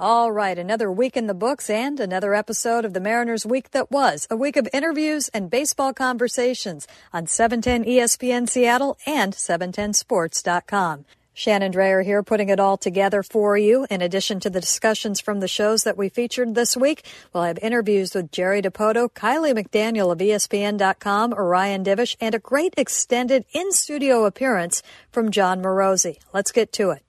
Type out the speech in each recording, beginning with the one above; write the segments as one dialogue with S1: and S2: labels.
S1: All right, another week in the books and another episode of the Mariners Week that was a week of interviews and baseball conversations on 710 ESPN Seattle and 710sports.com. Shannon Drayer here putting it all together for you. In addition to the discussions from the shows that we featured this week, we'll have interviews with Jerry Dipoto, Kylie McDaniel of ESPN.com, Orion Divish, and a great extended in-studio appearance from Jon Morosi. Let's get to it.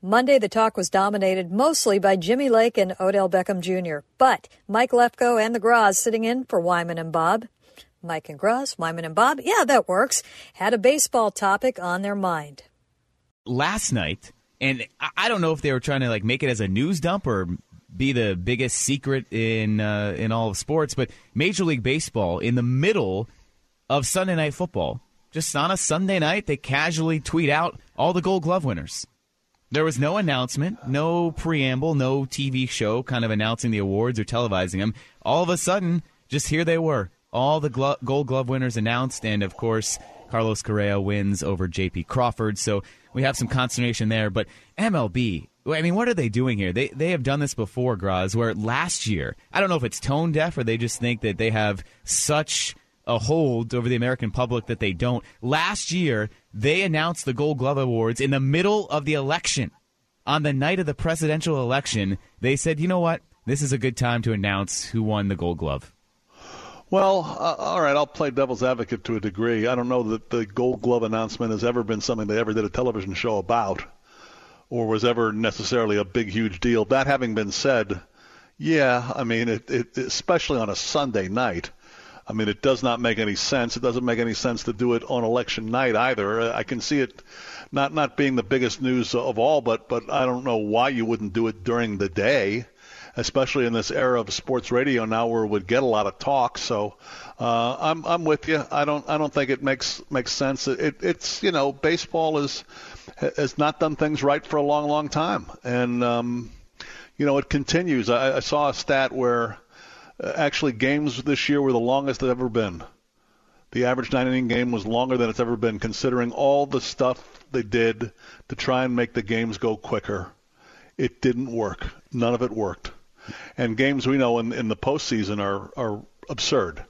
S1: Monday, the talk was dominated mostly by Jimmy Lake and Odell Beckham Jr., but Mike Lefko and the Gras sitting in for Wyman and Bob. Mike and Gras, Wyman and Bob, yeah, that works, had a baseball topic on their mind.
S2: Last night, and I don't know if they were trying to like make it as a news dump or be the biggest secret in uh, in all of sports, but Major League Baseball in the middle of Sunday Night Football, just on a Sunday night, they casually tweet out all the Gold Glove winners. There was no announcement, no preamble, no TV show kind of announcing the awards or televising them. All of a sudden, just here they were. All the glo- gold glove winners announced, and of course, Carlos Correa wins over J.P. Crawford. So we have some consternation there. But MLB, I mean, what are they doing here? They they have done this before, Gras, where last year, I don't know if it's tone deaf or they just think that they have such a hold over the American public that they don't. Last year, they announced the Gold Glove Awards in the middle of the election. On the night of the presidential election, they said, you know what? This is a good time to announce who won the Gold Glove.
S3: Well, uh, all right, I'll play devil's advocate to a degree. I don't know that the Gold Glove announcement has ever been something they ever did a television show about or was ever necessarily a big, huge deal. That having been said, yeah, I mean, it, it, especially on a Sunday night, I mean, it does not make any sense. It doesn't make any sense to do it on election night either. I can see it not not being the biggest news of all, but but I don't know why you wouldn't do it during the day, especially in this era of sports radio now where it would get a lot of talk. So uh, I'm I'm with you. I don't I don't think it makes makes sense. It, it's you know baseball is has not done things right for a long long time, and um, you know it continues. I, I saw a stat where Uh, actually games this year were the longest they've ever been. The average nine inning game was longer than it's ever been, considering all the stuff they did to try and make the games go quicker. It didn't work. None of it worked. And games we know in, in the postseason are, are absurd.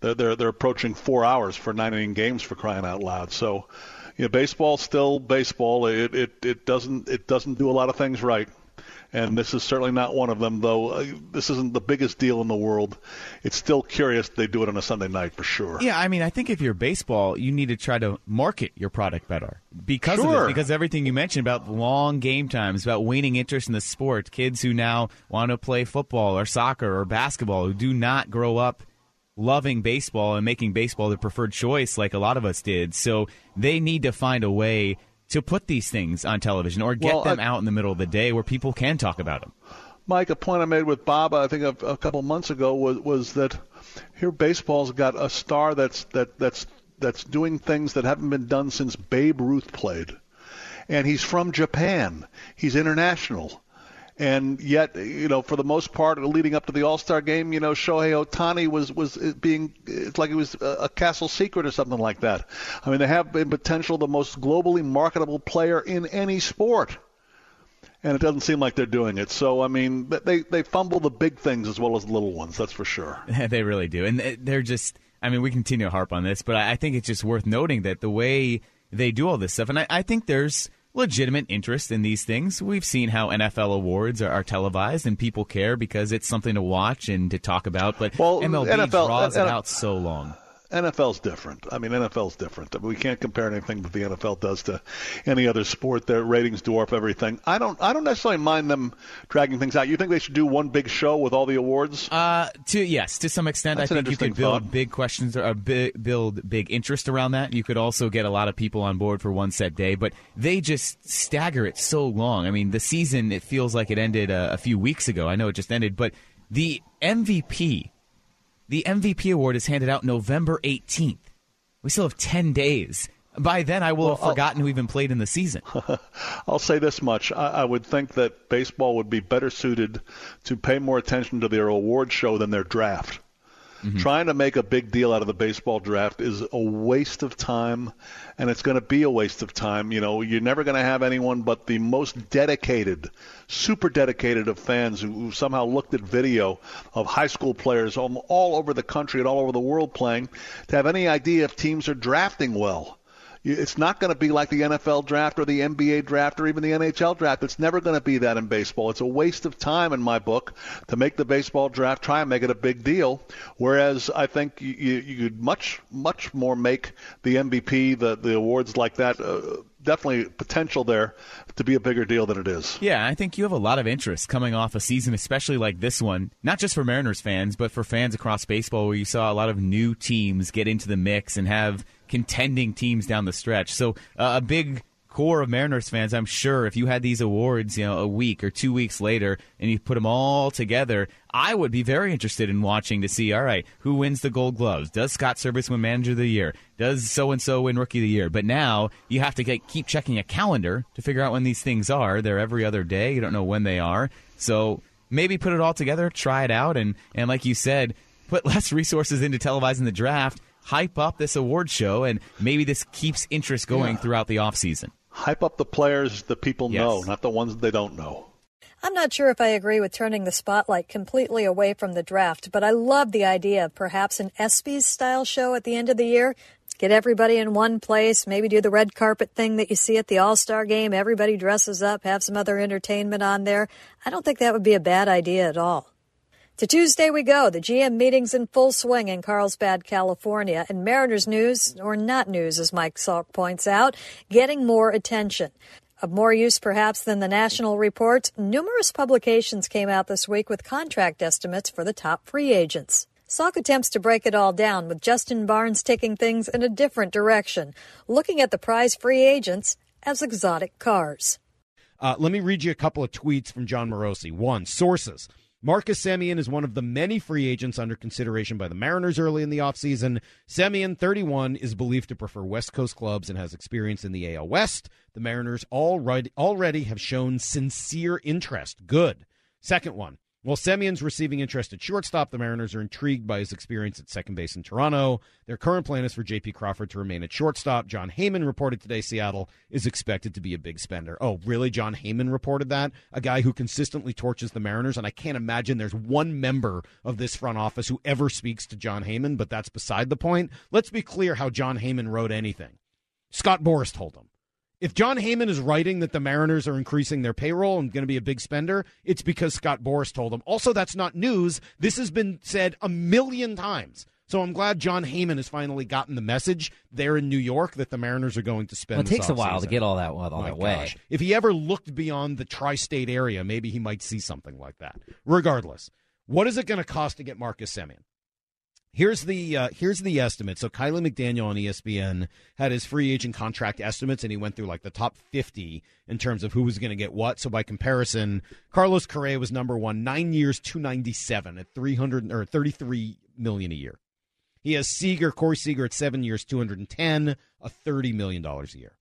S3: They're, they're, they're approaching four hours for nine inning games for crying out loud. So, you know, baseball's still baseball. It, it, it doesn't it doesn't do a lot of things right and this is certainly not one of them. Though uh, this isn't the biggest deal in the world, it's still curious they do it on a Sunday night for sure.
S2: Yeah, I mean, I think if you're baseball, you need to try to market your product better because
S3: sure.
S2: of it. Because everything you mentioned about long game times, about waning interest in the sport, kids who now want to play football or soccer or basketball who do not grow up loving baseball and making baseball their preferred choice like a lot of us did. So they need to find a way to put these things on television or get
S3: well,
S2: them
S3: I,
S2: out in the middle of the day where people can talk about them.
S3: Mike, a point I made with Bob, I think a, a couple months ago, was was that here baseball's got a star that's that that's that's doing things that haven't been done since Babe Ruth played, and he's from Japan. He's international. And yet, you know, for the most part, leading up to the All Star game, you know, Shohei Ohtani was was being it's like it was a castle secret or something like that. I mean, they have been potential the most globally marketable player in any sport, and it doesn't seem like they're doing it. So, I mean, they they fumble the big things as well as the little ones. That's for sure.
S2: they really do, and they're just. I mean, we continue to harp on this, but I think it's just worth noting that the way they do all this stuff, and I, I think there's legitimate interest in these things. We've seen how NFL awards are, are, televised and people care because it's something to watch and to talk about. But well, MLB NFL, draws it out so long.
S3: NFL's different. I mean, NFL's different. we can't compare anything that the NFL does to any other sport. Their ratings dwarf everything. I don't. I don't necessarily mind them dragging things out. You think they should do one big show with all the awards?
S2: Uh, to yes, to some extent,
S3: That's
S2: I think you could build
S3: thought.
S2: big questions or build big interest around that. You could also get a lot of people on board for one set day, but they just stagger it so long. I mean, the season it feels like it ended a, a few weeks ago. I know it just ended, but the MVP the MVP award is handed out November 18th. We still have 10 days. By then, I will well, have forgotten I'll, who even played in the season.
S3: I'll say this much. I, I, would think that baseball would be better suited to pay more attention to their award show than their draft. Mm-hmm. Trying to make a big deal out of the baseball draft is a waste of time, and it's going to be a waste of time. You know, you're never going to have anyone but the most dedicated, super dedicated of fans who, who somehow looked at video of high school players all, all over the country and all over the world playing to have any idea if teams are drafting well. It's not going to be like the NFL draft or the NBA draft or even the NHL draft. It's never going to be that in baseball. It's a waste of time in my book to make the baseball draft try and make it a big deal. Whereas I think you, you could much much more make the MVP, the the awards like that. Uh, definitely potential there to be a bigger deal than it is.
S2: Yeah, I think you have a lot of interest coming off a season, especially like this one, not just for Mariners fans, but for fans across baseball, where you saw a lot of new teams get into the mix and have contending teams down the stretch. So uh, a big core of Mariners fans, I'm sure, if you had these awards, you know, a week or two weeks later, and you put them all together, I would be very interested in watching to see. All right, who wins the Gold Gloves? Does Scott Servais win Manager of the Year? Does so and so win Rookie of the Year? But now you have to get, keep checking a calendar to figure out when these things are. They're every other day. You don't know when they are. So maybe put it all together, try it out, and and like you said, put less resources into televising the draft hype up this award show, and maybe this keeps interest going yeah. throughout the offseason.
S3: Hype up the players the people yes. know, not the ones they don't know.
S1: I'm not sure if I agree with turning the spotlight completely away from the draft, but I love the idea of perhaps an ESPYs style show at the end of the year. Get everybody in one place, maybe do the red carpet thing that you see at the All Star game. Everybody dresses up, have some other entertainment on there. I don't think that would be a bad idea at all. To Tuesday we go. The GM meeting's in full swing in Carlsbad, California, and Mariners news, or not news as Mike Salk points out, getting more attention. Of more use perhaps than the national reports, numerous publications came out this week with contract estimates for the top free agents. Salk attempts to break it all down with Justin Barnes taking things in a different direction, looking at the prize free agents as exotic cars.
S4: Uh, let me read you a couple of tweets from Jon Morosi. One, sources. Marcus Semien is one of the many free agents under consideration by the Mariners early in the offseason. Semien, 31, is believed to prefer West Coast clubs and has experience in the AL West. The Mariners already have shown sincere interest. Good. Second one. While Semien's receiving interest at shortstop, the Mariners are intrigued by his experience at second base in Toronto. Their current plan is for J.P. Crawford to remain at shortstop. Jon Heyman reported today Seattle is expected to be a big spender. Oh, really? Jon Heyman reported that? A guy who consistently torches the Mariners, and I can't imagine there's one member of this front office who ever speaks to Jon Heyman, but that's beside the point. Let's be clear how Jon Heyman wrote anything. Scott Boras told him. If Jon Heyman is writing that the Mariners are increasing their payroll and going to be a big spender, it's because Scott Boras told them. Also, that's not news. This has been said a million times. So I'm glad Jon Heyman has finally gotten the message there in New York that the Mariners are going to spend.
S5: Well, it takes
S4: a
S5: while
S4: to
S5: get all that all My that way. Gosh.
S4: If he ever looked beyond the tri-state area, maybe he might see something like that. Regardless, what is it going to cost to get Marcus Semien? Here's the uh, here's the estimate. So Kiley McDaniel on ESPN had his free agent contract estimates, and he went through like the top 50 in terms of who was going to get what. So by comparison, Carlos Correa was number one, nine years, 297 at 300 or 33 million a year. He has Seager, Corey Seager at seven years, 210, a 30 million dollars a year.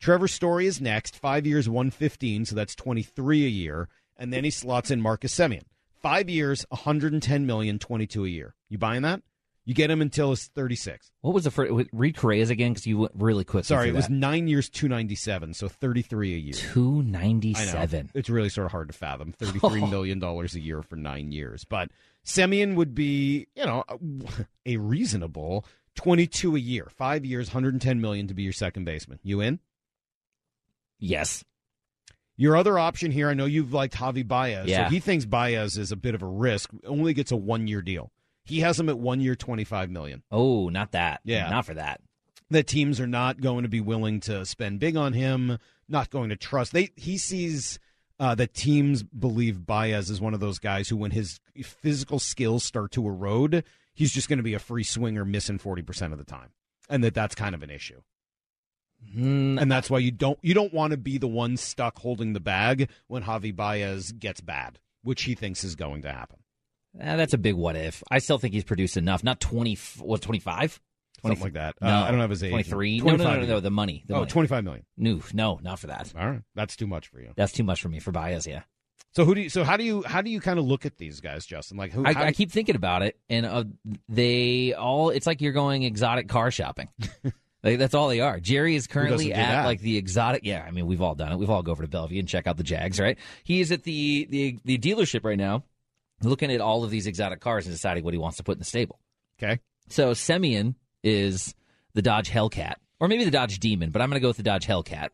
S4: Trevor Story is next, five years, 115, so that's 23 a year, and then he slots in Marcus Semien, five years, 110 million, 22 a year. You buying that? You get him until he's 36.
S5: What was the first? Read Correa's again because you went really quick.
S4: Sorry, it was nine years, 297, so 33 a year.
S5: 297.
S4: It's really sort of hard to fathom. $33 million dollars a year for nine years. But Semien would be, you know, a reasonable 22 a year. Five years, 110 million to be your second baseman. You in?
S5: Yes.
S4: Your other option here, I know you've liked Javi Baez.
S5: Yeah.
S4: So he thinks Baez is a bit of a risk. Only gets a one year deal. He has him at one year, twenty five million.
S5: Oh, not that.
S4: Yeah,
S5: not for that.
S4: The teams are not going to be willing to spend big on him. Not going to trust. They he sees uh, that teams believe Baez is one of those guys who, when his physical skills start to erode, he's just going to be a free swinger, missing forty percent of the time, and that that's kind of an issue.
S5: Mm.
S4: And that's why you don't you don't want to be the one stuck holding the bag when Javi Baez gets bad, which he thinks is going to happen.
S5: Eh, that's a big what if. I still think he's produced enough. Not 20, what, 25?
S4: Something like that.
S5: No,
S4: uh, I don't have his age.
S5: 23? No, no, no, no, no, the money. The
S4: oh,
S5: money.
S4: 25 million.
S5: No, no, not for that.
S4: All right. That's too much for you.
S5: That's too much for me, for Baez, yeah.
S4: So who do you, so how do you how do you kind of look at these guys, Justin? Like who?
S5: I, I keep thinking about it, and uh, they all. It's like you're going exotic car shopping. like, that's all they are. Jerry is currently at
S4: that?
S5: like the exotic. Yeah, I mean we've all done it. We've all go over to Bellevue and check out the Jags, right? He is at the the the dealership right now, looking at all of these exotic cars and deciding what he wants to put in the stable.
S4: okay.
S5: So Semien is the Dodge Hellcat, or maybe the Dodge Demon, but I'm going to go with the Dodge Hellcat.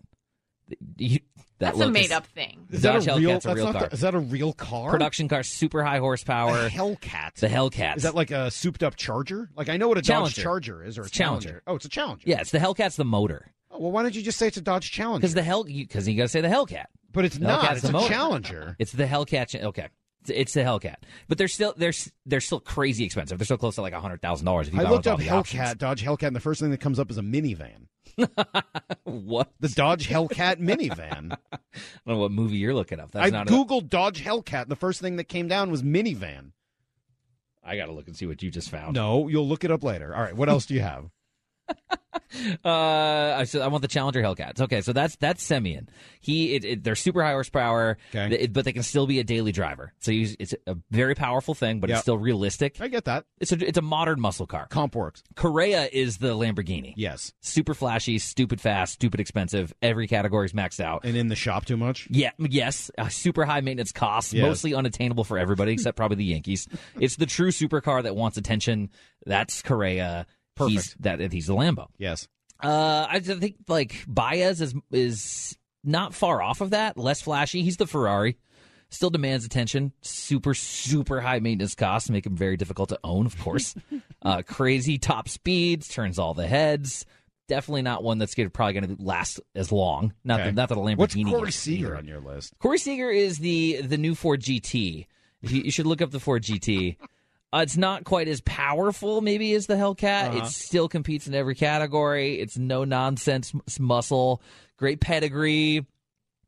S5: You- that
S6: That's a
S5: look is-
S6: made up thing.
S4: Is that
S5: Dodge
S4: a real?
S5: Hellcat's a real car.
S4: the- is that a real car?
S5: production car, super high horsepower.
S4: A Hellcat.
S5: The Hellcat.
S4: Is that like a souped up Charger? Like I know what a
S5: Challenger.
S4: Dodge Charger is, or a Challenger.
S5: Challenger.
S4: Oh, it's a Challenger.
S5: yeah, it's the Hellcat's the motor.
S4: Oh, well, why don't you just say it's a Dodge Challenger?
S5: Because the hell, because you, got to say the Hellcat.
S4: but it's
S5: Hellcat's
S4: not. It's a
S5: motor.
S4: Challenger.
S5: It's the Hellcat. Okay, it's, the Hellcat, but they're still they're they're still crazy expensive. They're still close to like hundred thousand dollars if you
S4: I looked up Hellcat,
S5: options.
S4: Dodge Hellcat, and the first thing that comes up is a minivan.
S5: What?
S4: The Dodge Hellcat minivan.
S5: I don't know what movie you're looking up. That's
S4: I
S5: not. A,
S4: googled Dodge Hellcat, and the first thing that came down was minivan.
S5: I got to look and see what you just found.
S4: No, you'll look it up later. All right, what else do you have?
S5: Uh, I said I want the Challenger Hellcats. Okay, so that's that's Semien. He, it, it, they're super high horsepower,
S4: Okay.
S5: th- but they can still be a daily driver. So you, it's a very powerful thing, but
S4: Yep.
S5: it's still realistic.
S4: I get that.
S5: It's a it's a modern muscle car.
S4: Comp works.
S5: Correa is the Lamborghini.
S4: Yes.
S5: Super flashy, stupid fast, stupid expensive. Every category's maxed out.
S4: And in the shop too much?
S5: Yeah, yes, uh, super high maintenance costs,
S4: Yes.
S5: mostly unattainable for everybody except probably the Yankees. It's the true supercar that wants attention. That's Correa. He's that he's the Lambo.
S4: Yes.
S5: Uh, I think like Baez is is not far off of that. Less flashy. He's the Ferrari. Still demands attention. Super super high maintenance costs make him very difficult to own. Of course. uh, crazy top speeds turns all the heads. Definitely not one that's gonna, probably going to last as long. Not
S4: Okay.
S5: that not that a Lamborghini.
S4: What's Corey Seager
S5: either.
S4: on your list?
S5: Corey Seager is the the new Ford GT. You, you should look up the Ford GT. Uh, it's not quite as powerful, maybe, as the Hellcat.
S4: Uh-huh.
S5: It still competes in every category. It's no nonsense muscle. Great pedigree.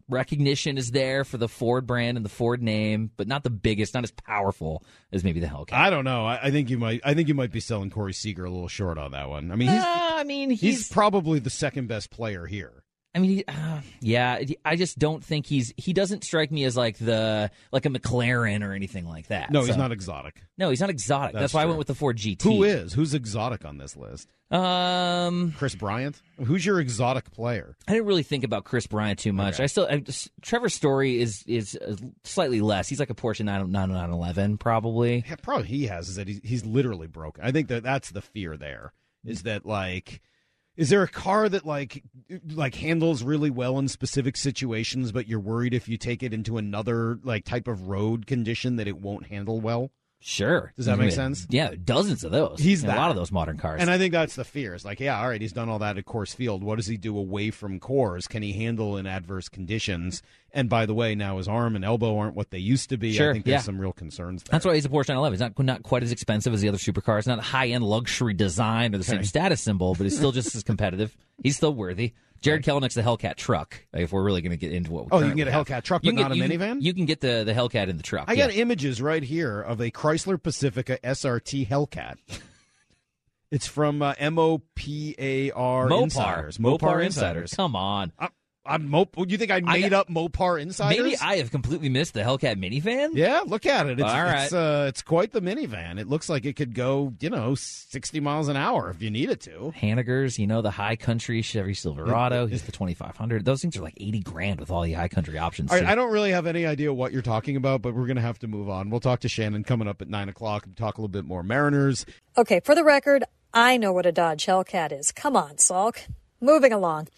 S5: Recognition is there for the Ford brand and the Ford name, but not the biggest, not as powerful as maybe the Hellcat.
S4: I don't know. I, I think you might. I think you might be selling Corey Seager a little short on that one. I mean, he's
S5: Uh, I mean, he's,
S4: he's probably the second best player here.
S5: I mean, he, uh, yeah. I just don't think he's. He doesn't strike me as like the like a McLaren or anything like that.
S4: No, he's not exotic.
S5: No, he's not exotic. That's,
S4: That's
S5: why I went with the Ford GT.
S4: Who is? Who's exotic on this list?
S5: Um,
S4: Kris Bryant. Who's your exotic player?
S5: I didn't really think about Kris Bryant too much.
S4: Okay.
S5: I still I just, Trevor's story is is uh, slightly less. He's like a Porsche 911 probably.
S4: Yeah, probably he has is that he's, he's literally broken. I think that that's the fear there is that like is there a car that like like handles really well in specific situations but you're worried if you take it into another like type of road condition that it won't handle well?
S5: Sure.
S4: Does that make sense?
S5: Yeah, dozens of those.
S4: He's
S5: a lot of those modern cars.
S4: And I think that's the fear. It's like, yeah, all right, he's done all that at Coors Field. What does he do away from Coors? Can he handle in adverse conditions? And by the way, now his arm and elbow aren't what they used to be.
S5: Sure,
S4: I think there's
S5: yeah.
S4: some real concerns there.
S5: That's why he's a Porsche 911. He's not not quite as expensive as the other supercars. Not high end luxury design or the same status symbol, but he's still just as competitive. He's still worthy. Jarred Kelenic's the Hellcat truck. Like, if we're really going to get into what, we
S4: Oh, you can get a
S5: have.
S4: Hellcat truck, but not
S5: get-
S4: a
S5: can-
S4: minivan?
S5: You can get the the Hellcat in the truck.
S4: I
S5: yeah.
S4: got images right here of a Chrysler Pacifica SRT Hellcat. It's from uh, MOPAR
S5: Mopar
S4: Insiders. Mopar Insiders.
S5: Come on.
S4: I, I'm Mop. You think I made
S5: got-
S4: up Mopar Insiders?
S5: Maybe I have completely missed the Hellcat minivan.
S4: Yeah, look at it. It's,
S5: All right.
S4: it's, uh, it's quite the minivan. It looks like it could go, you know, 60 miles an hour if you need it to.
S5: Haniger's, you know, the high country Chevy Silverado. He's the 2500. Those things are like 80 grand with all the high country options.
S4: All right. I don't really have any idea what you're talking about, but we're going to have to move on. We'll talk to Shannon coming up at 9 o'clock and talk a little bit more Mariners.
S1: Okay, for the record, I know what a Dodge Hellcat is. Come on, Salk. Moving along.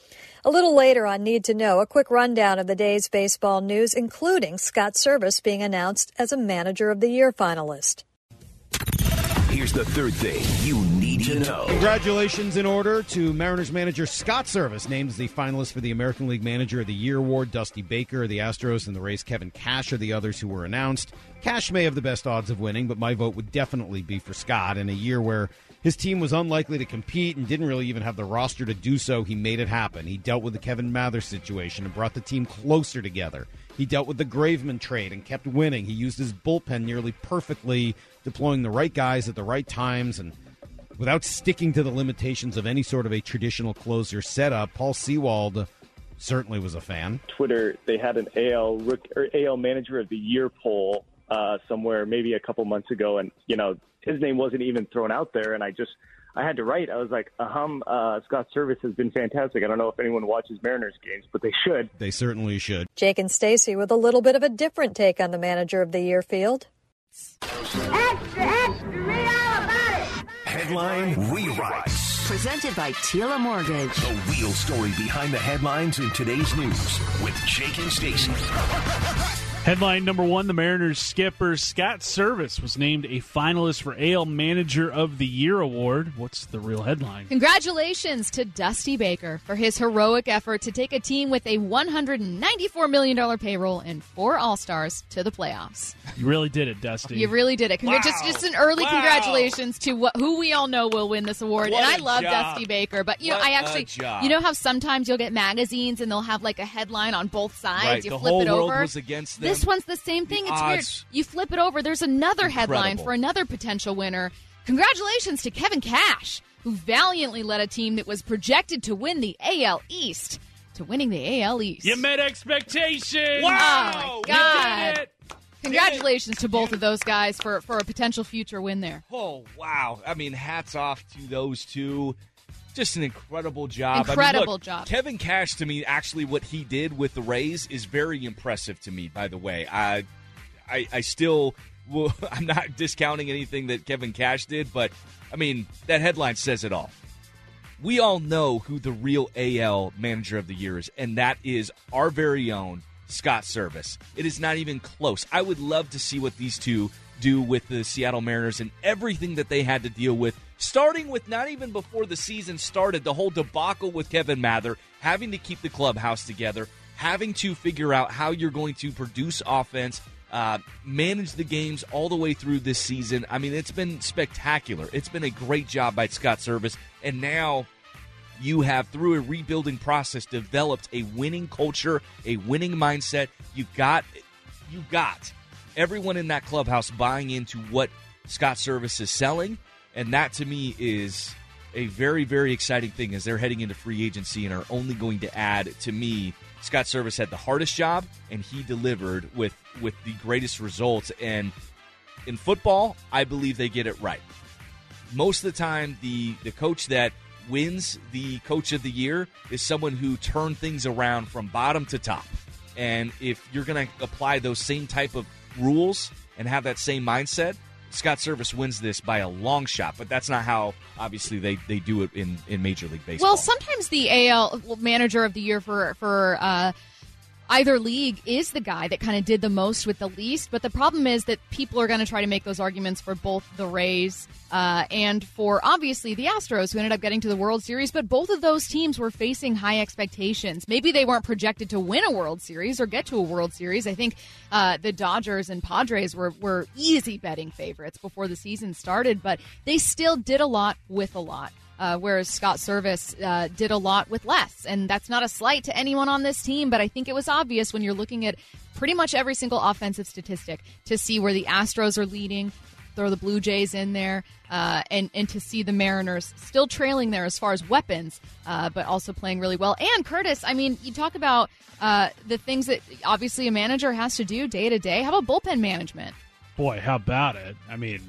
S1: A little later on Need to Know, a quick rundown of the day's baseball news, including Scott Servais being announced as a Manager of the Year finalist.
S7: Here's the third thing you need to know.
S4: Congratulations in order to Mariners manager Scott Servais, named as the finalist for the American League Manager of the Year award. Dusty Baker, of the Astros, and the Rays Kevin Cash are the others who were announced. Cash may have the best odds of winning, but my vote would definitely be for Scott. In a year where his team was unlikely to compete and didn't really even have the roster to do so, he made it happen. He dealt with the Kevin Mather situation and brought the team closer together. He dealt with the Graveman trade and kept winning. He used his bullpen nearly perfectly, deploying the right guys at the right times and without sticking to the limitations of any sort of a traditional closer setup. Paul Sewald certainly was a fan.
S6: Twitter, they had an AL rook, or AL Manager of the Year poll uh, somewhere maybe a couple months ago, and you know his name wasn't even thrown out there, and I just I had to write. I was like, "Ahum, uh, Scott Servais has been fantastic." I don't know if anyone watches Mariners games, but they should.
S4: They certainly should.
S1: Jake and Stacy with a little bit of a different take on the Manager of the Year field.
S8: Extra, extra, read all about it.
S7: Headline Rewrites.
S9: Presented by Tila Mortgage.
S7: The real story behind the headlines in today's news with Jake and Stacy.
S10: Headline number one The Mariners skipper Scott Servais was named a finalist for AL Manager of the Year award. What's the real headline?
S11: Congratulations to Dusty Baker for his heroic effort to take a team with a $194 million payroll and four All Stars to the playoffs.
S10: You really did it, Dusty.
S11: You really did it. Congra-
S10: Wow.
S11: Just, just an early
S10: Wow.
S11: congratulations to wh- who we all know will win this award.
S12: What
S11: and I love
S12: job.
S11: Dusty Baker, but you know,
S12: What
S11: I
S12: a
S11: actually, you know how sometimes you'll get magazines and they'll have like a headline on both sides.
S12: Right,
S11: You
S12: the
S11: flip
S12: whole
S11: it
S12: world
S11: over.
S12: was against them.
S11: This one's the same thing.
S12: The
S11: it's weird. You flip it over. There's another headline for another potential winner. Congratulations to Kevin Cash, who valiantly led a team that was projected to win the AL East to winning the AL East.
S10: You met expectations.
S11: Wow! Oh my God!
S10: did it.
S11: Congratulations to both of those guys for, for a potential future win there.
S12: Oh wow! I mean, hats off to those two. Just an incredible job. I mean,
S11: Incredible
S12: look,
S11: job.
S12: Kevin Cash, to me, actually, what he did with the Rays is very impressive to me. By the way, I, I, I still, will, I'm not discounting anything that Kevin Cash did, but I mean, that headline says it all. We all know who the real AL Manager of the Year is, and that is our very own Scott Servais. It is not even close. I would love to see what these two do with the Seattle Mariners and everything that they had to deal with, starting with not even before the season started, the whole debacle with Kevin Mather, having to keep the clubhouse together, having to figure out how you're going to produce offense, uh, manage the games all the way through this season. I mean, it's been spectacular. It's been a great job by Scott Servais, and now you have through a rebuilding process developed a winning culture, a winning mindset. You got you got everyone in that clubhouse buying into what Scott Servais is selling, and that to me is a very very exciting thing as they're heading into free agency and are only going to add to me Scott Servais had the hardest job and he delivered with with the greatest results. And in football I believe they get it right. Most of the time the the coach that wins the coach of the year is someone who turned things around from bottom to top. And if you're going to apply those same type of rules and have that same mindset Scott Servais wins this by a long shot, but that's not how obviously they, they do it in, in Major League Baseball.
S11: Well, sometimes the AL manager of the year for for uh, either league is the guy that kind of did the most with the least. But the problem is that people are going to try to make those arguments for both the Rays uh, and for obviously the Astros, who ended up getting to the World Series. But both of those teams were facing high expectations. Maybe they weren't projected to win a World Series or get to a World Series. I think uh, the Dodgers and Padres were were easy betting favorites before the season started, but they still did a lot with a lot. Uh, whereas Scott Servais uh, did a lot with less. And that's not a slight to anyone on this team, but I think it was obvious when you're looking at pretty much every single offensive statistic to see where the Astros are leading, throw the Blue Jays in there, uh, and, and to see the Mariners still trailing there as far as weapons, uh, but also playing really well. And Curtis, I mean, you talk about uh, the things that obviously a manager has to do day to day. How about bullpen management?
S10: Boy, how about it? I mean,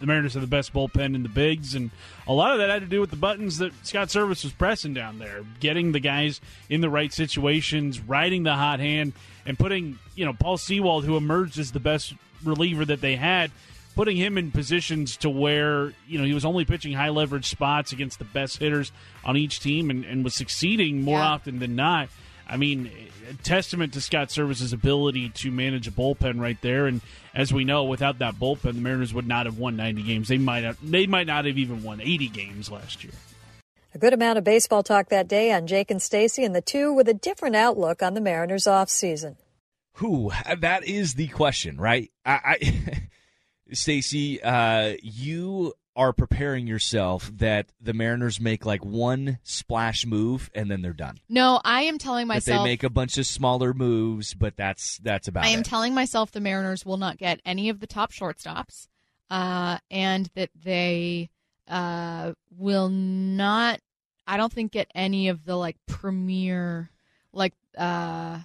S10: the Mariners have the best bullpen in the bigs, and a lot of that had to do with the buttons that Scott Servais was pressing down there, getting the guys in the right situations, riding the hot hand, and putting you know Paul Sewald, who emerged as the best reliever that they had, putting him in positions to where you know he was only pitching high leverage spots against the best hitters on each team, and, and was succeeding more
S11: Yeah.
S10: often than not. I mean, a testament to Scott Servais's ability to manage a bullpen right there. And as we know, without that bullpen, the Mariners would not have won 90 games. They might have. They might not have even won 80 games last year.
S1: A good amount of baseball talk that day on Jake and Stacy, and the two with a different outlook on the Mariners offseason.
S12: Who? That is the question, right? I, I Stacy, uh, you are preparing yourself that the Mariners make like one splash move and then they're done.
S11: No, I am telling
S12: That
S11: myself
S12: they make a bunch of smaller moves, but that's that's about
S11: I am
S12: it.
S11: telling myself the Mariners will not get any of the top shortstops, uh, and that they uh, will not. I don't think get any of the like premier like uh,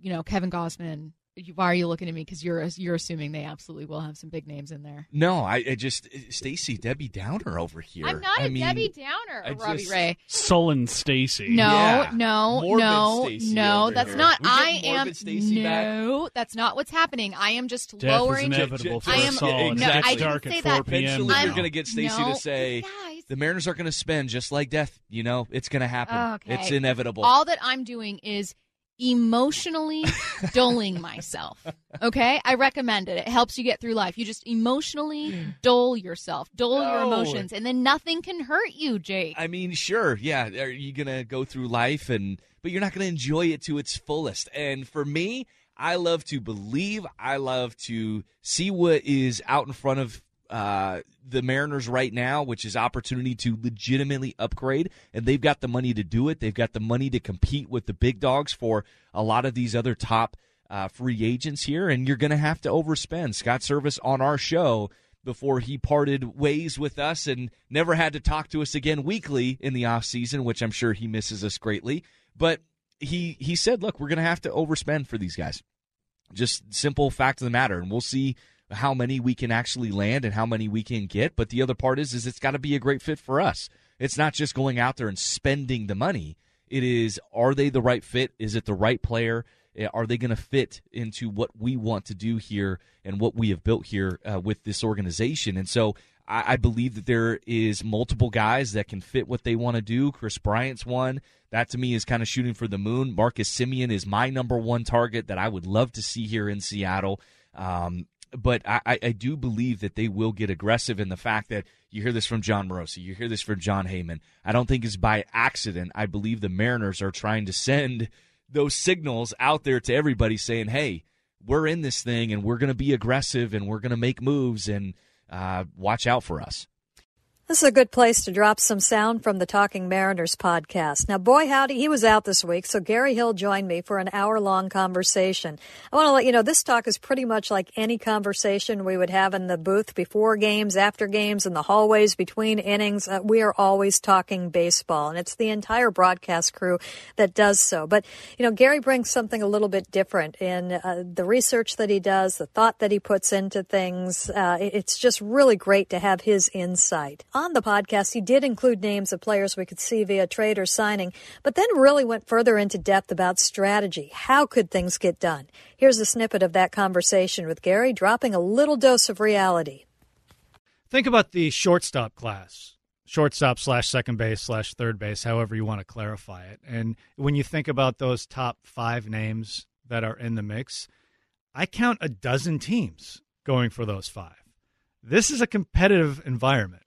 S11: you know Kevin Gausman. You- Why are you looking at me? Because you're you're assuming they absolutely will have some big names in there.
S12: No, I, I just eh, Stacy Debbie Downer over here.
S11: I'm not
S12: I
S11: a
S12: mean,
S11: Debbie Downer,
S12: I
S11: Robbie
S12: just-
S11: Ray.
S10: Sullen Stacy.
S11: No,
S12: Yeah.
S11: no,
S12: Morbid
S11: no,
S12: Stacey
S11: no. That's
S12: here.
S11: not.
S12: We
S11: I am.
S12: morbid Stacey back?
S11: No, that's not what's happening. I am just
S10: Death
S11: lowering.
S10: is inevitable for
S11: I am.
S10: us all. and
S11: no, I
S10: gets
S11: didn't
S10: dark
S11: say
S10: at
S11: that.
S10: 4 p.m.
S12: Eventually, you're going to get Stacy
S11: no,
S12: to say
S11: guys.
S12: the Mariners are going to spend just like death. You know, it's going to happen.
S11: Okay.
S12: It's inevitable.
S11: All that I'm doing is emotionally doling myself. Okay? I recommend it. It helps you get through life. You just emotionally dole yourself, dull your emotions, and then nothing can hurt you, Jake.
S12: I mean, sure, yeah. Are you gonna go through life and but you're not gonna enjoy it to its fullest? And for me, I love to believe. I love to see what is out in front of uh, the Mariners right now, which is opportunity to legitimately upgrade, and they've got the money to do it. They've got the money to compete with the big dogs for a lot of these other top uh, free agents here, and you're going to have to overspend. Scott Servais on our show before he parted ways with us and never had to talk to us again weekly in the off season, which I'm sure he misses us greatly. But he he said, "Look, we're going to have to overspend for these guys." Just simple fact of the matter, and we'll see how many we can actually land and how many we can get. But the other part is, is it's got to be a great fit for us. It's not just going out there and spending the money. It is, are they the right fit? Is it the right player? Uh, Are they going to fit into what we want to do here and what we have built here uh, with this organization? And so I, I believe that there is multiple guys that can fit what they want to do. Kris Bryant's one. That to me is kind of shooting for the moon. Marcus Semien is my number one target that I would love to see here in Seattle. Um, but I, I- do believe that they will get aggressive in the fact that you hear this from Jon Morosi, you hear this from Jon Heyman. I don't think it's by accident. I believe the Mariners are trying to send those signals out there to everybody saying, hey, we're in this thing and we're going to be aggressive and we're going to make moves and uh, watch out for us.
S1: This is a good place to drop some sound from the Talking Mariners podcast. Now, boy, howdy, he was out this week, so Gary Hill joined me for an hour long conversation. I want to let you know this talk is pretty much like any conversation we would have in the booth before games, after games, in the hallways between innings. Uh, we are always talking baseball, and it's the entire broadcast crew that does so. But, you know, Gary brings something a little bit different in uh, the research that he does, the thought that he puts into things. Uh, it's just really great to have his insight. On the podcast, he did include names of players we could see via trade or signing, but then really went further into depth about strategy. How could things get done? Here's a snippet of that conversation with Gary, dropping a little dose of reality.
S13: Think about the shortstop class, shortstop slash second base slash third base, however you want to clarify it. And when you think about those top five names that are in the mix, I count a dozen teams going for those five. This is a competitive environment,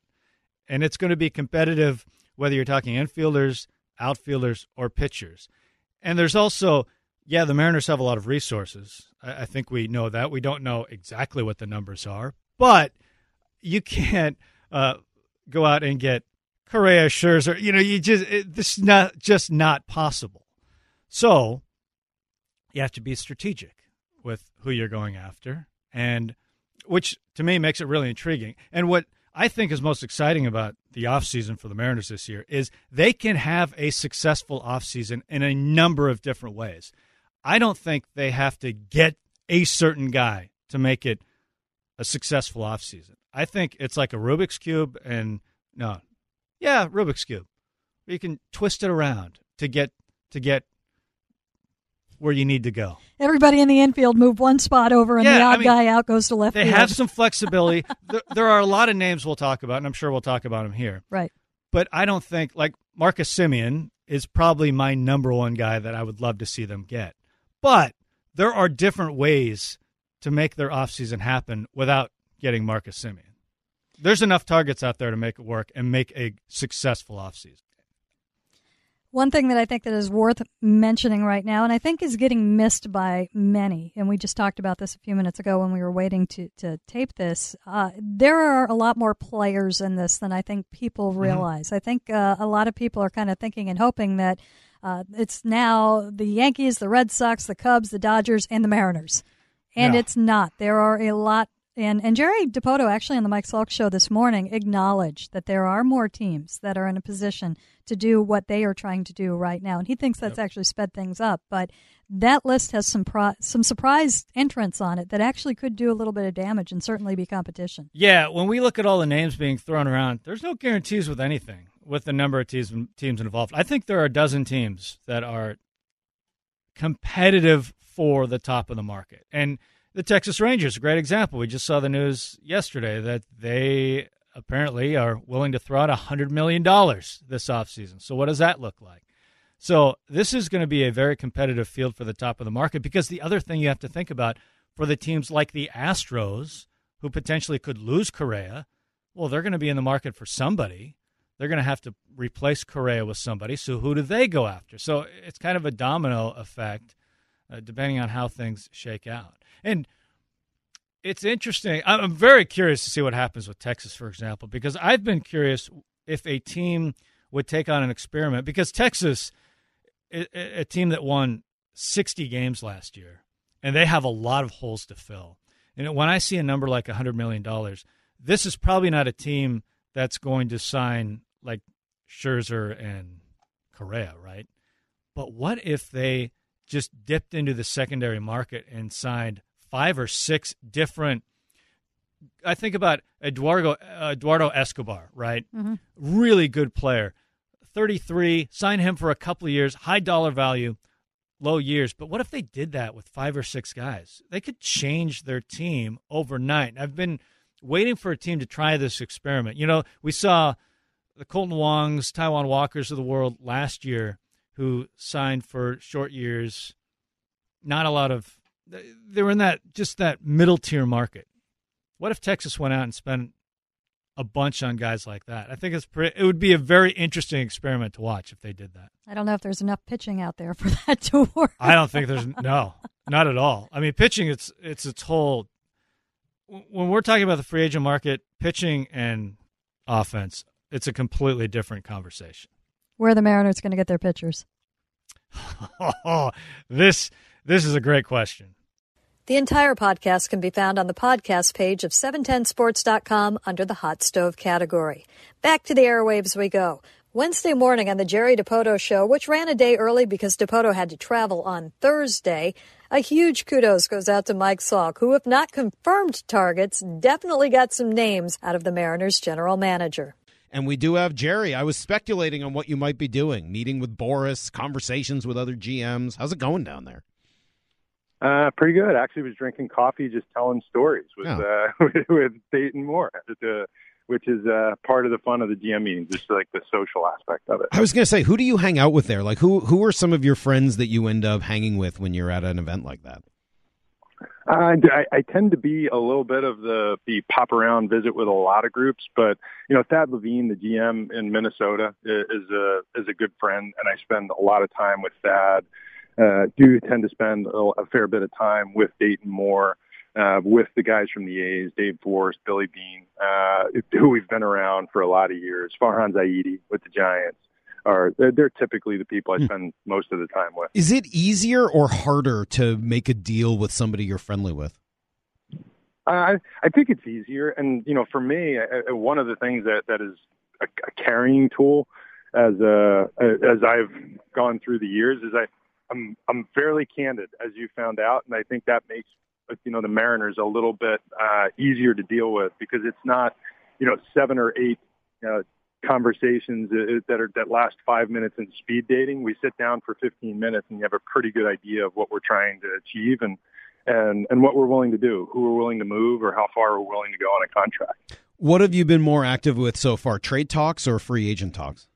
S13: and it's going to be competitive whether you're talking infielders, outfielders, or pitchers. And there's also, yeah, the Mariners have a lot of resources. I, I think we know that. We don't know exactly what the numbers are, but you can't uh, go out and get Correa, Scherzer. You know, you just it, this is not just not possible. So you have to be strategic with who you're going after, and which to me makes it really intriguing. And what I think is most exciting about the offseason for the Mariners this year is they can have a successful offseason in a number of different ways. I don't think they have to get a certain guy to make it a successful offseason. I think it's like a Rubik's Cube and no. Yeah, Rubik's Cube. You can twist it around to get to get where you need to go.
S14: Everybody in the infield move one spot over, and the
S13: Yeah, I
S14: odd
S13: mean,
S14: guy out goes to left
S13: They
S14: field.
S13: have some flexibility. there, there are a lot of names we'll talk about, and I'm sure we'll talk about them here.
S14: Right.
S13: But I don't think like Marcus Semien is probably my number one guy that I would love to see them get. But there are different ways to make their offseason happen without getting Marcus Semien. There's enough targets out there to make it work and make a successful offseason.
S14: One thing that I think that is worth mentioning right now, and I think is getting missed by many, and we just talked about this a few minutes ago when we were waiting to, to tape this. Uh, there are a lot more players in this than I think people realize. I think uh, a lot of people are kind of thinking and hoping that uh, it's now the Yankees, the Red Sox, the Cubs, the Dodgers, and the Mariners. And it's not. There are a lot And and Jerry Dipoto actually on the Mike Salk show this morning acknowledged that there are more teams that are in a position to do what they are trying to do right now, and he thinks that's yep. actually sped things up. But that list has some pro- some surprise entrants on it that actually could do a little bit of damage and certainly be competition.
S13: Yeah, when we look at all the names being thrown around, there's no guarantees with anything with the number of teams teams involved. I think there are a dozen teams that are competitive for the top of the market, and the Texas Rangers, a great example. We just saw the news yesterday that they apparently are willing to throw out $100 million this offseason. So, what does that look like? So, this is going to be a very competitive field for the top of the market because the other thing you have to think about for the teams like the Astros, who potentially could lose Correa, well, they're going to be in the market for somebody. They're going to have to replace Correa with somebody. So, who do they go after? So, it's kind of a domino effect uh, depending on how things shake out. And it's interesting. I'm very curious to see what happens with Texas, for example, because I've been curious if a team would take on an experiment because Texas, a team that won 60 games last year, and they have a lot of holes to fill. And when I see a number like $100 million, this is probably not a team that's going to sign like Scherzer and Correa, right? But what if they just dipped into the secondary market and signed five or six different. I think about Eduardo Eduardo Escobar, right? Mm-hmm. Really good player. 33, sign him for a couple of years, high dollar value, low years. But what if they did that with five or six guys? They could change their team overnight. I've been waiting for a team to try this experiment. You know, we saw the Kolten Wongs, Taijuan Walkers of the world last year who signed for short years. Not a lot of they were in that just that middle tier market. What if Texas went out and spent a bunch on guys like that? I think it's pretty, it would be a very interesting experiment to watch if they did that.
S14: I don't know if there's enough pitching out there for that to work.
S13: I don't think there's no, not at all. I mean, pitching it's it's its whole. When we're talking about the free agent market, pitching and offense, it's a completely different conversation.
S14: Where are the Mariners going to get their pitchers?
S13: oh, this this is a great question.
S1: The entire podcast can be found on the podcast page of 710sports.com under the hot stove category. Back to the airwaves we go. Wednesday morning on the Jerry Dipoto show, which ran a day early because Dipoto had to travel on Thursday, a huge kudos goes out to Mike Salk, who, if not confirmed targets, definitely got some names out of the Mariners general manager.
S4: And we do have Jerry. I was speculating on what you might be doing, meeting with Boras, conversations with other GMs. How's it going down there?
S15: Uh, pretty good. Actually, was drinking coffee, just telling stories with oh. uh, with Dayton Moore, which is uh, part of the fun of the GM meetings, just like the social aspect of it.
S4: I was going to say, who do you hang out with there? Like, who who are some of your friends that you end up hanging with when you're at an event like that?
S15: Uh, I, I tend to be a little bit of the the pop around visit with a lot of groups, but you know Thad Levine, the GM in Minnesota, is a is a good friend, and I spend a lot of time with Thad. Uh, do tend to spend a, a fair bit of time with Dayton Moore, uh, with the guys from the A's, Dave Forst, Billy Beane, uh, who we've been around for a lot of years. Farhan Zaidi with the Giants are they're, they're typically the people I hmm. spend most of the time with.
S4: Is it easier or harder to make a deal with somebody you're friendly with?
S15: I I think it's easier, and you know, for me, I, one of the things that that is a, a carrying tool as uh as I've gone through the years is I I'm I'm fairly candid, as you found out, and I think that makes you know the Mariners a little bit uh, easier to deal with because it's not you know seven or eight uh, conversations that are that last five minutes in speed dating. We sit down for 15 minutes and you have a pretty good idea of what we're trying to achieve and and and what we're willing to do, who we're willing to move, or how far we're willing to go on a contract.
S4: What have you been more active with so far, trade talks or free agent talks?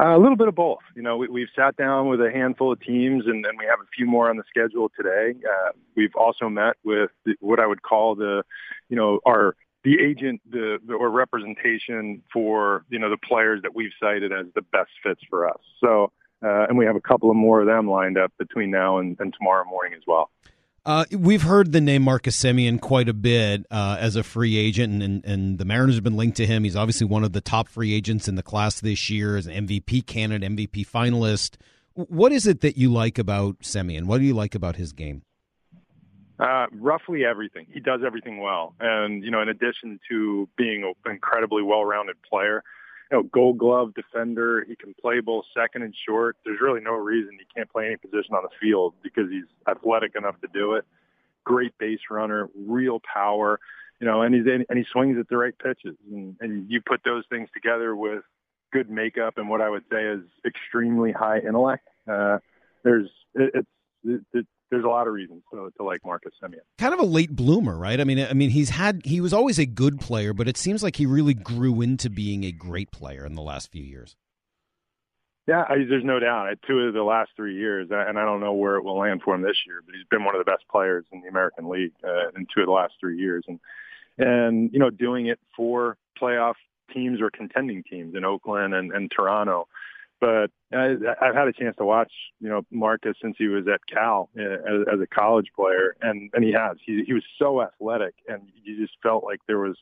S15: Uh, a little bit of both. You know, we, have sat down with a handful of teams, and, and, we have a few more on the schedule today. Uh, we've also met with the, what I would call the, you know, our the agent the, the, or representation for you know the players that we've cited as the best fits for us. So, uh, and we have a couple of more of them lined up between now and, and tomorrow morning as well.
S4: Uh, we've heard the name Marcus Semien quite a bit uh, as a free agent, and, and, the Mariners have been linked to him. He's obviously one of the top free agents in the class this year, as an MVP candidate, MVP finalist. What is it that you like about Semien? What do you like about his game?
S15: Uh, roughly everything. He does everything well, and you know, in addition to being an incredibly well-rounded player, you know, Gold Glove defender. He can play both second and short. There's really no reason he can't play any position on the field because he's athletic enough to do it. Great base runner, real power, you know, and he's and he swings at the right pitches, and, and you put those things together with good makeup and what I would say is extremely high intellect. Uh, there's it, it's it, there's a lot of reasons to, to like Marcus Semien.
S4: Kind of a late bloomer, right? I mean, I mean, he's had he was always a good player, but it seems like he really grew into being a great player in the last few years.
S15: Yeah, I, there's no doubt. Two of the last three years, and I don't know where it will land for him this year, but he's been one of the best players in the American League uh, in two of the last three years, and and you know, doing it for playoff teams or contending teams in Oakland and, and Toronto. But I, I've had a chance to watch, you know, Marcus since he was at Cal uh, as, as a college player, and and he has. He he was so athletic, and you just felt like there was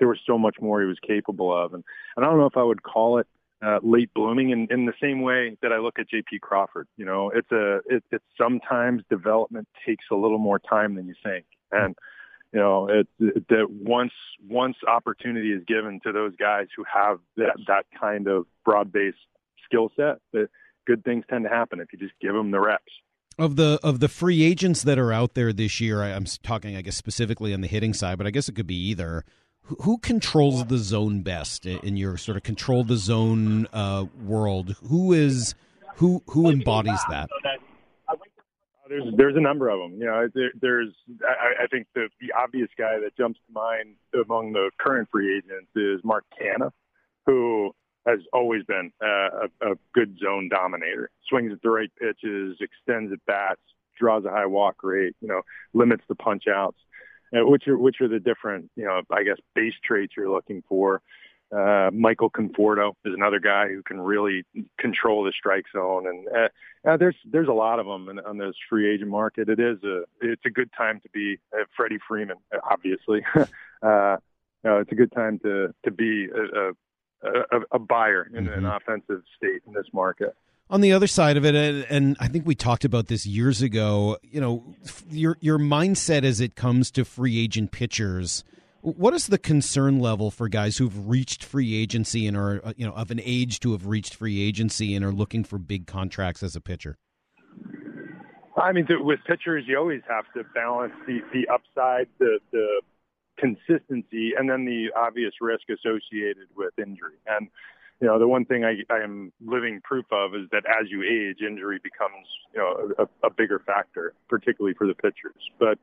S15: there was so much more he was capable of. And and I don't know if I would call it uh, late blooming in, in the same way that I look at J.P. Crawford. You know, it's a it, it's sometimes development takes a little more time than you think, and you know it, it that once once opportunity is given to those guys who have that that kind of broad based skill set, that good things tend to happen if you just give them the reps.
S4: Of the of the free agents that are out there this year, I'm talking, I guess, specifically on the hitting side, but I guess it could be either. Who controls the zone best in your sort of control the zone uh, world? Who is who who embodies that?
S15: There's there's a number of them. You know, there, there's I, I think the the obvious guy that jumps to mind among the current free agents is Mark Canha, who has always been uh, a, a good zone dominator. Swings at the right pitches, extends at bats, draws a high walk rate. You know, limits the punch outs. Uh, which are which are the different you know I guess base traits you're looking for. Uh, Michael Conforto is another guy who can really control the strike zone, and uh, uh, there's there's a lot of them in, on this free agent market. It is a it's a good time to be uh, Freddie Freeman, obviously. uh, no, it's a good time to to be a, a, a buyer in mm-hmm. an offensive state in this market.
S4: On the other side of it, and I think we talked about this years ago. You know, your your mindset as it comes to free agent pitchers what is the concern level for guys who've reached free agency and are uh, you know of an age to have reached free agency and are looking for big contracts as a pitcher?
S15: I mean, with pitchers, you always have to balance the the upside, the the consistency, and then the obvious risk associated with injury. And you know, the one thing I, I am living proof of is that as you age, injury becomes you know a, a bigger factor, particularly for the pitchers. But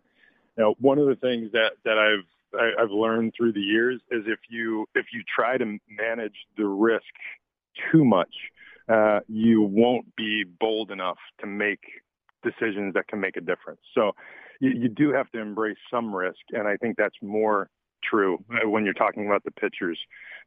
S15: you know, one of the things that that I've I, I've learned through the years is if you if you try to manage the risk too much, uh, you won't be bold enough to make decisions that can make a difference. So you, you do have to embrace some risk, and I think that's more true when you're talking about the pitchers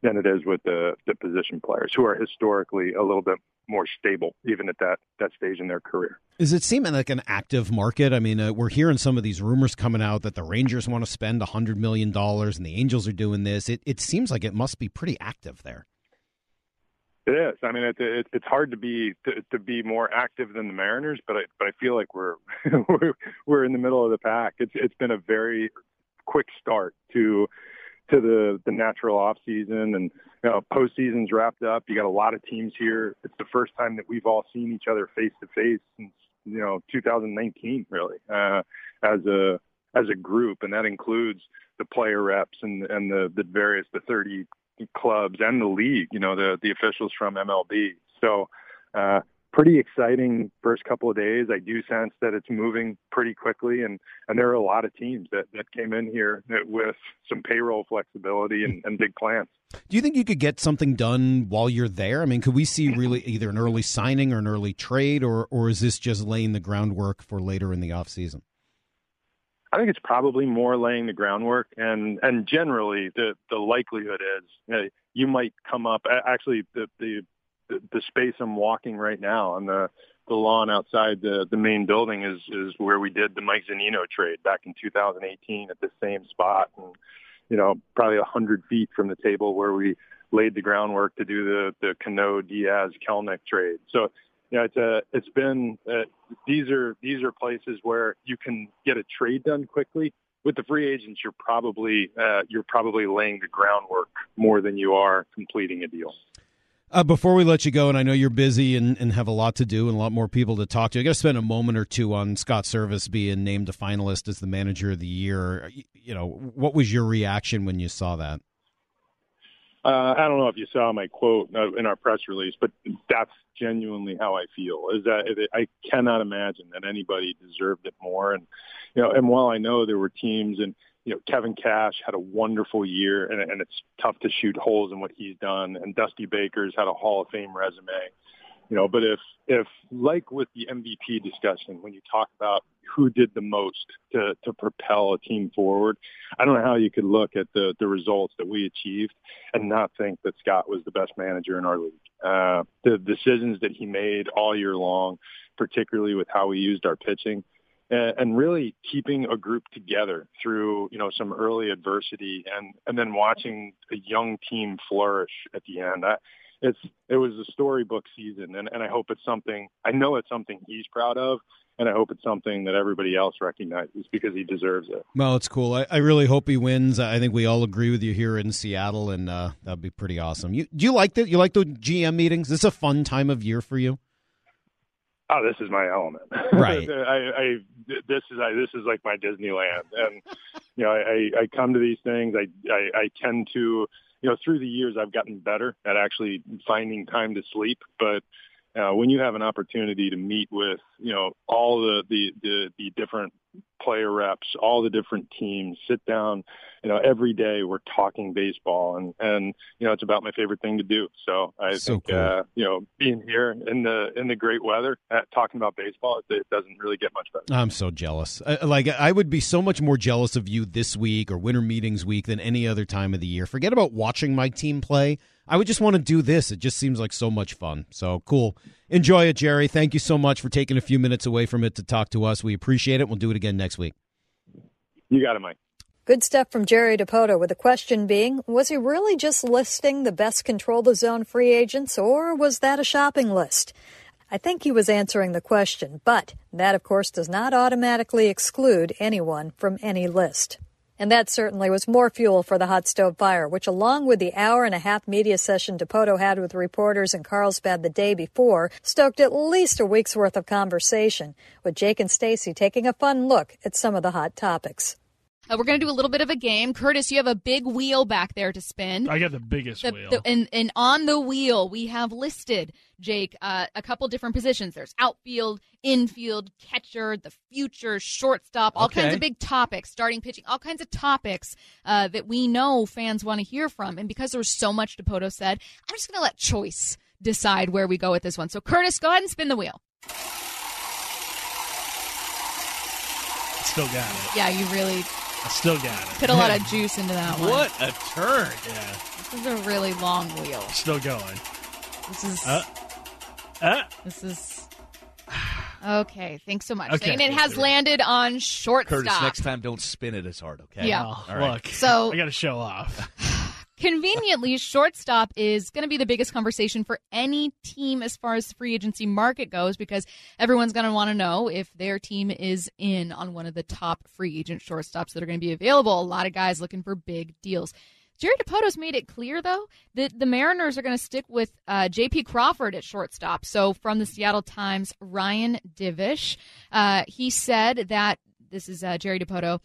S15: than it is with the, the position players who are historically a little bit more stable, even at that, that stage in their career.
S4: Is it seeming like an active market? I mean, uh, we're hearing some of these rumors coming out that the Rangers want to spend $100 million and the Angels are doing this. It, it seems like it must be pretty active there.
S15: It is. I mean, it, it, it's hard to be to, to be more active than the Mariners, but I, but I feel like we're we're in the middle of the pack. It's it's been a very quick start to to the the natural off season and you know postseason's wrapped up. You got a lot of teams here. It's the first time that we've all seen each other face to face since you know 2019 really uh, as a as a group, and that includes the player reps and and the the various the 30 clubs and the league. You know the the officials from MLB. So. Uh, pretty exciting first couple of days. I do sense that it's moving pretty quickly, and and there are a lot of teams that that came in here with some payroll flexibility and, and big plans.
S4: Do you think you could get something done while you're there? I mean, could we see really either an early signing or an early trade, or or is this just laying the groundwork for later in the off season?
S15: I think it's probably more laying the groundwork, and and generally the the likelihood is you, know, you might come up. Actually, the the the, space I'm walking right now on the the lawn outside the the main building is is where we did the Mike Zunino trade back in 2018 at the same spot, and you know probably a hundred feet from the table where we laid the groundwork to do the the Cano Diaz Kelenic trade. So you know, it's a, it's been, uh, these are, these are places where you can get a trade done quickly. With the free agents, you're probably, uh, you're probably laying the groundwork more than you are completing a deal.
S4: Uh, before we let you go, and I know you're busy and, and have a lot to do and a lot more people to talk to, I got to spend a moment or two on Scott Servais being named a finalist as the manager of the year. You know, what was your reaction when you saw that?
S15: Uh, I don't know if you saw my quote uh, in our press release, but that's genuinely how I feel. Is that I cannot imagine that anybody deserved it more. And you know, and while I know there were teams and you know, Kevin Cash had a wonderful year, and, and it's tough to shoot holes in what he's done. And Dusty Baker's had a Hall of Fame resume, you know. But if, if like with the MVP discussion, when you talk about who did the most to to propel a team forward, I don't know how you could look at the the results that we achieved and not think that Scott was the best manager in our league. Uh, the decisions that he made all year long, particularly with how we used our pitching and really keeping a group together through you know some early adversity and and then watching a young team flourish at the end. I, it's it was a storybook season, and, and I hope it's something. I know it's something he's proud of, and I hope it's something that everybody else recognizes because he deserves it.
S4: Well, it's cool. I, I really hope he wins. I think we all agree with you here in Seattle, and uh, that'd be pretty awesome. You do you like that? You like the GM meetings? This is a fun time of year for you
S15: oh, this is my element.
S4: Right.
S15: I, I, this is, I, this is like my Disneyland. And, you know, I, I come to these things. I, I, I tend to, you know, through the years, I've gotten better at actually finding time to sleep. But uh, when you have an opportunity to meet with, you know, all the, the, the, the different player reps, all the different teams, sit down, you know, every day we're talking baseball and, and, you know, it's about my favorite thing to do. So I
S4: so
S15: think,
S4: cool.
S15: uh, you know, being here in the, in the great weather at uh, talking about baseball, it, it doesn't really get much better.
S4: I'm so jealous. I, like I would be so much more jealous of you this week or winter meetings week than any other time of the year. Forget about watching my team play. I would just want to do this. It just seems like so much fun. So cool. Enjoy it, Jerry. Thank you so much for taking a few minutes away from it to talk to us. We appreciate it. We'll do it again next week.
S15: You got it, Mike.
S1: Good stuff from Jerry Dipoto, with the question being was he really just listing the best control the zone free agents, or was that a shopping list? I think he was answering the question, but that, of course, does not automatically exclude anyone from any list. And that certainly was more fuel for the hot stove fire, which, along with the hour and a half media session Dipoto had with reporters in Carlsbad the day before, stoked at least a week's worth of conversation, with Jake and Stacy taking a fun look at some of the hot topics.
S11: Uh, we're going to do a little bit of a game. Curtis, you have a big wheel back there to spin.
S10: I got the biggest
S11: The-
S10: wheel.
S11: the- and, and on the wheel, we have listed, Jake, uh, a couple different positions. There's outfield, infield, catcher, the future, shortstop, all
S5: Okay.
S11: kinds of big topics, starting pitching, all kinds of topics uh, that we know fans want to hear from. And because there's so much Dipoto said, I'm just going to let choice decide where we go with this one. So, Curtis, go ahead and spin the wheel.
S10: Still got it.
S11: Yeah, you really
S10: I still got it.
S11: put a lot of juice into that one.
S5: What a turn!
S10: Yeah,
S11: This is a really long wheel.
S10: still going.
S11: This is.
S10: Uh, uh,
S11: This is okay. Thanks so much.
S10: Okay.
S11: And it has landed on shortstop.
S12: Curtis, next time don't spin it as hard, okay?
S11: Yeah.
S10: oh,
S12: All right.
S10: look.
S11: So-
S10: I got to show off.
S11: Conveniently, shortstop is going to be the biggest conversation for any team as far as the free agency market goes because everyone's going to want to know if their team is in on one of the top free agent shortstops that are going to be available. A lot of guys looking for big deals. Jerry Dipoto's made it clear, though, that the Mariners are going to stick with uh, J.P. Crawford at shortstop. So, from the Seattle Times, Ryan Divish, uh, he said that this is uh, Jerry Dipoto.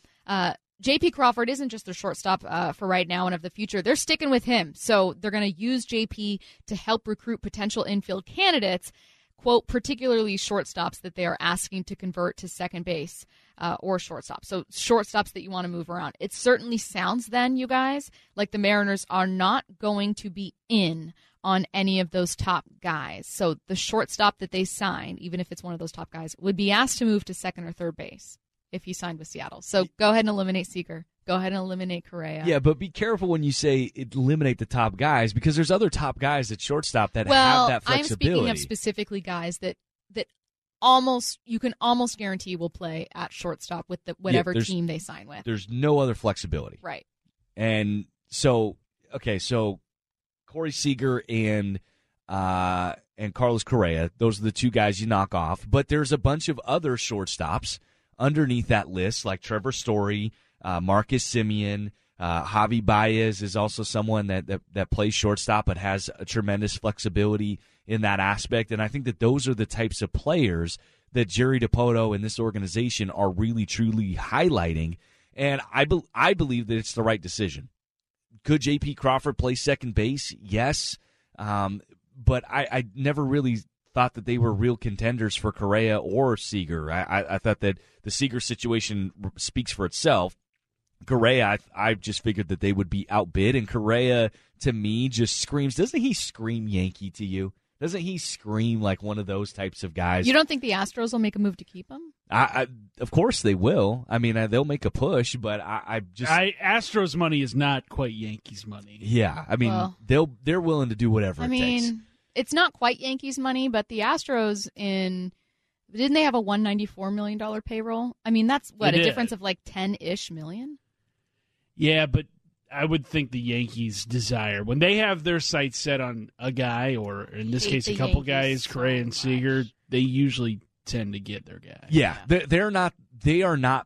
S11: JP Crawford isn't just their shortstop uh, for right now and of the future. They're sticking with him. So they're going to use JP to help recruit potential infield candidates, quote, particularly shortstops that they are asking to convert to second base uh, or shortstop. So shortstops that you want to move around. It certainly sounds then, you guys, like the Mariners are not going to be in on any of those top guys. So the shortstop that they sign, even if it's one of those top guys, would be asked to move to second or third base if he signed with Seattle. So go ahead and eliminate Seager. Go ahead and eliminate Correa.
S12: Yeah, but be careful when you say eliminate the top guys because there's other top guys at shortstop that
S11: well,
S12: have that flexibility.
S11: I'm speaking of specifically guys that that almost you can almost guarantee will play at shortstop with the whatever
S12: there's-
S11: team they sign with.
S12: There's no other flexibility.
S11: Right.
S12: And so, okay, so Corey Seager and uh, and Carlos Correa. Those are the two guys you knock off. But there's a bunch of other shortstops underneath that list, like Trevor Story, uh, Marcus Semien. Uh, Javi Baez is also someone that, that, that plays shortstop but has a tremendous flexibility in that aspect. And I think that those are the types of players that Jerry Dipoto and this organization are really truly highlighting. And I, be- I believe that it's the right decision. Could J.P. Crawford play second base? Yes. Um, but I, I never really thought that they were real contenders for Correa or Seager. I, I, I thought that the Seager situation speaks for itself. Correa, I, I just figured that they would be outbid, and Correa to me just screams. Doesn't he scream Yankee to you? Doesn't he scream like one of those types of guys?
S11: You don't think the Astros will make a move to keep him?
S12: I, I of course they will. I mean, they'll make a push, but I, I just
S10: I Astros money is not quite Yankees money.
S12: Yeah, I mean,
S11: Well-
S12: they'll they're willing to do whatever
S11: I
S12: it
S11: mean,
S12: takes.
S11: It's not quite Yankees money, but the Astros in didn't they have a one ninety four million dollar payroll? I mean, that's what
S10: They
S11: a
S10: did.
S11: difference of like ten ish million.
S10: Yeah, but I would think the Yankees desire when they have their sights set on a guy, or in this case, a couple
S11: Yankees
S10: guys, Correa and Seager. They usually tend to get their guy.
S12: Yeah, they're, they're not. They are not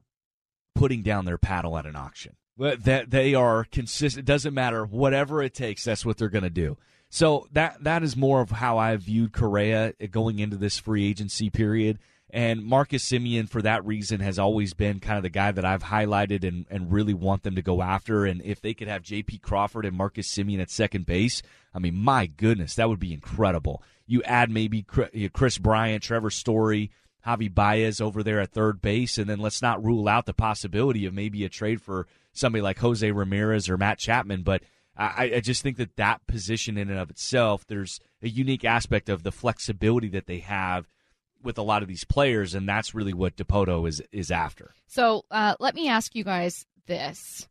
S12: putting down their paddle at an auction. That they are consistent. It doesn't matter whatever it takes. That's what they're going to do. So that that is more of how I viewed Correa going into this free agency period. And Marcus Semien, for that reason, has always been kind of the guy that I've highlighted and, and really want them to go after. And if they could have J.P. Crawford and Marcus Semien at second base, I mean, my goodness, that would be incredible. You add maybe Kris Bryant, Trevor Story, Javi Baez over there at third base, and then let's not rule out the possibility of maybe a trade for somebody like Jose Ramirez or Matt Chapman. But I, I just think that that position in and of itself, there's a unique aspect of the flexibility that they have with a lot of these players, and that's really what Dipoto is is after.
S11: So uh, let me ask you guys this.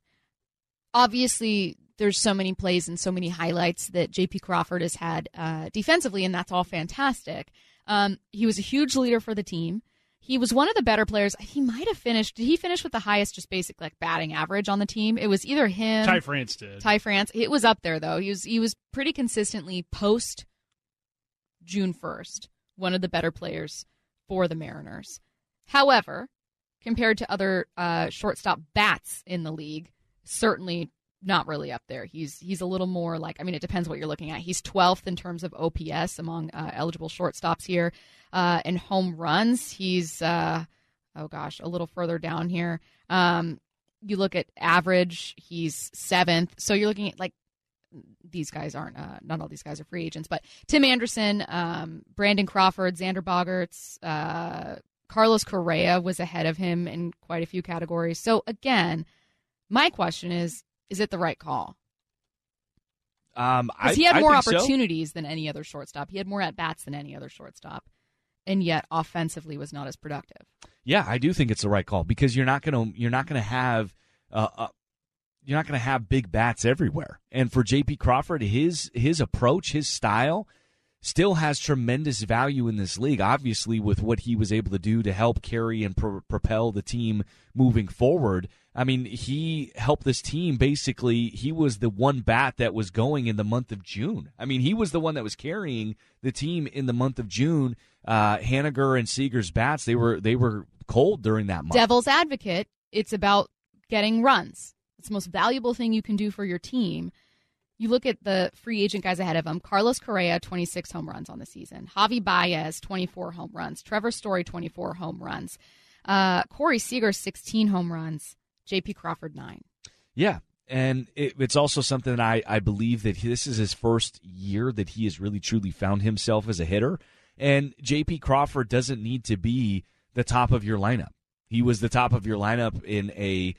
S11: Obviously, there's so many plays and so many highlights that J.P. Crawford has had uh, defensively, and that's all fantastic. Um, he was a huge leader for the team. He was one of the better players. He might have finished. Did he finish with the highest, just basic like batting average on the team? It was either him,
S10: Ty France did.
S11: Ty France. It was up there though. He was he was pretty consistently post June first one of the better players for the Mariners. However, compared to other uh, shortstop bats in the league, certainly not really up there. He's he's a little more like I mean it depends what you're looking at. He's 12th in terms of OPS among uh, eligible shortstops here. Uh, in home runs, he's uh, oh gosh, a little further down here. Um, you look at average, he's seventh. So you're looking at like these guys aren't uh, not all these guys are free agents, but Tim Anderson, um, Brandon Crawford, Xander Bogaerts, uh, Carlos Correa was ahead of him in quite a few categories. So again, my question is: Is it the right call?
S12: Um, I,
S11: Because he had
S12: I
S11: more
S12: think so.
S11: opportunities than any other shortstop. He had more at bats than any other shortstop, and yet offensively was not as productive.
S12: Yeah, I do think it's the right call because you're not gonna you're not gonna have uh, uh, you're not gonna have big bats everywhere. And for J.P. Crawford, his his approach, his style, still has tremendous value in this league. Obviously, with what he was able to do to help carry and pro- propel the team moving forward. I mean, he helped this team basically. He was the one bat that was going in the month of June. I mean, he was the one that was carrying the team in the month of June. Uh, Haniger and Seager's bats they were they were cold during that month.
S11: Devil's advocate, it's about getting runs. It's the most valuable thing you can do for your team. You look at the free agent guys ahead of him Carlos Correa, 26 home runs on the season. Javi Baez, 24 home runs. Trevor Story, 24 home runs. Uh, Corey Seager, 16 home runs. JP Crawford, 9.
S12: Yeah. And it, it's also something that I, I believe that this is his first year that he has really truly found himself as a hitter. And JP Crawford doesn't need to be the top of your lineup. He was the top of your lineup in a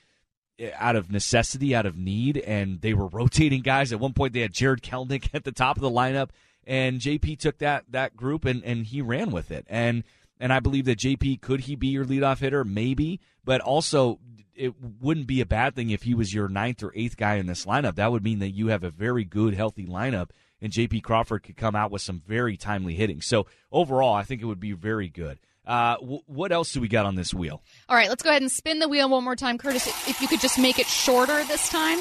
S12: out of necessity, out of need, and they were rotating guys. At one point, they had Jarred Kelenic at the top of the lineup, and JP took that that group and and he ran with it. And and I believe that JP could he be your leadoff hitter, maybe, but also it wouldn't be a bad thing if he was your ninth or eighth guy in this lineup. That would mean that you have a very good, healthy lineup, and JP Crawford could come out with some very timely hitting. So overall, I think it would be very good. Uh, w- what else do we got on this wheel?
S11: All right, let's go ahead and spin the wheel one more time. Curtis, if you could just make it shorter this time.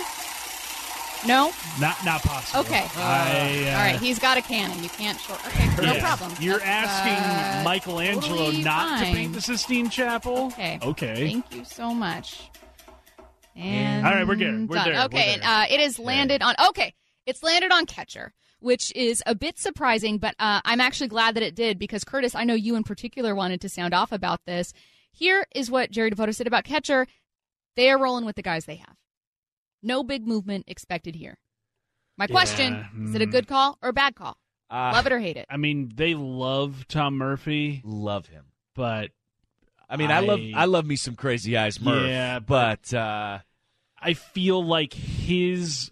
S11: No.
S10: Not not possible.
S11: Okay.
S10: I, uh,
S11: All right. He's got a cannon. You can't short. Okay. No
S10: yeah.
S11: problem.
S10: You're
S11: That's,
S10: asking
S11: uh,
S10: Michelangelo
S11: totally
S10: not to paint the Sistine Chapel.
S11: Okay.
S10: Okay.
S11: Thank you so much. And
S10: All right, we're good. We're
S11: done.
S10: there. We're
S11: Okay,
S10: there.
S11: Uh, it is landed on. Okay, it's landed on catcher, which is a bit surprising, but uh, I'm actually glad that it did because Curtis, I know you in particular wanted to sound off about this. Here is what Jerry Dipoto said about catcher: they are rolling with the guys they have. No big movement expected here. My question:
S10: Yeah,
S11: Is it a
S10: mm.
S11: good call or a bad call?
S12: Uh,
S11: Love it or hate it?
S10: I mean, they love Tom Murphy,
S12: Love him.
S10: but
S12: I mean, I, love I love me some crazy eyes Murph.
S10: Yeah,
S12: but uh,
S10: I feel like his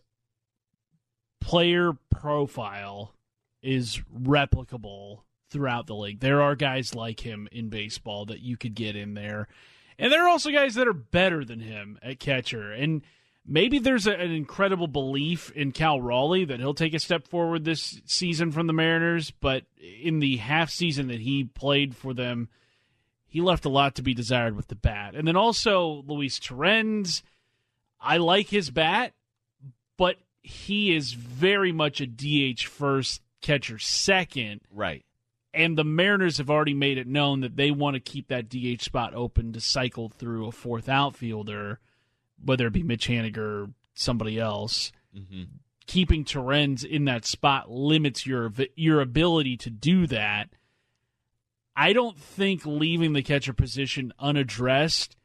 S10: player profile is replicable throughout the league. There are guys like him in baseball that you could get in there. And there are also guys that are better than him at catcher. And maybe there's a, an incredible belief in Cal Raleigh that he'll take a step forward this season from the Mariners, but in the half season that he played for them, he left a lot to be desired with the bat. And then also Luis Torrens, I like his bat, but he is very much a DH first, catcher second.
S12: right.
S10: And the Mariners have already made it known that they want to keep that DH spot open to cycle through a fourth outfielder, whether it be Mitch Haniger or somebody else.
S12: Mm-hmm.
S10: Keeping Torrens in that spot limits your your ability to do that. I don't think leaving the catcher position unaddressed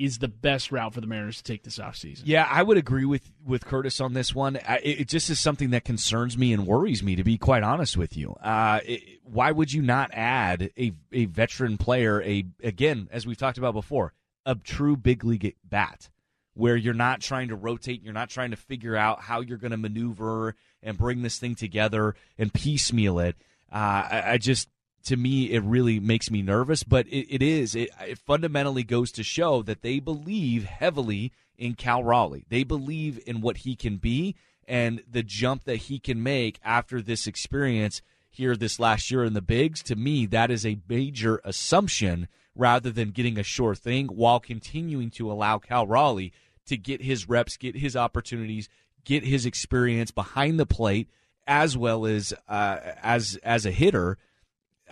S10: is the best route for the Mariners to take this offseason.
S12: Yeah, I would agree with with Curtis on this one. I, it, just is something that concerns me and worries me, to be quite honest with you. Uh, it, why would you not add a a veteran player? A again, as we've talked about before, a true big league bat, where you're not trying to rotate, you're not trying to figure out how you're going to maneuver and bring this thing together and piecemeal it. Uh, I, I just to me, it really makes me nervous, but it, it is. It, it fundamentally goes to show that they believe heavily in Cal Raleigh. They believe in what he can be and the jump that he can make after this experience here this last year in the bigs. To me, that is a major assumption rather than getting a sure thing while continuing to allow Cal Raleigh to get his reps, get his opportunities, get his experience behind the plate as well as uh, as as a hitter.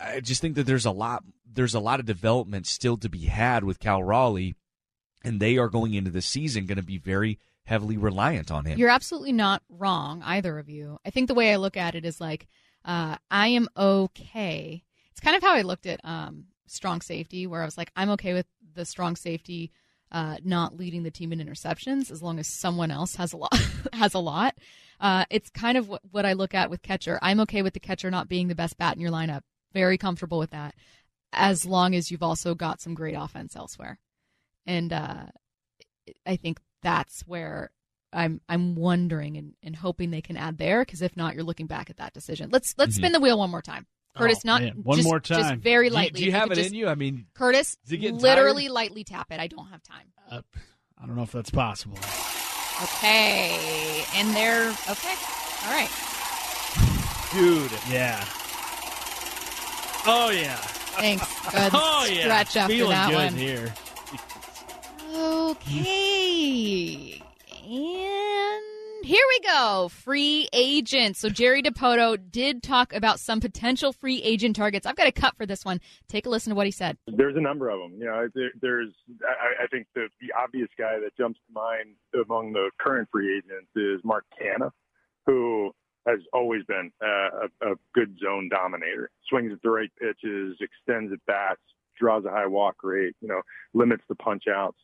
S12: I just think that there's a lot there's a lot of development still to be had with Cal Raleigh, and they are going into the season going to be very heavily reliant on him.
S11: You're absolutely not wrong, either of you. I think the way I look at it is like, uh, I am okay. It's kind of how I looked at um, strong safety, where I was like, I'm okay with the strong safety uh, not leading the team in interceptions as long as someone else has a lot. has a lot. Uh, it's kind of what, what I look at with catcher. I'm okay with the catcher not being the best bat in your lineup. Very comfortable with that, as long as you've also got some great offense elsewhere. And uh, I think that's where I'm I'm wondering and, and hoping they can add there because if not, you're looking back at that decision. Let's let's spin the wheel one more time. Curtis,
S10: Oh,
S11: not
S10: man. One
S11: just,
S10: more
S11: just
S10: time.
S11: very
S12: Do you-
S11: lightly.
S12: Do you, have
S11: could
S12: it
S11: just-
S12: in you? I mean,
S11: Curtis,
S12: Is it getting
S11: literally
S12: tired?
S11: lightly tap it. I don't have time.
S10: Uh, I don't know if that's possible.
S11: Okay, and they're okay. All right.
S10: Dude. Yeah. Oh, yeah.
S11: Thanks. Good
S10: oh, yeah.
S11: stretch after
S10: Feeling
S11: that
S10: good
S11: one.
S10: here.
S11: Okay. And here we go. Free agent. So Jerry Dipoto did talk about some potential free agent targets. I've got a cut for this one. Take a listen to what he said.
S15: There's a number of them. You know, there, there's. I, I think the the obvious guy that jumps to mind among the current free agents is Mark Canha, who has always been uh, a, a good zone dominator. Swings at the right pitches, extends at bats, draws a high walk rate. You know, limits the punch outs.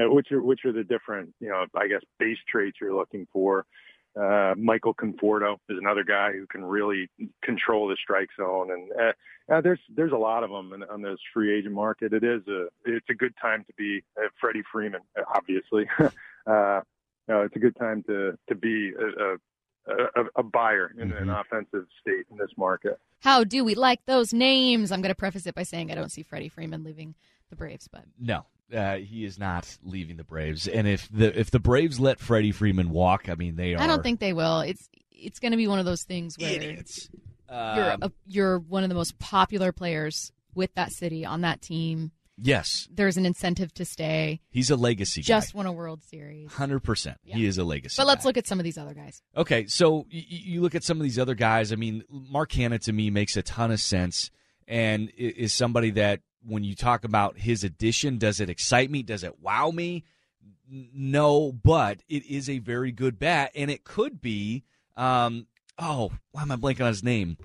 S15: Uh, which are which are the different, you know, I guess base traits you're looking for. Uh, Michael Conforto is another guy who can really control the strike zone, and uh, uh, there's there's a lot of them in, on this free agent market. It is a it's a good time to be uh, Freddie Freeman, obviously. uh, uh, it's a good time to to be a, a, a, a buyer in an offensive state in this market.
S11: How do we like those names? I'm going to preface it by saying I don't see Freddie Freeman leaving the Braves, but
S12: no, uh, he is not leaving the Braves. And if the if the Braves let Freddie Freeman walk, I mean they are.
S11: I don't think they will. It's it's going to be one of those things where
S12: idiots.
S11: you're
S12: Um,
S11: a, you're one of the most popular players with that city on that team.
S12: Yes.
S11: there's an incentive to stay.
S12: He's a legacy
S11: Just
S12: guy.
S11: won a World Series.
S12: 100%. He is a legacy
S11: But let's
S12: guy.
S11: look at some of these other guys.
S12: Okay, so y- you look at some of these other guys. I mean, Mark Canha to me makes a ton of sense, and is somebody that when you talk about his addition, does it excite me? Does it wow me? No, but it is a very good bat, and it could be. Um, oh, why am I blanking on his name?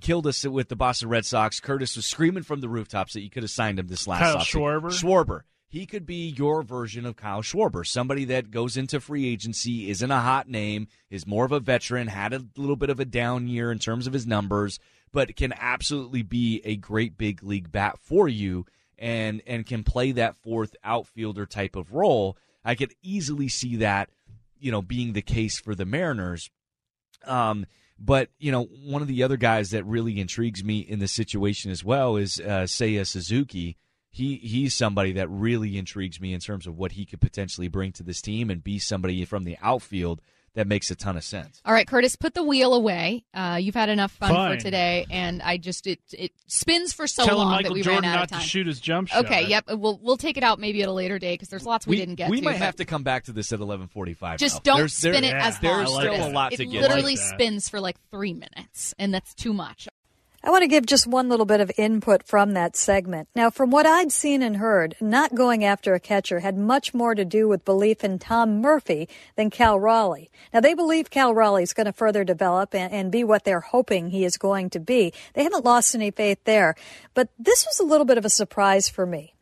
S12: Killed us with the Boston Red Sox. Curtis was screaming from the rooftops that you could have signed him this last
S10: Kyle
S12: offseason.
S10: Schwarber?
S12: Schwarber. He could be your version of Kyle Schwarber, somebody that goes into free agency, isn't a hot name, is more of a veteran, had a little bit of a down year in terms of his numbers, but can absolutely be a great big league bat for you and and can play that fourth outfielder type of role. I could easily see that, you know, being the case for the Mariners. Um, but you know, one of the other guys that really intrigues me in this situation as well is uh, Seiya Suzuki. He he's somebody that really intrigues me in terms of what he could potentially bring to this team and be somebody from the outfield that makes a ton of sense.
S11: All right, Curtis, put the wheel away. Uh, you've had enough fun
S10: Fine.
S11: for today, and I just it it spins for so
S10: Telling
S11: long
S10: Michael
S11: that we
S10: Jordan
S11: ran out
S10: not
S11: of time.
S10: to shoot his jump shot.
S11: Okay, yep. We'll we'll take it out maybe at a later day because there's lots we, didn't get
S12: We
S11: to.
S12: might
S11: but
S12: have to come back to this at eleven forty-five.
S11: Just don't
S12: there's,
S11: spin
S12: there-
S11: it as long.
S12: There's
S11: long.
S12: still
S11: as
S12: a lot
S11: it
S12: to get.
S11: It literally
S12: to.
S11: spins for like three minutes, and that's too much.
S1: I want to give just one little bit of input from that segment. Now, from what I'd seen and heard, not going after a catcher had much more to do with belief in Tom Murphy than Cal Raleigh. Now, they believe Cal Raleigh is going to further develop and, and be what they're hoping he is going to be. They haven't lost any faith there. But this was a little bit of a surprise for me.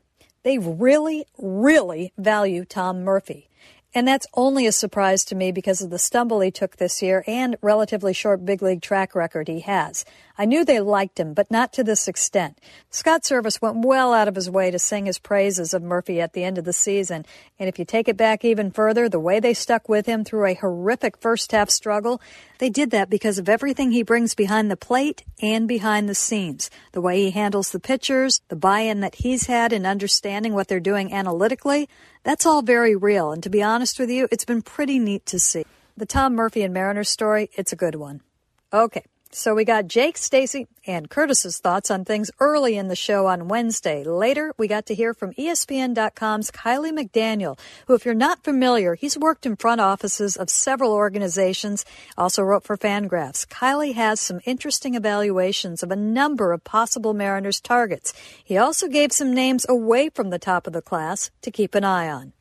S1: They really, really value Tom Murphy. And that's only a surprise to me because of the stumble he took this year and relatively short big league track record he has. I knew they liked him, but not to this extent. Scott Servais went well out of his way to sing his praises of Murphy at the end of the season. And if you take it back even further, the way they stuck with him through a horrific first half struggle, they did that because of everything he brings behind the plate and behind the scenes. The way he handles the pitchers, the buy-in that he's had in understanding what they're doing analytically, that's all very real. And to be honest with you, it's been pretty neat to see. The Tom Murphy and Mariners story, it's a good one. Okay. So we got Jake, Stacy, and Curtis's thoughts on things early in the show on Wednesday. Later, we got to hear from ESPN.com's Kylie McDaniel, who, if you're not familiar, he's worked in front offices of several organizations, also wrote for Fangraphs. Kylie has some interesting evaluations of a number of possible Mariners targets. He also gave some names away from the top of the class to keep an eye on.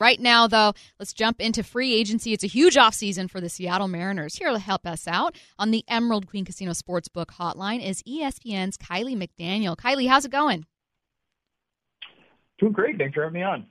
S11: Right now, though, let's jump into free agency. It's a huge offseason for the Seattle Mariners. Here to help us out on the Emerald Queen Casino Sportsbook hotline is ESPN's Kylie McDaniel. Kylie, how's it going?
S16: Doing great. Thanks for having me on.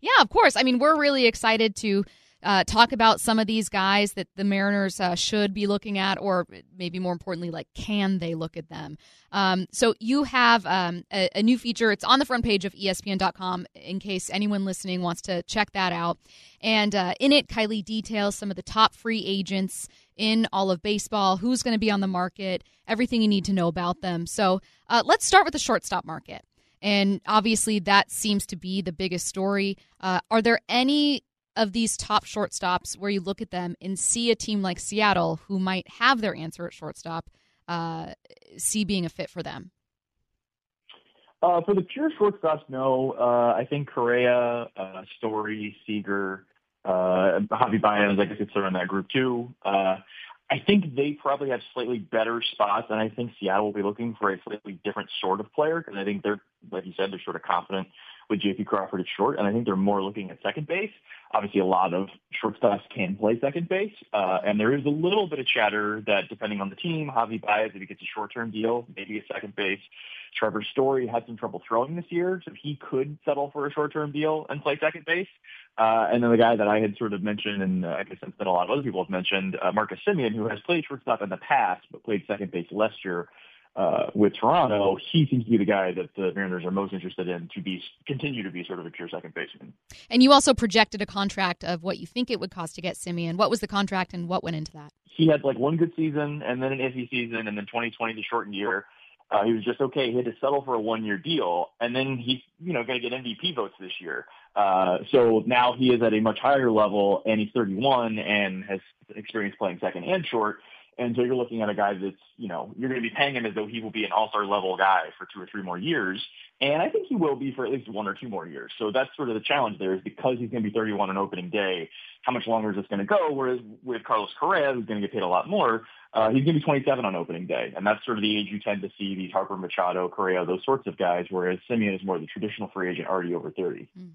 S11: Yeah, of course. I mean, we're really excited to uh, talk about some of these guys that the Mariners uh, should be looking at, or maybe more importantly, like can they look at them? Um, so you have um, a, a new feature. It's on the front page of ESPN.com in case anyone listening wants to check that out. And uh, in it, Kylie details some of the top free agents in all of baseball, who's going to be on the market, everything you need to know about them. So uh, let's start with the shortstop market. And obviously, that seems to be the biggest story. Uh, are there any of these top shortstops where you look at them and see a team like Seattle, who might have their answer at shortstop, uh, see being a fit for them?
S16: Uh, for the pure shortstops, no. Uh, I think Correa, uh, Story, Seager, uh, Javi Baez, I guess it's in that group too. Uh, I think they probably have slightly better spots, and I think Seattle will be looking for a slightly different sort of player because I think they're, like you said, they're sort of confident with J.P. Crawford at short, and I think they're more looking at second base. Obviously, a lot of shortstops can play second base, uh, and there is a little bit of chatter that depending on the team, Javi Baez, if he gets a short-term deal, maybe a second base. Trevor Story had some trouble throwing this year, so he could settle for a short-term deal and play second base. Uh, and then the guy that I had sort of mentioned, and uh, I guess that a lot of other people have mentioned, uh, Marcus Semien, who has played shortstop in the past but played second base last year uh, with Toronto. He seems to be the guy that the Mariners are most interested in to be continue to be sort of a pure second baseman.
S11: And you also projected a contract of what you think it would cost to get Semien. What was the contract and what went into that?
S16: He had like one good season and then an iffy season, and then 2020 the shortened year. Uh, he was just okay. He had to settle for a one-year deal, and then he's you know going to get MVP votes this year. Uh, so now he is at a much higher level, and he's 31 and has experience playing second and short. And so you're looking at a guy that's, you know, you're going to be paying him as though he will be an all-star level guy for two or three more years. And I think he will be for at least one or two more years. So that's sort of the challenge there is because he's going to be 31 on opening day, how much longer is this going to go? Whereas with Carlos Correa, who's going to get paid a lot more, uh, he's going to be 27 on opening day. And that's sort of the age you tend to see these Harper Machado, Correa, those sorts of guys, whereas Semien is more the traditional free agent already over 30.
S11: Mm.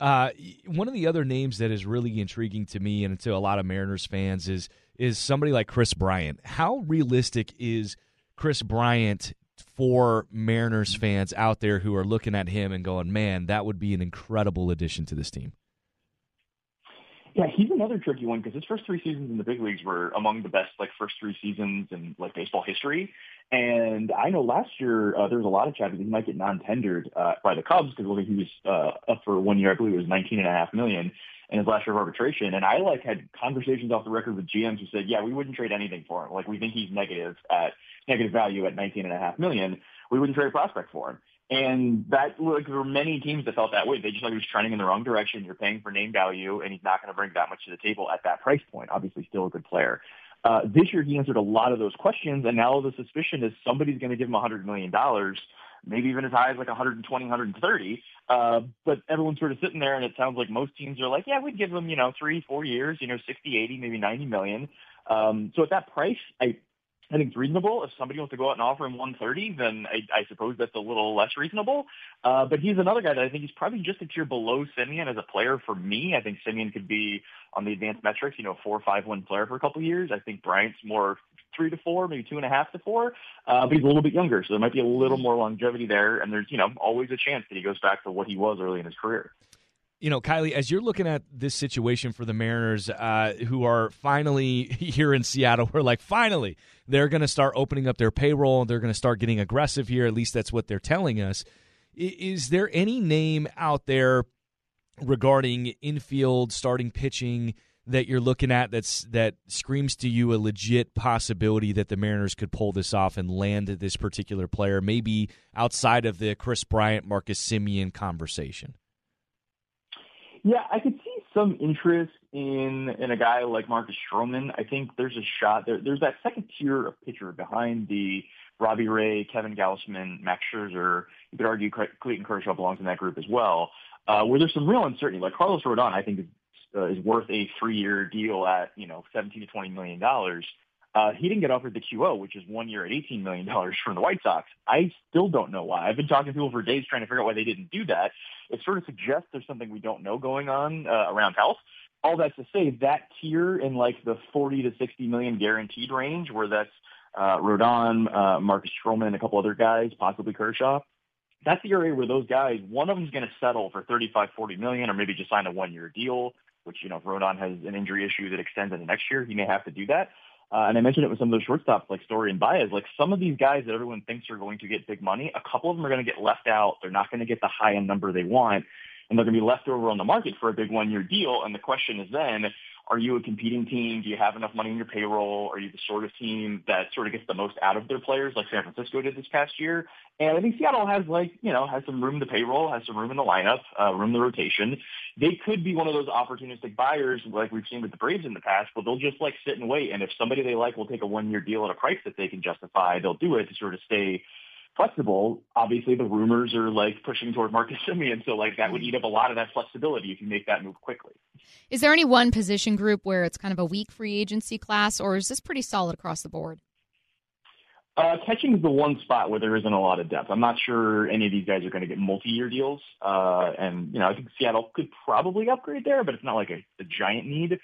S12: Uh, one of the other names that is really intriguing to me and to a lot of Mariners fans is is somebody like Kris Bryant. How realistic is Kris Bryant for Mariners fans out there who are looking at him and going, "Man, that would be an incredible addition to this team"?
S16: Yeah, he's another tricky one because his first three seasons in the big leagues were among the best like first three seasons in like baseball history. And I know last year uh, there was a lot of chat that he might get non-tendered uh, by the Cubs because he was uh, up for one year. I believe it was nineteen and a half million in his last year of arbitration. And I like had conversations off the record with GMs who said, yeah, we wouldn't trade anything for him. Like we think he's negative at negative value at nineteen and a half million. We wouldn't trade a prospect for him. And that, like, there were many teams that felt that way. They just thought he was trending in the wrong direction. You're paying for name value, and he's not going to bring that much to the table at that price point. Obviously, still a good player. Uh, this year, he answered a lot of those questions, and now the suspicion is somebody's going to give him a $100 million, maybe even as high as like 120, 130. Uh, but everyone's sort of sitting there, and it sounds like most teams are like, yeah, we'd give him, you know, three, four years, you know, 60, 80, maybe 90 million. Um, so at that price, I, I think it's reasonable. If somebody wants to go out and offer him 130, then I, I suppose that's a little less reasonable. Uh, but he's another guy that I think he's probably just a tier below Semien as a player for me. I think Semien could be on the advanced metrics, you know, four or five win player for a couple of years. I think Bryant's more three to four, maybe two and a half to four. Uh, but he's a little bit younger, so there might be a little more longevity there. And there's, you know, always a chance that he goes back to what he was early in his career
S12: you know, Kylie, as you're looking at this situation for the Mariners, uh, who are finally here in Seattle, we're like, finally, they're going to start opening up their payroll. They're going to start getting aggressive here. At least that's what they're telling us. Is there any name out there regarding infield starting pitching that you're looking at that's that screams to you a legit possibility that the Mariners could pull this off and land this particular player, maybe outside of the Kris Bryant, Marcus Semien conversation?
S16: Yeah, I could see some interest in in a guy like Marcus Stroman. I think there's a shot there. There's that second tier of pitcher behind the Robbie Ray, Kevin Gausman, Max Scherzer. You could argue Clayton Kershaw belongs in that group as well, uh, where there's some real uncertainty. Like Carlos Rodon, I think is, uh, is worth a three-year deal at you know 17 to 20 million dollars. Uh, he didn't get offered the QO, which is one year at $18 million from the White Sox. I still don't know why. I've been talking to people for days trying to figure out why they didn't do that. It sort of suggests there's something we don't know going on uh, around health. All that to say, that tier in like the 40 to 60 million guaranteed range, where that's uh, Rodon, uh, Marcus Stroman, a couple other guys, possibly Kershaw. That's the area where those guys, one of them's going to settle for 35, 40 million, or maybe just sign a one-year deal. Which you know, if Rodon has an injury issue that extends into next year, he may have to do that. Uh, and I mentioned it with some of those shortstops like Story and Baez. Like some of these guys that everyone thinks are going to get big money, a couple of them are going to get left out. They're not going to get the high end number they want, and they're going to be left over on the market for a big one year deal. And the question is then, are you a competing team? Do you have enough money in your payroll? Are you the sort of team that sort of gets the most out of their players like San Francisco did this past year? And I think Seattle has like, you know, has some room to payroll, has some room in the lineup, uh, room in the rotation. They could be one of those opportunistic buyers like we've seen with the Braves in the past, but they'll just like sit and wait. And if somebody they like will take a one year deal at a price that they can justify, they'll do it to sort of stay flexible, obviously the rumors are like pushing toward Marcus Semien, so like that would eat up a lot of that flexibility if you make that move quickly.
S11: Is there any one position group where it's kind of a weak free agency class, or is this pretty solid across the board?
S16: Uh, catching is the one spot where there isn't a lot of depth. I'm not sure any of these guys are going to get multi-year deals, uh, and you know I think Seattle could probably upgrade there, but it's not like a, a giant need.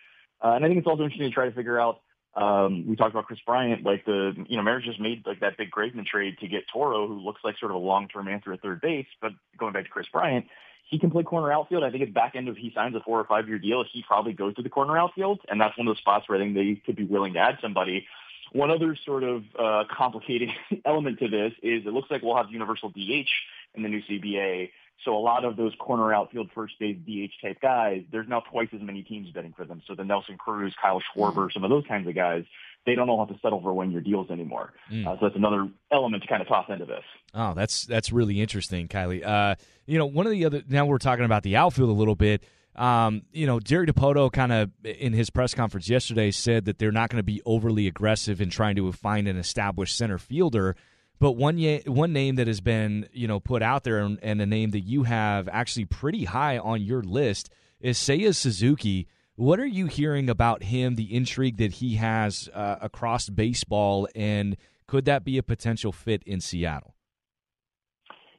S16: Uh, and I think it's also interesting to try to figure out um, we talked about Kris Bryant, like the, you know, Mariners just made like that big Graveman trade to get Toro, who looks like sort of a long-term answer at third base. But going back to Kris Bryant, he can play corner outfield. I think at back end of he signs a four or five year deal, he probably goes to the corner outfield, and that's one of the spots where I think they could be willing to add somebody. One other sort of uh, complicated element to this is it looks like we'll have universal DH in the new CBA. So a lot of those corner outfield first base DH type guys, there's now twice as many teams betting for them. So the Nelson Cruz, Kyle Schwarber, some of those kinds of guys, they don't all have to settle for one year deals anymore. Mm. Uh, so that's another element to kind of toss into this.
S12: Oh, that's that's really interesting, Kylie. Uh, you know, one of the other now we're talking about the outfield a little bit. Um, you know, Jerry Dipoto kind of in his press conference yesterday said that they're not going to be overly aggressive in trying to find an established center fielder. But one one name that has been you know put out there and, and a name that you have actually pretty high on your list is Seiya Suzuki. What are you hearing about him? The intrigue that he has uh, across baseball, and could that be a potential fit in Seattle?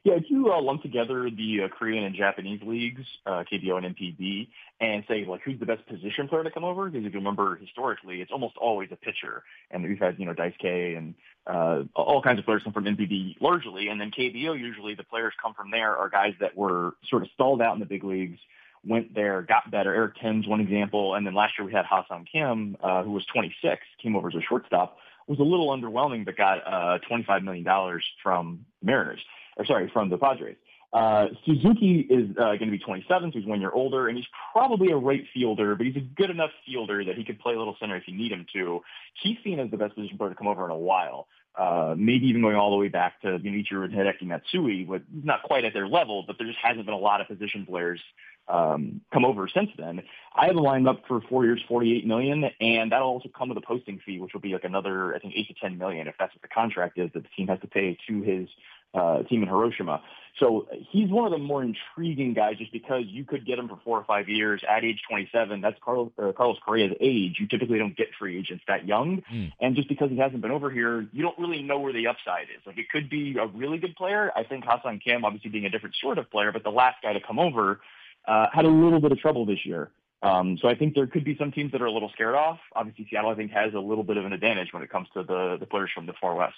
S16: Yeah, if you uh, lump together the uh, Korean and Japanese leagues, uh, KBO and NPB, and say like who's the best position player to come over, because if you remember historically, it's almost always a pitcher, and we've had you know Daisuke and uh, all kinds of players come from NPB largely, and then KBO usually the players come from there are guys that were sort of stalled out in the big leagues, went there, got better. Eric Thames one example, and then last year we had Ha-Seong Kim, uh, who was 26, came over as a shortstop, was a little underwhelming, but got uh, 25 million dollars from Mariners or sorry, from the Padres. Uh, Suzuki is uh, going to be 27, so he's one year older, and he's probably a right fielder, but he's a good enough fielder that he could play a little center if you need him to. He's seen as the best position player to come over in a while. Uh, maybe even going all the way back to you know, Ichiro and Hideki Matsui, but not quite at their level, but there just hasn't been a lot of position players um, come over since then. I have a lined up for four years, 48 million, and that'll also come with a posting fee, which will be like another, I think, eight to 10 million if that's what the contract is that the team has to pay to his uh, team in Hiroshima. So he's one of the more intriguing guys just because you could get him for four or five years at age 27. That's Carlos, uh, Carlos Correa's age. You typically don't get free agents that young. Mm. And just because he hasn't been over here, you don't really know where the upside is. Like it could be a really good player. I think Ha-Seong Kim, obviously being a different sort of player, but the last guy to come over uh, had a little bit of trouble this year. Um, so I think there could be some teams that are a little scared off. Obviously, Seattle, I think, has a little bit of an advantage when it comes to the, the players from the far west.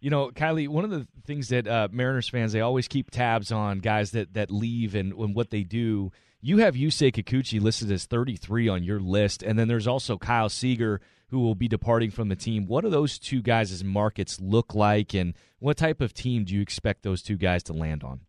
S12: You know, Kylie, one of the things that uh, Mariners fans they always keep tabs on guys that that leave and, and what they do. You have Yusei Kikuchi listed as 33 on your list, and then there's also Kyle Seager who will be departing from the team. What do those two guys' markets look like, and what type of team do you expect those two guys to land on?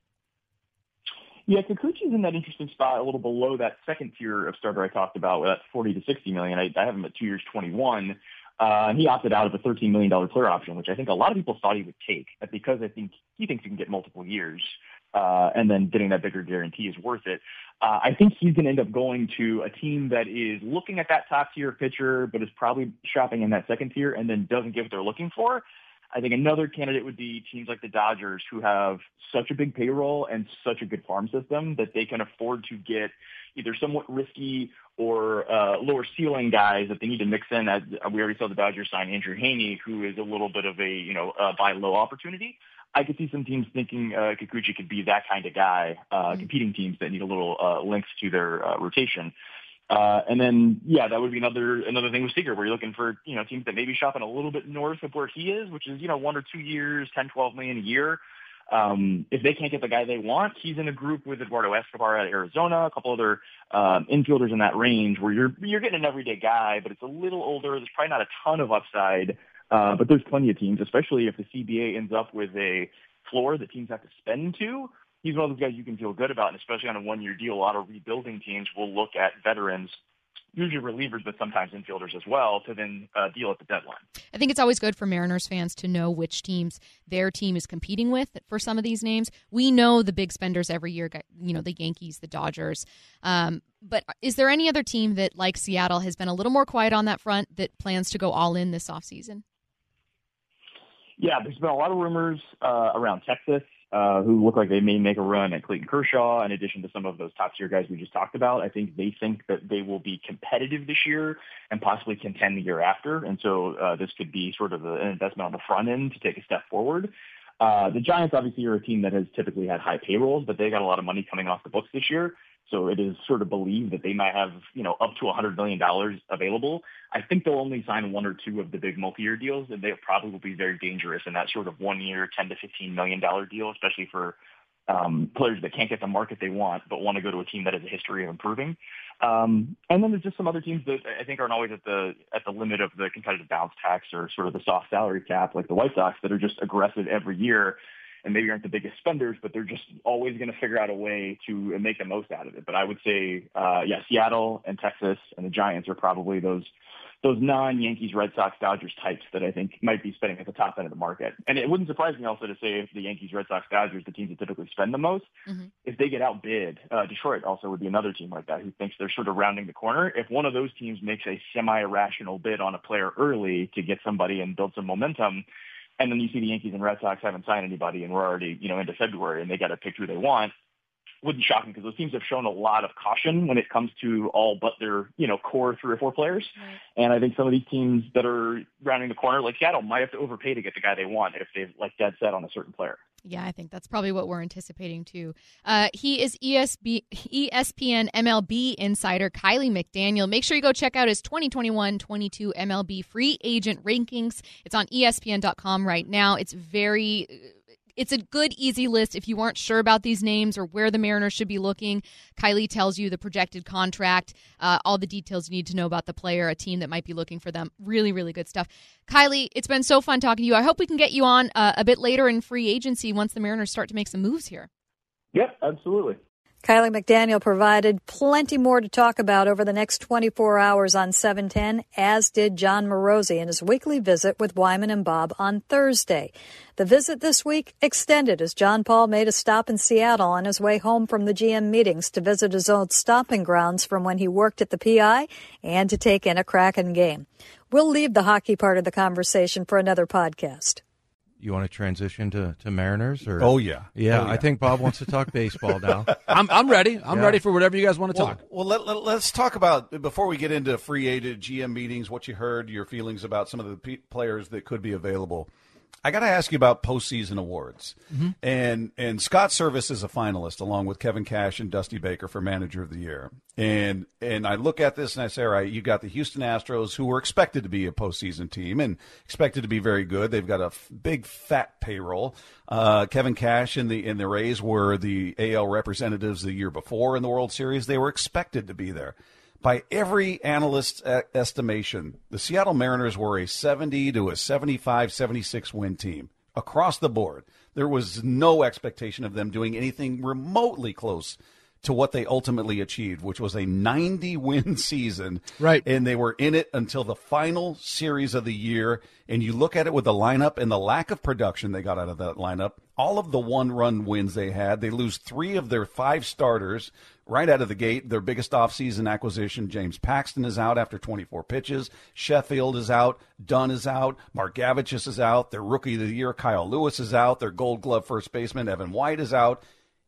S16: Yeah, Kikuchi's in that interesting spot, a little below that second tier of starter I talked about, that 40 to 60 million. I, I have him at two years, 21. Uh, and he opted out of a $13 million player option, which I think a lot of people thought he would take because I think he thinks he can get multiple years. Uh, and then getting that bigger guarantee is worth it. Uh, I think he's going to end up going to a team that is looking at that top tier pitcher, but is probably shopping in that second tier and then doesn't get what they're looking for. I think another candidate would be teams like the Dodgers who have such a big payroll and such a good farm system that they can afford to get either somewhat risky or uh, lower ceiling guys that they need to mix in. As we already saw the Dodgers sign Andrew Heaney, who is a little bit of a you know uh, buy low opportunity. I could see some teams thinking uh, Kikuchi could be that kind of guy, uh, mm-hmm. competing teams that need a little uh, length to their uh, rotation. Uh, and then, yeah, that would be another another thing with Seager, where you're looking for you know teams that maybe shopping a little bit north of where he is, which is you know one or two years, ten, twelve million a year. Um, if they can't get the guy they want, he's in a group with Eduardo Escobar at Arizona, a couple other um, infielders in that range where you're you're getting an everyday guy, but it's a little older. There's probably not a ton of upside, uh, but there's plenty of teams, especially if the CBA ends up with a floor that teams have to spend to. He's one of those guys you can feel good about, and especially on a one-year deal, a lot of rebuilding teams will look at veterans usually relievers, but sometimes infielders as well, to then uh, deal at the deadline.
S11: I think it's always good for Mariners fans to know which teams their team is competing with for some of these names. We know the big spenders every year, you know, the Yankees, the Dodgers. Um, but is there any other team that, like Seattle, has been a little more quiet on that front that plans to go all in this offseason?
S16: Yeah, there's been a lot of rumors uh, around Texas uh, who look like they may make a run at Clayton Kershaw, in addition to some of those top tier guys we just talked about. I think they think that they will be competitive this year and possibly contend the year after. And so uh, this could be sort of an investment on the front end to take a step forward. Uh, the Giants obviously are a team that has typically had high payrolls, but they got a lot of money coming off the books this year. So it is sort of believed that they might have, you know, up to $100 million available. I think they'll only sign one or two of the big multi-year deals, and they probably will be very dangerous in that sort of one-year, 10 to $15 million deal, especially for um, players that can't get the market they want, but want to go to a team that has a history of improving. Um, and then there's just some other teams that I think aren't always at the at the limit of the competitive balance tax or sort of the soft salary cap, like the White Sox, that are just aggressive every year and maybe aren't the biggest spenders, but they're just always going to figure out a way to make the most out of it. But I would say, uh, yeah, Seattle and Texas and the Giants are probably those those non-Yankees, Red Sox, Dodgers types that I think might be spending at the top end of the market. And it wouldn't surprise me also to say if the Yankees, Red Sox, Dodgers, the teams that typically spend the most,
S11: mm-hmm.
S16: if they get outbid, uh, Detroit also would be another team like that who thinks they're sort of rounding the corner. If one of those teams makes a semi-irrational bid on a player early to get somebody and build some momentum, and then you see the Yankees and Red Sox haven't signed anybody and we're already, you know, into February and they got to pick who they want, wouldn't shock me because those teams have shown a lot of caution when it comes to all but their, you know, core three or four players.
S11: Right.
S16: And I think some of these teams that are rounding the corner, like Seattle, might have to overpay to get the guy they want if they've like dead set on a certain player.
S11: Yeah, I think that's probably what we're anticipating too. Uh, he is ESB, ESPN MLB insider Kylie McDaniel. Make sure you go check out his 2021-22 MLB free agent rankings. It's on ESPN.com right now. It's very it's a good, easy list if you weren't sure about these names or where the Mariners should be looking. Kylie tells you the projected contract, uh, all the details you need to know about the player, a team that might be looking for them. Really, really good stuff. Kylie, it's been so fun talking to you. I hope we can get you on uh, a bit later in free agency once the Mariners start to make some moves here.
S16: Yep, absolutely.
S1: Kiley McDaniel provided plenty more to talk about over the next 24 hours on 710, as did Jon Morosi in his weekly visit with Wyman and Bob on Thursday. The visit this week extended as Jon Paul made a stop in Seattle on his way home from the GM meetings to visit his old stomping grounds from when he worked at the PI and to take in a Kraken game. We'll leave the hockey part of the conversation for another podcast
S17: you want to transition to, to Mariners? Or
S18: oh yeah,
S17: yeah,
S18: oh, yeah.
S17: I think Bob wants to talk baseball now.
S19: I'm I'm ready. I'm yeah. ready for whatever you guys want to
S18: well,
S19: talk.
S18: Well, let, let, us talk about before we get into free agent GM meetings. What you heard, your feelings about some of the p- players that could be available. I got to ask you about postseason awards,
S19: mm-hmm.
S18: and and Scott Servais is a finalist along with Kevin Cash and Dusty Baker for Manager of the Year. And and I look at this and I say, all right, you got the Houston Astros who were expected to be a postseason team and expected to be very good. They've got a f- big fat payroll. Uh, Kevin Cash and the and the Rays were the AL representatives the year before in the World Series. They were expected to be there by every analyst's estimation, the Seattle Mariners were a 70 to a 75, 76 win team across the board. There was no expectation of them doing anything remotely close to what they ultimately achieved, which was a 90 win season.
S19: Right.
S18: And they were in it until the final series of the year. And you look at it with the lineup and the lack of production they got out of that lineup, all of the one run wins they had, they lose three of their five starters right out of the gate. Their biggest offseason acquisition, James Paxton, is out after 24 pitches. Sheffield is out. Dunn is out. Margevicius is out. Their rookie of the year, Kyle Lewis, is out. Their gold glove first baseman, Evan White, is out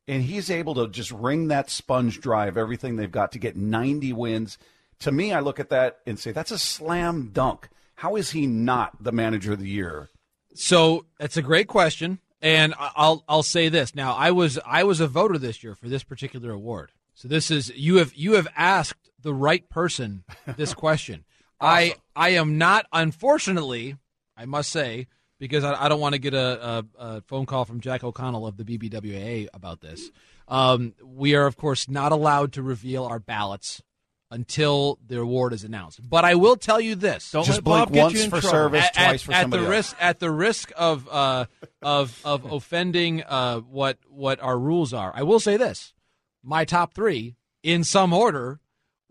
S18: and he's able to just wring that sponge dry of everything they've got to get 90 wins. To me, I look at that and say that's a slam dunk. How is he not the manager of the year?
S19: So that's a great question, and I'll I'll say this. Now, I was I was a voter this year for this particular award. So this is you have you have asked the right person this question. awesome. I I am not unfortunately, I must say, because I, I don't want to get a, a, a, phone call from Jack O'Connell of the BBWA about this. Um, we are, of course, not allowed to reveal our ballots until the award is announced. But I will tell you this:
S18: don't just blink once for Servais,
S19: at,
S18: twice
S19: at,
S18: for
S19: at
S18: somebody
S19: the
S18: else.
S19: risk at the risk of uh, of of offending uh, what what our rules are. I will say this: my top three, in some order,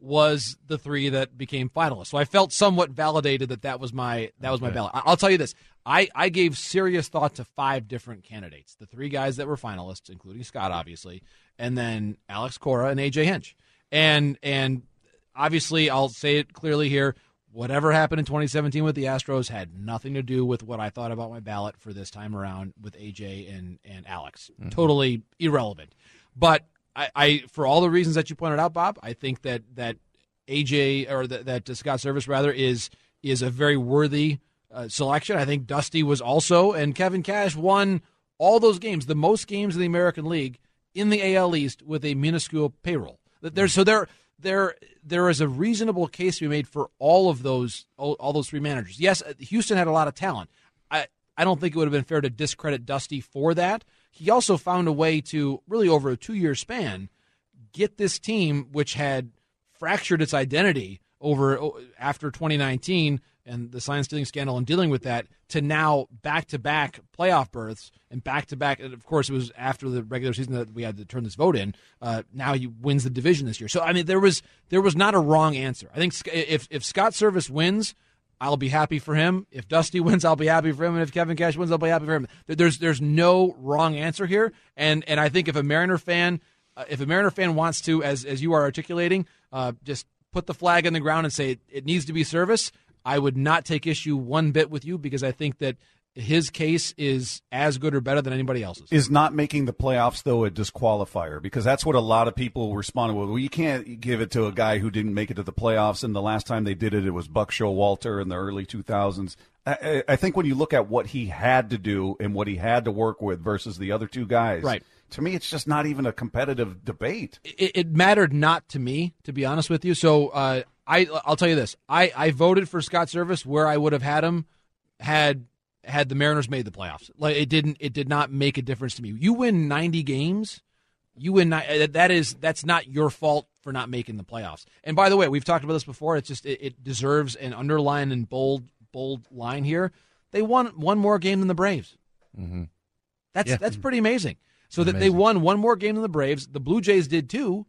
S19: was the three that became finalists. So I felt somewhat validated that that was my that was my ballot. I'll tell you this: I I gave serious thought to five different candidates. The three guys that were finalists, including Scott, obviously, and then Alex Cora and AJ Hinch. And and obviously, I'll say it clearly here: whatever happened in 2017 with the Astros had nothing to do with what I thought about my ballot for this time around with AJ and and Alex. Mm-hmm. Totally irrelevant. But I, I, for all the reasons that you pointed out, Bob, I think that that AJ or that, that Scott Servais rather is is a very worthy uh, selection. I think Dusty was also, and Kevin Cash won all those games, the most games in the American League in the AL East with a minuscule payroll. There, so there, there, there is a reasonable case to be made for all of those, all, all those three managers. Yes, uh, Houston had a lot of talent. I, I don't think it would have been fair to discredit Dusty for that he also found a way to really over a two year span get this team, which had fractured its identity over after 2019, and the sign stealing scandal and dealing with that to now back to back playoff berths and back to back. And of course, it was after the regular season that we had to turn this vote in. Uh, now he wins the division this year. So I mean, there was there was not a wrong answer. I think if if Scott Servais wins. I'll be happy for him. If Dusty wins, I'll be happy for him, and if Kevin Cash wins, I'll be happy for him. There's there's no wrong answer here, and and I think if a Mariner fan, uh, if a Mariner fan wants to, as as you are articulating, uh, just put the flag in the ground and say it, it needs to be Servais. I would not take issue one bit with you because I think that his case is as good or better than anybody else's.
S18: Is not making the playoffs though a disqualifier because that's what a lot of people responded with. Well, you can't give it to a guy who didn't make it to the playoffs, and the last time they did it, it was Buck Showalter in the early 2000s. I, I think when you look at what he had to do and what he had to work with versus the other two guys,
S19: right.
S18: To me, it's just not even a competitive debate.
S19: It, it mattered not to me, to be honest with you. So uh, I, I'll tell you this: I, I voted for Scott Servais where I would have had him had had the Mariners made the playoffs. Like it didn't it did not make a difference to me. You win 90 games, you win that is that's not your fault for not making the playoffs. And by the way, we've talked about this before. It's just it, it deserves an underline and bold bold line here. They won one more game than the Braves.
S17: Mm-hmm.
S19: That's
S17: Yeah.
S19: that's pretty amazing. So that they won one more game than the Braves. The Blue Jays did too.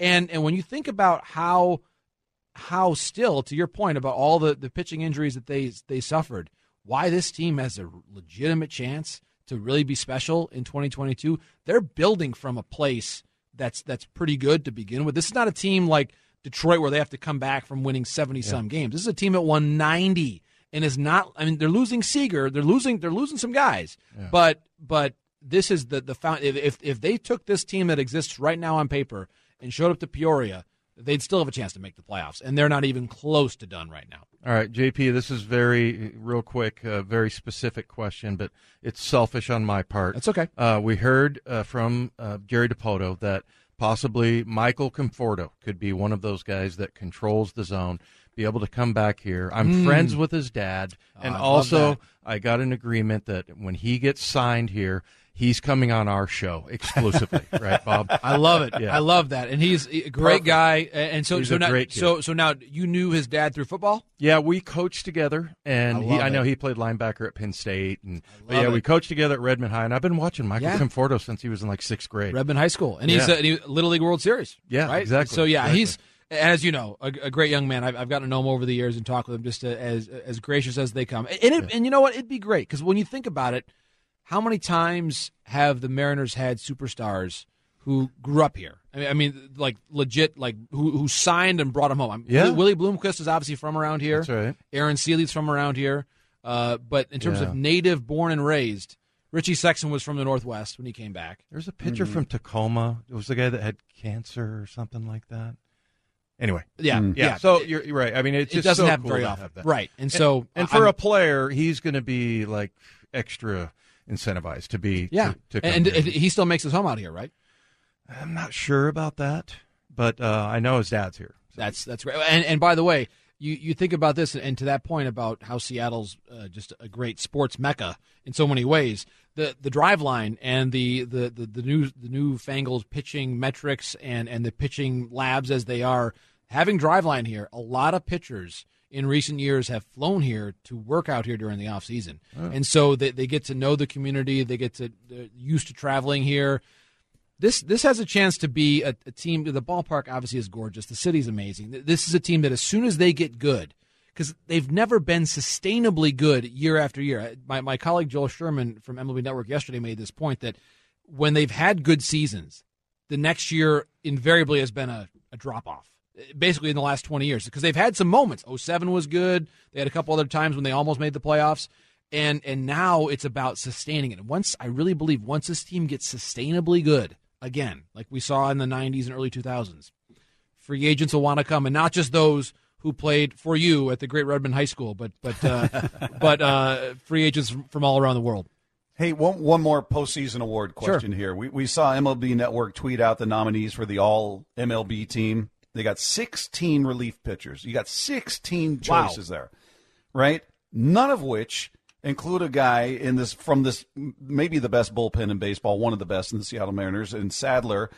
S19: And and when you think about how how still to your point about all the, the pitching injuries that they they suffered, why this team has a legitimate chance to really be special in 2022. They're building from a place that's that's pretty good to begin with. This is not a team like Detroit where they have to come back from winning 70 some games. This is a team that won 90 and is not I mean they're losing Seager, they're losing they're losing some guys.
S17: Yeah.
S19: But but this is the the found if if they took this team that exists right now on paper and showed up to Peoria, they'd still have a chance to make the playoffs and they're not even close to done right now.
S17: All right, JP, this is very real quick, uh, very specific question, but it's selfish on my part.
S19: That's okay.
S17: Uh, we heard uh, from uh, Jerry Dipoto that possibly Michael Conforto could be one of those guys that controls the zone, be able to come back here. I'm
S19: Mm.
S17: friends with his dad, and
S19: I
S17: also. I got an agreement that when he gets signed here, he's coming on our show exclusively, right, Bob?
S19: I love it.
S17: Yeah.
S19: I love that, and he's a great
S17: Perfect.
S19: guy. And so,
S17: He's
S19: so
S17: a
S19: now,
S17: great kid.
S19: so, so now, you knew his dad through football.
S17: Yeah, we coached together, and
S19: I
S17: he, I know he played linebacker at Penn State, and but yeah,
S19: it.
S17: we coached together at Redmond High, and I've been watching Michael
S19: Yeah.
S17: Conforto since he was in like sixth grade.
S19: Redmond High School, and he's
S17: Yeah.
S19: uh, he, Little League World Series.
S17: Yeah,
S19: right.
S17: exactly,
S19: So yeah,
S17: exactly.
S19: he's as you know a, a great young man. I've, I've gotten to know him over the years and talk with him just as as gracious as they come. And it, and you know what? It'd be great because when you think about it, how many times have the Mariners had superstars who grew up here? I mean, I mean like legit, like who who signed and brought them home. I'm-
S17: Yeah.
S19: Willie Bloomquist is obviously from around here.
S17: That's right.
S19: Aaron Sele's from around here. Uh, but in terms
S17: Yeah.
S19: of native, born and raised, Richie Sexson was from the Northwest when he came back.
S17: There's a pitcher
S19: Mm-hmm.
S17: from Tacoma. It was the guy that had cancer or something like that. Anyway,
S19: Yeah,
S17: yeah.
S19: yeah.
S17: So you're, you're right. I mean, it's
S19: It
S17: just
S19: doesn't
S17: so
S19: happen
S17: cool
S19: very
S17: to
S19: often.
S17: that.
S19: Right. And so,
S17: and
S19: I-
S17: for
S19: I'm-
S17: a player, he's going to be like extra incentivized to be.
S19: Yeah,
S17: to, to
S19: and, and he still makes his home out here, right?
S17: I'm not sure about that, but uh, I know his dad's here.
S19: That's that's great. And and by the way, you you think about this, and to that point about how Seattle's uh, just a great sports mecca in so many ways. The the Driveline and the the the, the new the newfangled pitching metrics and and the pitching labs as they are having Driveline here. A lot of pitchers in recent years have flown here to work out here during the off season,
S17: Oh.
S19: and so they, they get to know the community. They get to used to traveling here this this has a chance to be a, a team. The ballpark obviously is gorgeous. The city's amazing. This is a team that as soon as they get good, because they've never been sustainably good year after year. My my colleague Joel Sherman from MLB Network yesterday made this point that when they've had good seasons, the next year invariably has been a, a drop off. Basically, in the last twenty years, because they've had some moments. 07 was good. They had a couple other times when they almost made the playoffs and and now it's about sustaining it. Once I really believe once this team gets sustainably good again, like we saw in the '90s and early 2000s, free agents will want to come, and not just those who played for you at the Great Redmond High School, but but uh, but uh, free agents from, from all around the world.
S18: Hey, one, one more postseason award question here. We, we saw MLB Network tweet out the nominees for the All MLB team. They got 16 relief pitchers. You got 16
S19: Wow.
S18: choices there, right? None of which include a guy in this from this maybe the best bullpen in baseball, one of the best in the Seattle Mariners, and Sadler,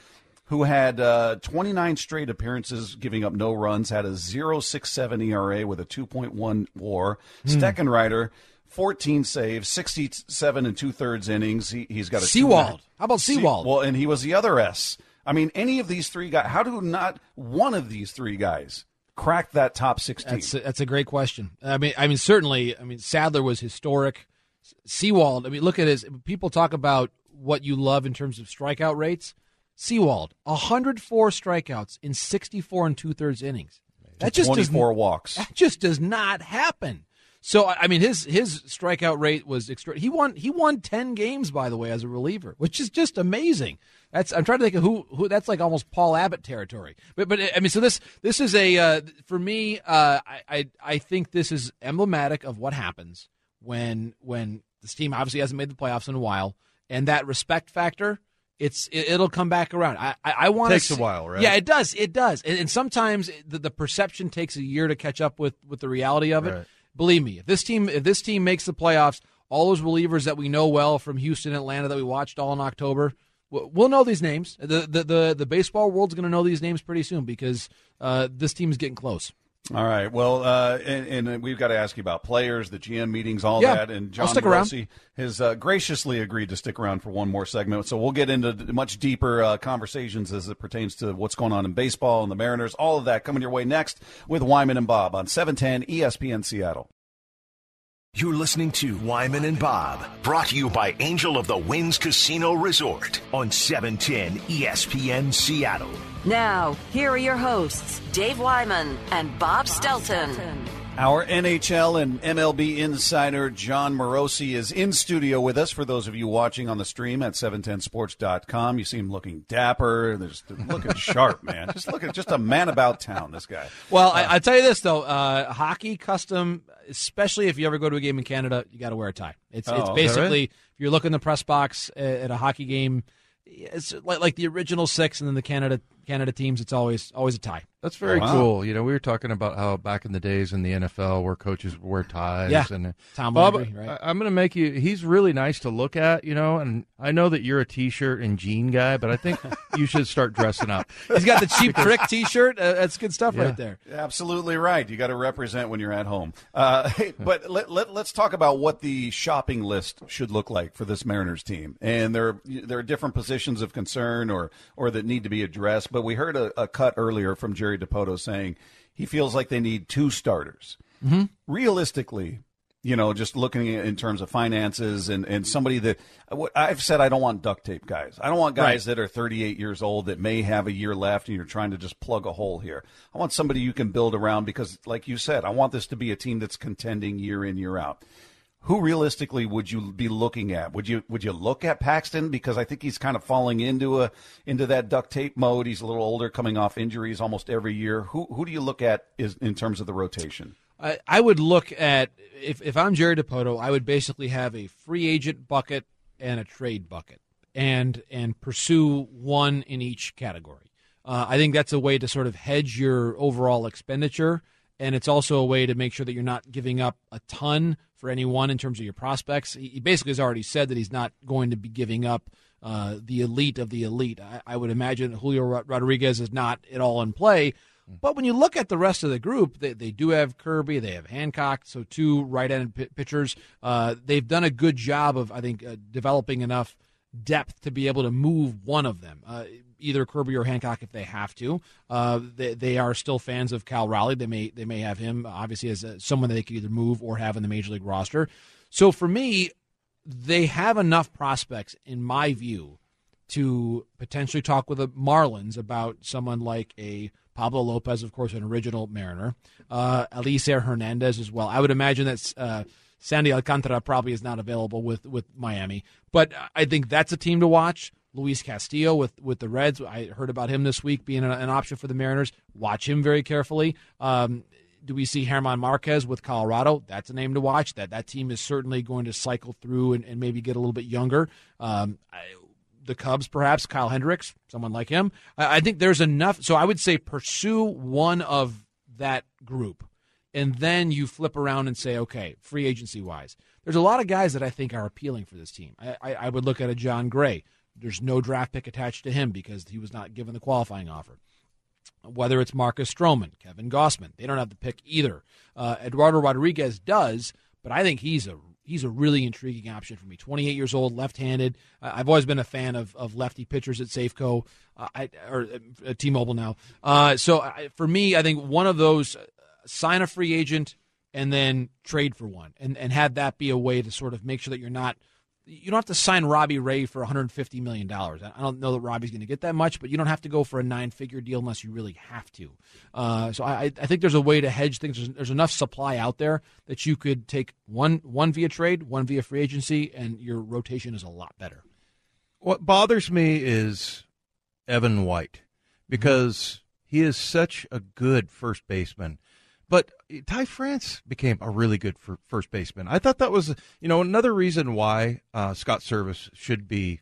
S18: who had uh, 29 straight appearances, giving up no runs, had a 0.67 ERA with a 2.1 WAR.
S19: Hmm.
S18: Steckenrider, 14 saves, 67 and two thirds innings. He, he's got a
S19: Sewald. How about
S18: Se-
S19: Sewald?
S18: Well, and he was the other S. I mean, any of these three guys. How do not one of these three guys crack that top 16?
S19: That's a, that's a great question. I mean, I mean, certainly. I mean, Sadler was historic. Sewald. I mean, look at his. People talk about what you love in terms of strikeout rates. Sewald, 104 strikeouts in 64 and two thirds innings. That just does
S18: 24
S19: n-
S18: walks.
S19: That just does not happen. So I mean, his his strikeout rate was extra. He won he won 10 games by the way as a reliever, which is just amazing. That's I'm trying to think of who who that's like almost Paul Abbott territory. But but I mean, so this this is a uh, for me. Uh, I, I I think this is emblematic of what happens when when this team obviously hasn't made the playoffs in a while, and that respect factor. It's it, it'll come back around. I I, I want
S17: Takes a while, right?
S19: Yeah, it does. It does. And, and sometimes the, the perception takes a year to catch up with with the reality of it.
S17: Right.
S19: Believe me, if this team if this team makes the playoffs, all those relievers that we know well from Houston, Atlanta that we watched all in October, we'll know these names. The the the, the baseball world's going to know these names pretty soon because uh, this team's getting close.
S18: All right. Well, uh, and, and we've got to ask you about players, the GM meetings, all
S19: Yeah,
S18: that. And John. Rossi has uh, graciously agreed to stick around for one more segment. So we'll get into much deeper uh, conversations as it pertains to what's going on in baseball and the Mariners. All of that coming your way next with Wyman and Bob on E 710 ESPN Seattle.
S7: You're listening to Wyman and Bob, brought to you by Angel of the Winds Casino Resort on E 710 ESPN Seattle.
S9: Now, here are your hosts, Dave Wyman and Bob Stelton.
S18: Our NHL and MLB insider Jon Morosi is in studio with us. For those of you watching on the stream at 710sports.com, you see him looking dapper. There's looking sharp, man. Just looking, just a man about town. This guy.
S19: Well, I, I tell you this though, uh, hockey custom, especially if you ever go to a game in Canada, you got to wear a tie. It's
S18: Oh,
S19: it's basically if you're looking in the press box at, at a hockey game, it's like like the original six, and then the Canada Canada teams. It's always always a tie.
S17: That's very
S19: wow.
S17: cool. You know, we were talking about how back in the days in the NFL where coaches wear ties.
S19: Yeah.
S17: and
S19: Tom
S17: Bob,
S19: Landry, right?
S17: I, am going to make you. He's really nice to look at, you know. And I know that you're a t-shirt and jean guy, but I think you should start dressing up.
S19: He's got the cheap trick T-shirt. Uh, that's good stuff
S17: Yeah.
S19: right there.
S18: Absolutely right. You got to represent when you're at home. Uh, hey, but let, let, let's talk about what the shopping list should look like for this Mariners team. And there, there are different positions of concern or, or that need to be addressed. But we heard a, a cut earlier from Jerry Dipoto saying he feels like they need two starters.
S19: Mm-hmm.
S18: Realistically, you know, just looking in terms of finances and, and somebody that I've said I don't want duct tape guys. I don't want guys
S19: Right.
S18: that are 38 years old that may have a year left and you're trying to just plug a hole here. I want somebody you can build around because, like you said, I want this to be a team that's contending year in, year out. Who realistically would you be looking at? Would you would you look at Paxton because I think he's kind of falling into a into that duct tape mode. He's a little older, coming off injuries almost every year. Who who do you look at is in terms of the rotation?
S19: I, I would look at if if I'm Jerry Dipoto, I would basically have a free agent bucket and a trade bucket, and and pursue one in each category. Uh, I think that's a way to sort of hedge your overall expenditure, and it's also a way to make sure that you're not giving up a ton for anyone in terms of your prospects. He basically has already said that he's not going to be giving up uh, the elite of the elite. I, I would imagine Julio Rodriguez is not at all in play. But when you look at the rest of the group, they, they do have Kirby, they have Hancock, so two right-handed p- pitchers. Uh, they've done a good job of, I think, uh, developing enough depth to be able to move one of them, uh, either Kirby or Hancock if they have to. Uh, they, they are still fans of Cal Raleigh. They may they may have him obviously as uh someone that they could either move or have in the major league roster. So for me, they have enough prospects, in my view, to potentially talk with the Marlins about someone like a Pablo Lopez, of course, an original Mariner, uh, Hernandez as well. I would imagine that uh, Sandy Alcantara probably is not available with, with Miami, but I think that's a team to watch. Luis Castillo with, with the Reds. I heard about him this week being an, an option for the Mariners. Watch him very carefully. Um, do we see German Marquez with Colorado? That's a name to watch. That that team is certainly going to cycle through and, and maybe get a little bit younger. Um, I, the Cubs, perhaps Kyle Hendricks, someone like him. I, I think there's enough. So I would say pursue one of that group, and then you flip around and say, okay, free agency wise, there's a lot of guys that I think are appealing for this team. I, I, I would look at a Jon Gray. There's no draft pick attached to him because he was not given the qualifying offer. Whether it's Marcus Stroman, Kevin Gausman, they don't have the pick either. Uh, Eduardo Rodriguez does, but I think he's a he's a really intriguing option for me. 28 years old, left-handed. I've always been a fan of, of lefty pitchers at Safeco, uh, I, or uh, T-Mobile now. Uh, so I, for me, I think one of those uh, sign a free agent and then trade for one, and and have that be a way to sort of make sure that you're not you don't have to sign Robbie Ray for 150 million dollars. I don't know that Robbie's going to get that much, but you don't have to go for a nine-figure deal unless you really have to. Uh, so I, I think there's a way to hedge things. There's, there's, enough supply out there that you could take one one via trade, one via free agency, and your rotation is a lot better.
S17: What bothers me is Evan White because he is such a good first baseman. But Ty France became a really good first baseman. I thought that was, you know, another reason why uh, Scott Servais should be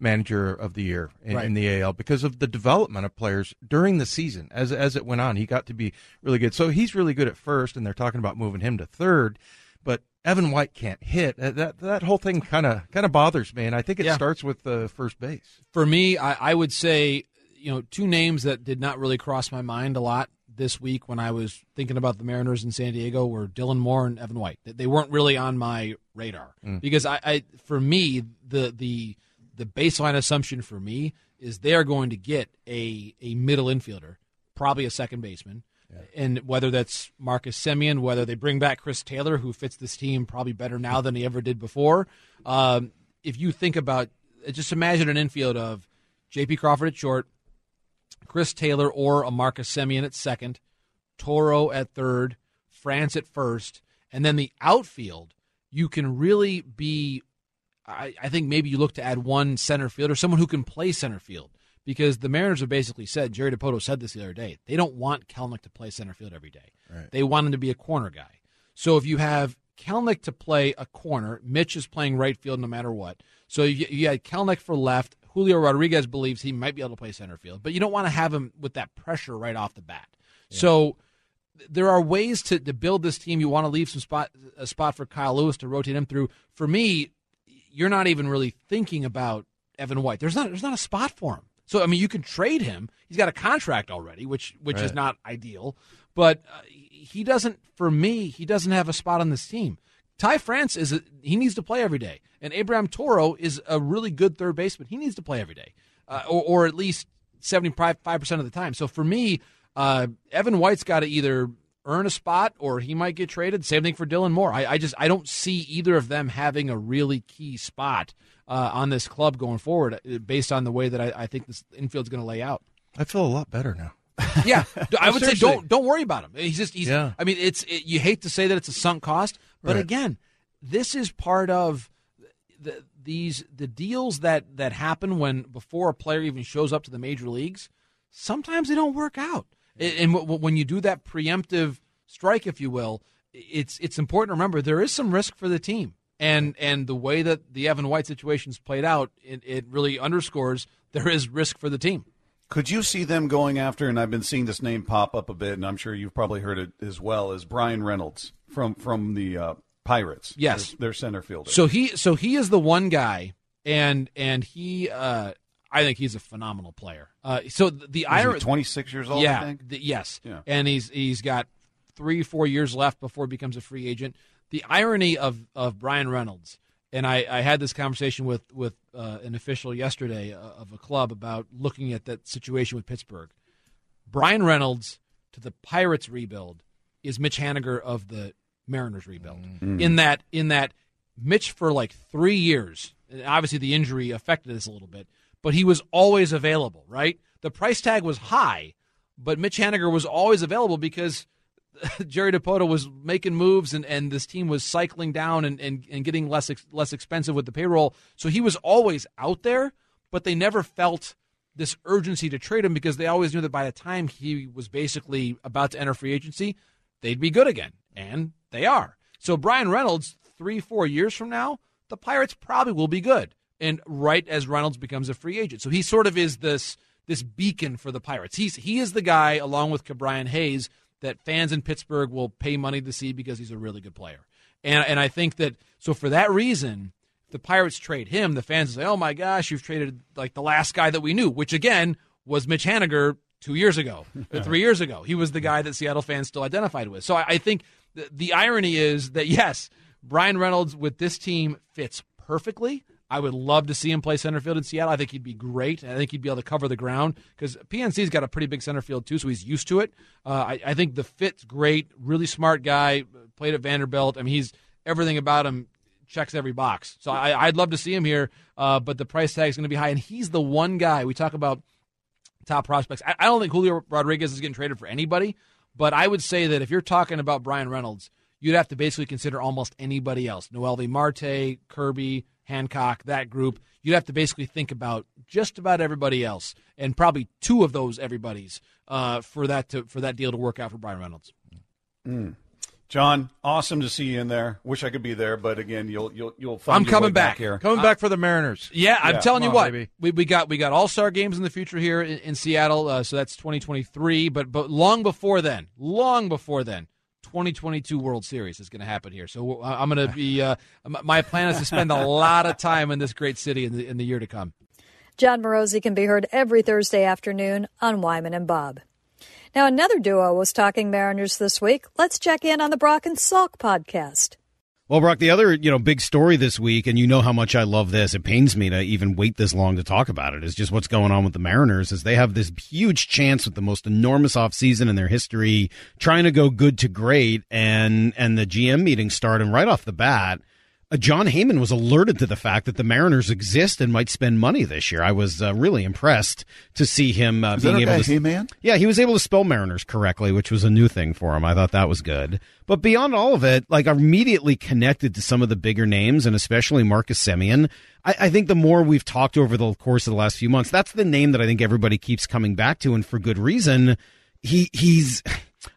S17: manager of the year in, right. in, the AL because of the development of players during the season as as it went on. He got to be really good. So he's really good at first, and they're talking about moving him to third. But Evan White can't hit. That that whole thing kind of kind of bothers me, and I think it yeah. starts with the first base.
S19: For me, I, I would say you know two names that did not really cross my mind a lot this week when I was thinking about the Mariners in San Diego were Dylan Moore and Evan White. They weren't really on my radar mm. because I, I, for me, the the the baseline assumption for me is they are going to get a a middle infielder, probably a second baseman. Yeah. And whether that's Marcus Semien, whether they bring back Chris Taylor, who fits this team probably better now than he ever did before. Um, if you think about, just imagine an infield of J.P. Crawford at short, Chris Taylor or a Marcus Semien at second, Toro at third, France at first, and then the outfield, you can really be. I, I think maybe you look to add one center fielder, someone who can play center field, because the Mariners have basically said, Jerry Dipoto said this the other day, they don't want Kelenic to play center field every day. Right. They want him to be a corner guy. So if you have Kelenic to play a corner, Mitch is playing right field no matter what. So you, you had Kelenic for left, Julio Rodriguez believes he might be able to play center field, but you don't want to have him with that pressure right off the bat. Yeah. So there are ways to, to build this team. You want to leave some spot a spot for Kyle Lewis to rotate him through. For me, you're not even really thinking about Evan White. There's not there's not a spot for him. So I mean, you can trade him. He's got a contract already, which which right. is not ideal. But uh, he doesn't. For me, he doesn't have a spot on this team. Ty France is a, he needs to play every day, and Abraham Toro is a really good third baseman. He needs to play every day, uh, or, or at least seventy five percent of the time. So for me, uh, Evan White's got to either earn a spot or he might get traded. Same thing for Dylan Moore. I, I just I don't see either of them having a really key spot uh, on this club going forward, uh, based on the way that I, I think this infield's going to lay out.
S17: I feel a lot better now.
S19: yeah, I would say don't don't worry about him. He's just he's. Yeah. I mean, it's it, you hate to say that it's a sunk cost, but right. again, this is part of the, these the deals that that happen when before a player even shows up to the major leagues. Sometimes they don't work out, and when you do that preemptive strike, if you will, it's it's important to remember there is some risk for the team, and and the way that the Evan White situation's played out, it, it really underscores there is risk for the team.
S18: Could you see them going after? And I've been seeing this name pop up a bit, and I'm sure you've probably heard it as well as Bryan Reynolds from from the uh, Pirates.
S19: Yes,
S18: their, their center fielder.
S19: So he so he is the one guy, and and he uh, I think he's a phenomenal player. Uh, so the
S18: Irish twenty six years old.
S19: Yeah, the, yes, yeah. and he's he's got three four years left before he becomes a free agent. The irony of of Bryan Reynolds, and I, I had this conversation with with uh, an official yesterday uh, of a club about looking at that situation with Pittsburgh. Bryan Reynolds to the Pirates rebuild is Mitch Haniger of the Mariners rebuild. Mm-hmm. In that, in that, Mitch for like three years. Obviously, the injury affected this a little bit, but he was always available. Right, the price tag was high, but Mitch Haniger was always available because Jerry Dipoto was making moves and, and this team was cycling down and, and, and getting less less expensive with the payroll. So he was always out there, but they never felt this urgency to trade him because they always knew that by the time he was basically about to enter free agency, they'd be good again. And they are. So Bryan Reynolds, three, four years from now, the Pirates probably will be good. And right as Reynolds becomes a free agent. So he sort of is this this beacon for the Pirates. He's he is the guy, along with Ke'Bryan Hayes, that fans in Pittsburgh will pay money to see because he's a really good player. And and I think that so for that reason, the Pirates trade him, the fans say, "Oh my gosh, you've traded like the last guy that we knew," which again was Mitch Haniger two years ago, three years ago. He was the guy that Seattle fans still identified with. So I, I think the, the irony is that yes, Bryan Reynolds with this team fits perfectly. I would love to see him play center field in Seattle. I think he'd be great. I think he'd be able to cover the ground because PNC's got a pretty big center field too, so he's used to it. Uh, I, I think the fit's great. Really smart guy. Played at Vanderbilt. I mean, he's everything about him checks every box. So I, would love to see him here, uh, but the price tag is going to be high, and he's the one guy we talk about top prospects. I, I don't think Julio Rodriguez is getting traded for anybody, but I would say that if you're talking about Bryan Reynolds, you'd have to basically consider almost anybody else—Noel Noelvi Marte, Kirby, Hancock, that group. You'd have to basically think about just about everybody else, and probably two of those everybody's uh, for that to for that deal to work out for Bryan Reynolds.
S18: Mm. John, awesome to see you in there. Wish I could be there, but again, you'll you'll you'll find
S19: I'm coming
S18: back.
S19: back.
S18: here.
S17: Coming back for the Mariners.
S19: Yeah, I'm
S18: Yeah,
S19: telling you
S17: come
S19: what.
S17: baby.
S19: We, we got we got All Star games in the future here in, in Seattle, uh, so that's 2023. But but long before then, long before then, 2022 World Series is going to happen here. So uh, I'm going to be. Uh, my plan is to spend a lot of time in this great city in the in the year to come.
S1: Jon Morosi can be heard every Thursday afternoon on Wyman and Bob. Now, another duo was talking Mariners this week. Let's check in on the Brock and Salk podcast.
S4: Well, Brock, the other you know big story this week, and you know how much I love this. It pains me to even wait this long to talk about it. Is just what's going on with the Mariners. Is they have this huge chance with the most enormous offseason in their history, trying to go good to great, and and the GM meeting starting right off the bat. Uh, Jon Heyman was alerted to the fact that the Mariners exist and might spend money this year. I was uh, really impressed to see him uh, being able to.
S20: Heyman?
S4: Yeah, he was able to spell Mariners correctly, which was a new thing for him. I thought that was good. But beyond all of it, like I'm immediately connected to some of the bigger names, and especially Marcus Semien. I, I think the more we've talked over the course of the last few months, that's the name that I think everybody keeps coming back to, and for good reason. He he's.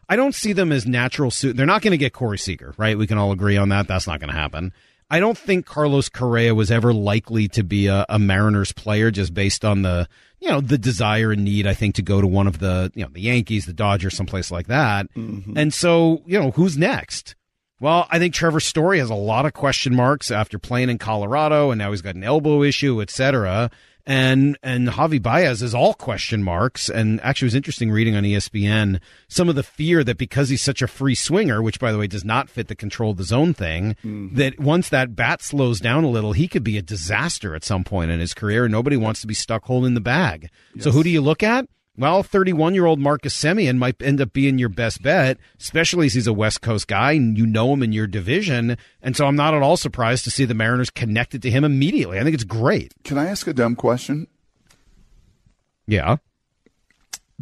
S4: I don't see them as natural suit. They're not going to get Corey Seager, right? We can all agree on that. That's not going to happen. I don't think Carlos Correa was ever likely to be a, a Mariners player just based on the, you know, the desire and need, I think, to go to one of the, you know, the Yankees, the Dodgers, someplace like that. Mm-hmm. And so, you know, who's next? Well, I think Trevor Story has a lot of question marks after playing in Colorado, and now he's got an elbow issue, et cetera. And and Javi Baez is all question marks. And actually, it was interesting reading on ESPN some of the fear that because he's such a free swinger, which by the way does not fit the control the zone thing, mm-hmm. that once that bat slows down a little, he could be a disaster at some point in his career. And nobody wants to be stuck holding the bag. So who do you look at? Well, 31 year old Marcus Semien might end up being your best bet, especially as he's a West Coast guy and you know him in your division. And so I'm not at all surprised to see the Mariners connected to him immediately. I think it's great.
S20: Can I ask a dumb question?
S4: Yeah.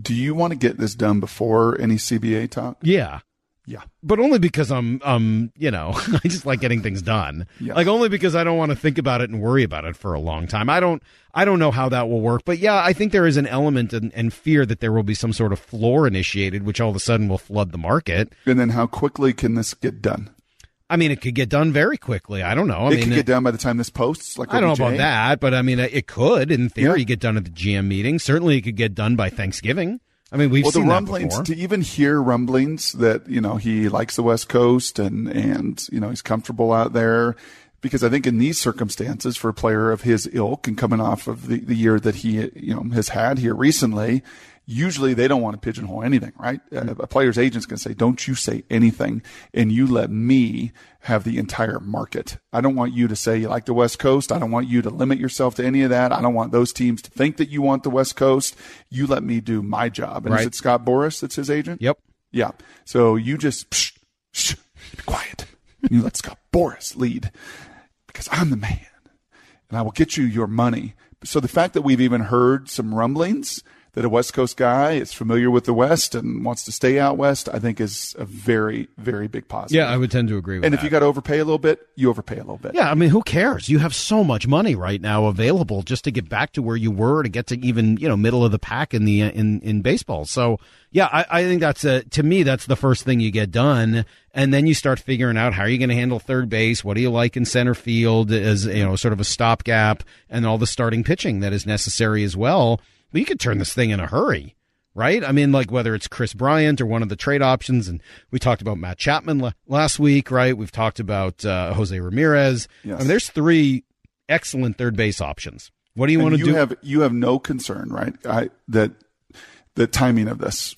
S20: Do you want to get this done before any CBA talk?
S4: Yeah.
S20: Yeah.
S4: But only because I'm, um, you know, I just like getting things done.
S20: Yes.
S4: Like only because I don't want to think about it and worry about it for a long time. I don't, I don't know how that will work. But yeah, I think there is an element and, and fear that there will be some sort of floor initiated, which all of a sudden will flood the market.
S20: And then how quickly can this get done?
S4: I mean, it could get done very quickly. I don't know. I mean
S20: it
S4: mean,
S20: could get done by the time this posts. Like
S4: I don't know about that, but I mean, it could, in theory,
S20: Yeah.
S4: get done at the GM meeting. Certainly, it could get done by Thanksgiving. I mean, we've
S20: well,
S4: seen
S20: the rumblings to even hear rumblings that you know he likes the West Coast and and you know he's comfortable out there because I think in these circumstances for a player of his ilk and coming off of the, the year that he you know has had here recently, usually they don't want to pigeonhole anything, right? Uh, a player's agent's going to say, "Don't you say anything, and you let me have the entire market. I don't want you to say you like the West Coast. I don't want you to limit yourself to any of that. I don't want those teams to think that you want the West Coast. You let me do my job." And is
S4: Right.
S20: it Scott Boras that's his agent?
S4: Yep.
S20: Yeah. So you just psh, shh, be quiet. You let Scott Boras lead because I'm the man and I will get you your money. So the fact that we've even heard some rumblings that a West Coast guy is familiar with the West and wants to stay out West, I think is a very, very big positive.
S4: Yeah, I would tend to agree with that.
S20: And
S4: that.
S20: if you got to overpay a little bit, you overpay a little bit.
S4: Yeah, I mean, who cares? You have so much money right now available just to get back to where you were to get to even you know middle of the pack in the in in baseball. So yeah, I, I think that's a to me that's the first thing you get done, and then you start figuring out how are you going to handle third base. What do you like in center field as you know sort of a stopgap, and all the starting pitching that is necessary as well. You could turn this thing in a hurry. Right? I mean, like whether it's Kris Bryant or one of the trade options, and we talked about Matt Chapman la- last week, right? We've talked about uh, Jose Ramirez.
S20: Yes.
S4: I mean, there's three excellent third base options. What do you
S20: And
S4: want to
S20: you
S4: do?
S20: Have you have no concern, right? I, that the timing of this.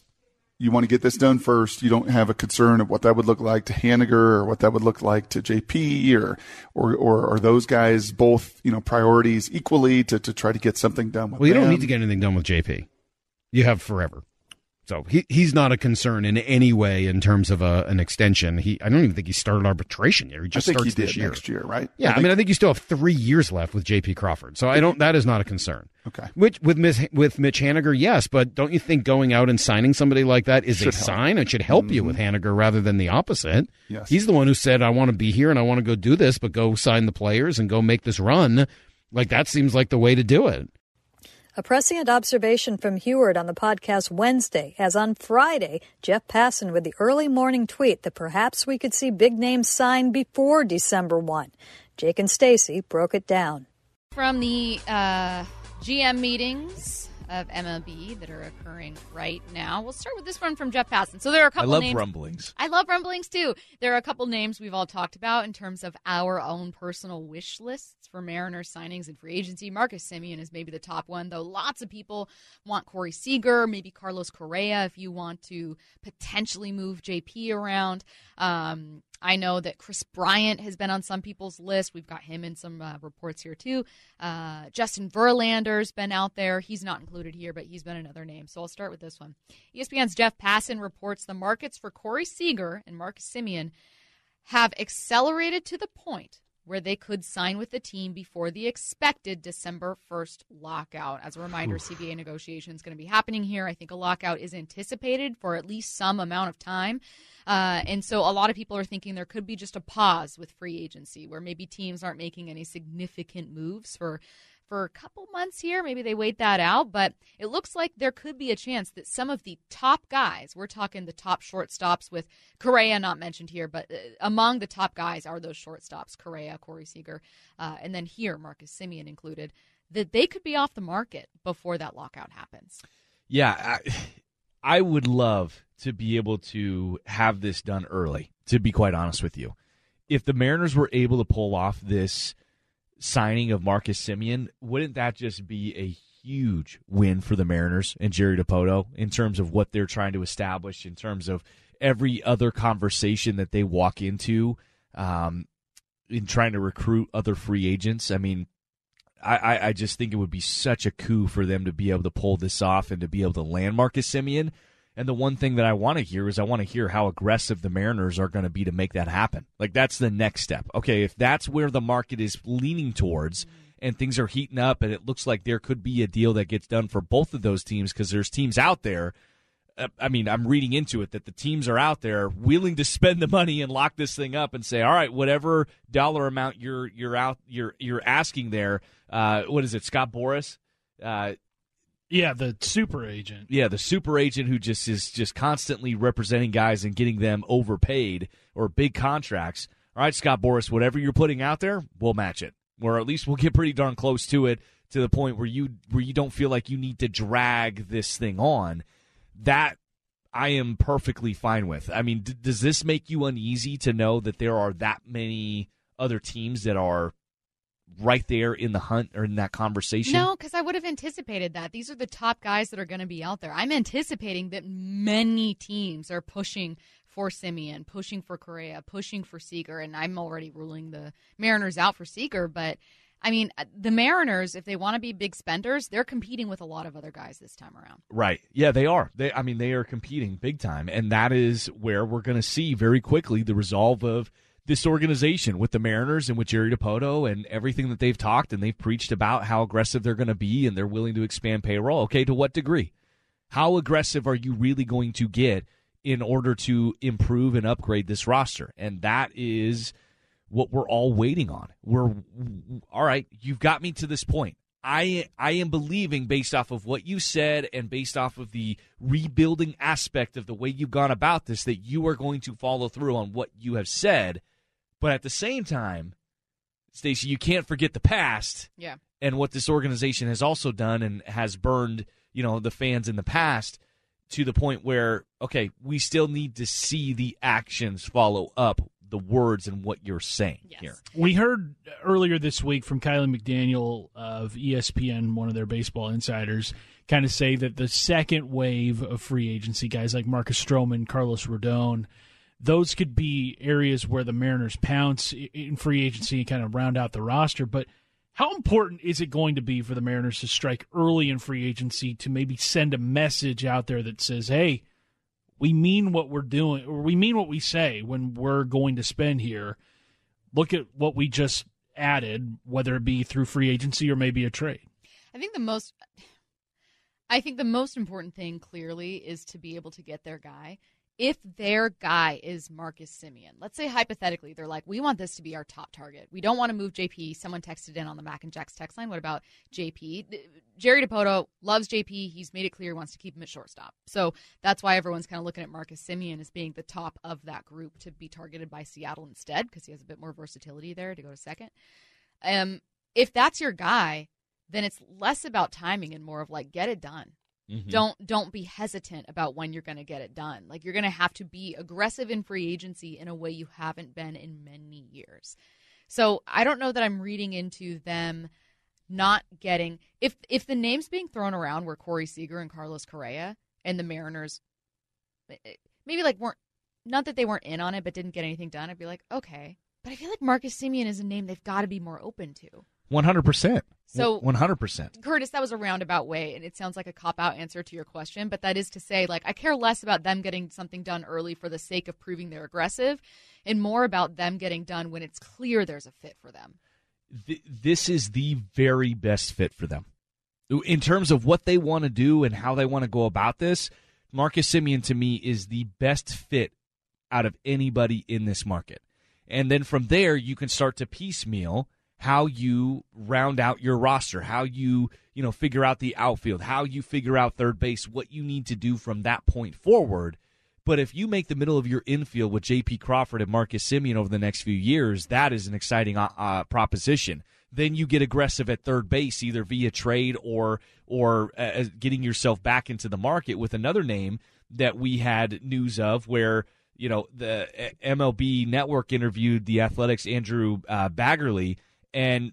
S20: You want to get this done first. You don't have a concern of what that would look like to Haniger or what that would look like to JP or or or are those guys both you know priorities equally to, to try to get something done with
S4: well, you don't need to get anything done with JP. You have forever. So he he's not a concern in any way in terms of a, an extension. He I don't even think he started arbitration yet. He just
S20: I think
S4: starts
S20: he did
S4: this year.
S20: next year, right?
S4: Yeah, I,
S20: think-
S4: mean I think you still have three years left with JP Crawford. So I don't that is not a concern.
S20: Okay.
S4: Which with Miss, with Mitch Haniger, yes, but don't you think going out and signing somebody like that is
S20: Should
S4: a
S20: help.
S4: sign? It should help you with mm-hmm. Haniger rather than the opposite.
S20: Yes.
S4: He's the one who said, I want to be here and I want to go do this, but go sign the players and go make this run. Like that seems like the way to do it.
S1: A prescient observation from Huard on the podcast Wednesday, as on Friday, Jeff Passan with the early morning tweet that perhaps we could see big names signed before December 1. Jake and Stacy broke it down.
S11: From the uh, GM meetings of MLB that are occurring right now, we'll start with this one from Jeff Passan. So there are a couple I
S12: love
S11: names.
S12: rumblings.
S11: I love rumblings too. There are a couple names we've all talked about in terms of our own personal wish lists for Mariners signings and free agency. Marcus Semien is maybe the top one, though lots of people want Corey Seager, maybe Carlos Correa if you want to potentially move JP around. Um, I know that Kris Bryant has been on some people's list. We've got him in some uh, reports here too. Uh, Justin Verlander's been out there. He's not included here, but he's been another name. So I'll start with this one. ESPN's Jeff Passan reports the markets for Corey Seager and Marcus Semien have accelerated to the point where they could sign with the team before the expected December 1st lockout. As a reminder, CBA negotiations going to be happening here. I think a lockout is anticipated for at least some amount of time. Uh, and so a lot of people are thinking there could be just a pause with free agency where maybe teams aren't making any significant moves for for a couple months here. Maybe they wait that out, but it looks like there could be a chance that some of the top guys, we're talking the top shortstops with Correa not mentioned here, but uh, among the top guys are those shortstops, Correa, Corey Seager, uh, and then here, Marcus Semien included, that they could be off the market before that lockout happens.
S12: Yeah, I, I would love to be able to have this done early, to be quite honest with you. If the Mariners were able to pull off this signing of Marcus Semien, wouldn't that just be a huge win for the Mariners and Jerry Dipoto in terms of what they're trying to establish, in terms of every other conversation that they walk into um, in trying to recruit other free agents? I mean, I, I, just think it would be such a coup for them to be able to pull this off and to be able to land Marcus Semien. And the one thing that I want to hear is I want to hear how aggressive the Mariners are going to be to make that happen. Like that's the next step. Okay, if that's where the market is leaning towards and things are heating up and it looks like there could be a deal that gets done for both of those teams because there's teams out there uh, I mean, I'm reading into it that the teams are out there willing to spend the money and lock this thing up and say, all right, whatever dollar amount you're you're out you're you're asking there. Uh, what is it, Scott Boras? Uh,
S10: Yeah, the super agent.
S12: yeah, the super agent who just is just constantly representing guys and getting them overpaid or big contracts. All right, Scott Boras, whatever you're putting out there, we'll match it, or at least we'll get pretty darn close to it to the point where you where you don't feel like you need to drag this thing on. That I am perfectly fine with. I mean, d- does this make you uneasy to know that there are that many other teams that are right there in the hunt or in that conversation?
S11: No, because I would have anticipated that. These are the top guys that are going to be out there. I'm anticipating that many teams are pushing for Semien, pushing for Correa, pushing for Seager, and I'm already ruling the Mariners out for Seager. But I mean, uh, the Mariners, if they want to be big spenders, they're competing with a lot of other guys this time around.
S12: Right. Yeah, they are. They I mean they are competing big time and that is where we're going to see very quickly the resolve of this organization with the Mariners and with Jerry Dipoto and everything that they've talked and they've preached about how aggressive they're going to be and they're willing to expand payroll. Okay, to what degree? How aggressive are you really going to get in order to improve and upgrade this roster? And that is what we're all waiting on. We're all right, you've got me to this point. I I am believing based off of what you said and based off of the rebuilding aspect of the way you've gone about this that you are going to follow through on what you have said. But at the same time, Stacy, you can't forget the past
S11: Yeah.
S12: and what this organization has also done and has burned, you know, the fans in the past to the point where okay, we still need to see the actions follow up the words and what you're saying here.
S10: We heard earlier this week from Kylie McDaniel of ESPN, one of their baseball insiders, kind of say that the second wave of free agency guys like Marcus Stroman, Carlos Rodon, those could be areas where the Mariners pounce in free agency and kind of round out the roster. But how important is it going to be for the Mariners to strike early in free agency to maybe send a message out there that says, hey, we mean what we're doing, or we mean what we say when we're going to spend here. Look at what we just added, whether it be through free agency or maybe a trade.
S11: I think the most I think the most important thing clearly is to be able to get their guy. If their guy is Marcus Semien, let's say hypothetically they're like, we want this to be our top target. We don't want to move JP. Someone texted in on the Mac and Jacks text line. What about JP? Jerry Dipoto loves JP. He's made it clear he wants to keep him at shortstop. So that's why everyone's kind of looking at Marcus Semien as being the top of that group to be targeted by Seattle instead because he has a bit more versatility there to go to second. Um, if that's your guy, then it's less about timing and more of like get it done.
S12: Mhm.
S11: Don't don't be hesitant about when you're going to get it done. Like you're going to have to be aggressive in free agency in a way you haven't been in many years. So I don't know that I'm reading into them not getting if if the names being thrown around were Corey Seager and Carlos Correa and the Mariners eh, maybe like weren't not that they weren't in on it but didn't get anything done. I'd be like okay, but I feel like Marcus Semien is a name they've got to be more open to.
S12: One hundred percent.
S11: So-
S12: one hundred percent.
S11: Curtis, that was a roundabout way, and it sounds like a cop out answer to your question, but that is to say, like, I care less about them getting something done early for the sake of proving they're aggressive, and more about them getting done when it's clear there's a fit for them.
S12: th- this is the very best fit for them. In terms of what they want to do and how they want to go about this, Marcus Semien to me is the best fit out of anybody in this market. And then from there, you can start to piecemeal how you round out your roster, how you, you know, figure out the outfield, how you figure out third base, what you need to do from that point forward. But if you make the middle of your infield with J.P. Crawford and Marcus Semien over the next few years, that is an exciting uh, uh, proposition. Then you get aggressive at third base, either via trade or or uh, getting yourself back into the market with another name that we had news of, where you know the uh, MLB Network interviewed the Athletics Andrew uh, Baggarly, and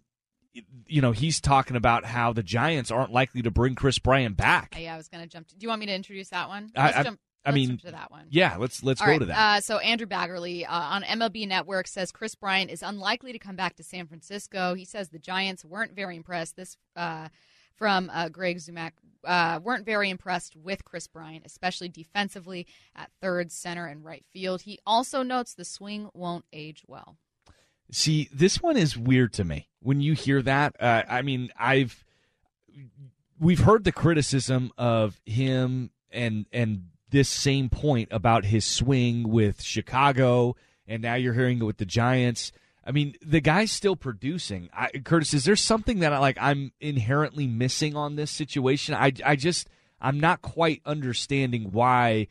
S12: you know he's talking about how the Giants aren't likely to bring Kris Bryant back.
S11: Yeah, I was going to jump. To, do you want me to introduce that one?
S12: I-
S11: Let's
S12: I-
S11: jump,
S12: I mean,
S11: to that one.
S12: Yeah, let's let's
S11: All
S12: go
S11: right,
S12: to that.
S11: Uh, so Andrew Baggarly uh, on MLB Network says Kris Bryant is unlikely to come back to San Francisco. He says the Giants weren't very impressed. This uh, from uh, Greg Zumach uh, weren't very impressed with Kris Bryant, especially defensively at third, center, and right field. He also notes the swing won't age well.
S12: See, this one is weird to me. When you hear that, uh, I mean, I've we've heard the criticism of him and and this same point about his swing with Chicago, and now you're hearing it with the Giants. I mean, the guy's still producing. I, Curtis, is there something that I like? I'm inherently missing on this situation. I I just I'm not quite understanding why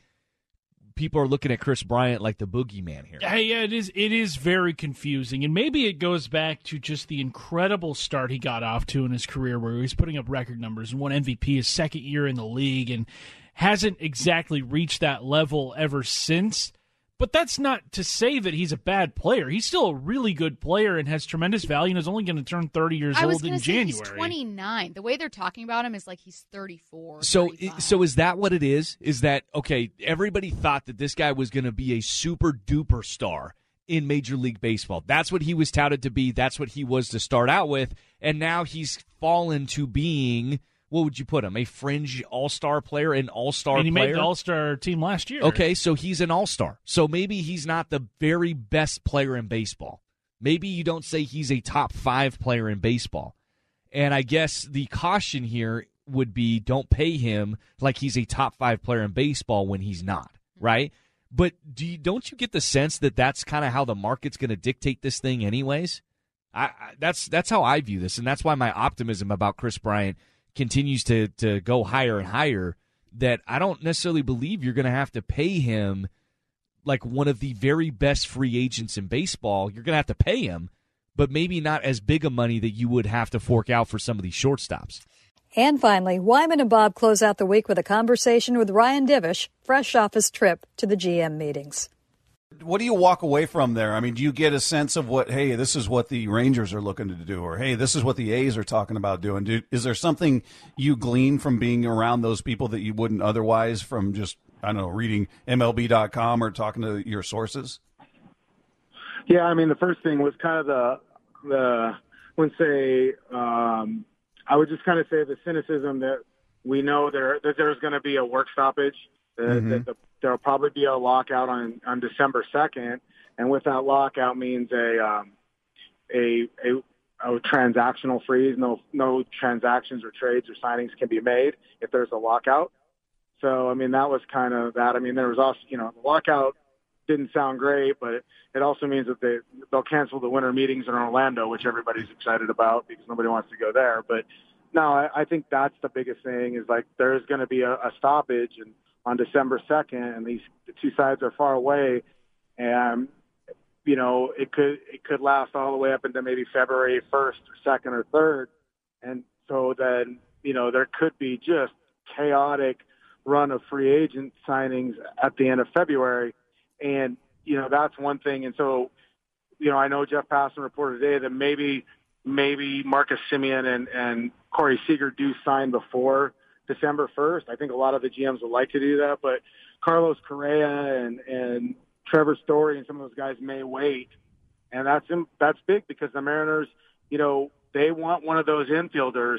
S12: people are looking at Kris Bryant like the boogeyman here.
S10: Yeah, yeah, it is. It is very confusing, and maybe it goes back to just the incredible start he got off to in his career, where he was putting up record numbers and won MVP his second year in the league, and hasn't exactly reached that level ever since. But that's not to say that he's a bad player. He's still a really good player and has tremendous value, and is only going to turn thirty years
S11: I was
S10: old in
S11: say
S10: January.
S11: he's 29. The way they're talking about him is like he's 34.
S12: So, i- so is that what it is? Is that okay? Everybody thought that this guy was going to be a super duper star in Major League Baseball. That's what he was touted to be. That's what he was to start out with, and now he's fallen to being. What would you put him? A fringe All Star player, an All Star
S10: and he
S12: player.
S10: made the All Star team last year.
S12: Okay, so he's an all star. So maybe he's not the very best player in baseball. Maybe you don't say he's a top five player in baseball. And I guess the caution here would be don't pay him like he's a top five player in baseball when he's not, right? But do you, don't you get the sense that that's kind of how the market's going to dictate this thing, anyways? I, I that's that's how I view this, and that's why my optimism about Kris Bryant continues to to go higher and higher. That I don't necessarily believe you're going to have to pay him like one of the very best free agents in baseball. You're going to have to pay him, but maybe not as big a money that you would have to fork out for some of these shortstops.
S1: And finally, Wyman and Bob close out the week with a conversation with Ryan Divish, fresh off his trip to the GM meetings.
S18: What do you walk away from there? I mean, do you get a sense of what? Hey, this is what the Rangers are looking to do, or hey, this is what the A's are talking about doing. Do, is there something you glean from being around those people that you wouldn't otherwise from just I don't know reading MLB.com or talking to your sources?
S21: Yeah, I mean, the first thing was kind of the the when say um, I would just kind of say the cynicism that we know there that there's going to be a work stoppage, that,
S22: Mhm.
S21: that the, there'll probably be a lockout on on December second, and with that lockout means a um, a, a a transactional freeze. No no transactions or trades or signings can be made if there's a lockout. So I mean that was kind of that. I mean there was also you know the lockout didn't sound great, but it, it also means that they they'll cancel the winter meetings in Orlando, which everybody's excited about because nobody wants to go there. But no, I, I think that's the biggest thing is like there's going to be a, a stoppage and on December second, and these the two sides are far away, and you know it could it could last all the way up into maybe February first or second or third, and so then you know there could be just chaotic run of free agent signings at the end of February, and you know that's one thing. And so, you know, I know Jeff Passan reported today that maybe maybe Marcus Semien and and Corey Seager do sign before December first. I think a lot of the GMs would like to do that, but Carlos Correa and and Trevor Story and some of those guys may wait, and that's that's big because the Mariners, you know, they want one of those infielders,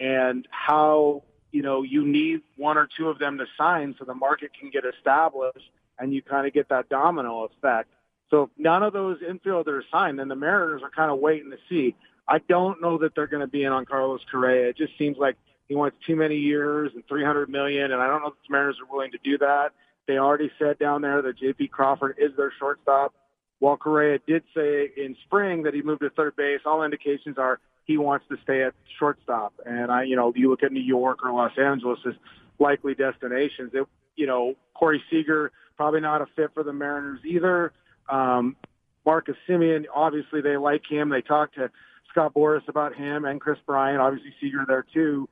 S21: and how you know you need one or two of them to sign so the market can get established and you kind of get that domino effect. So if none of those infielders sign, then the Mariners are kind of waiting to see. I don't know that they're going to be in on Carlos Correa. It just seems like he wants too many years and 300 million, and I don't know if the Mariners are willing to do that. They already said down there that J.P. Crawford is their shortstop. While Correa did say in spring that he moved to third base, all indications are he wants to stay at shortstop. And I, you know, you look at New York or Los Angeles as likely destinations. It, you know, Corey Seager probably not a fit for the Mariners either. Um, Marcus Semien, obviously they like him. They talked to Scott Boras about him and Kris Bryant. Obviously Seager there too.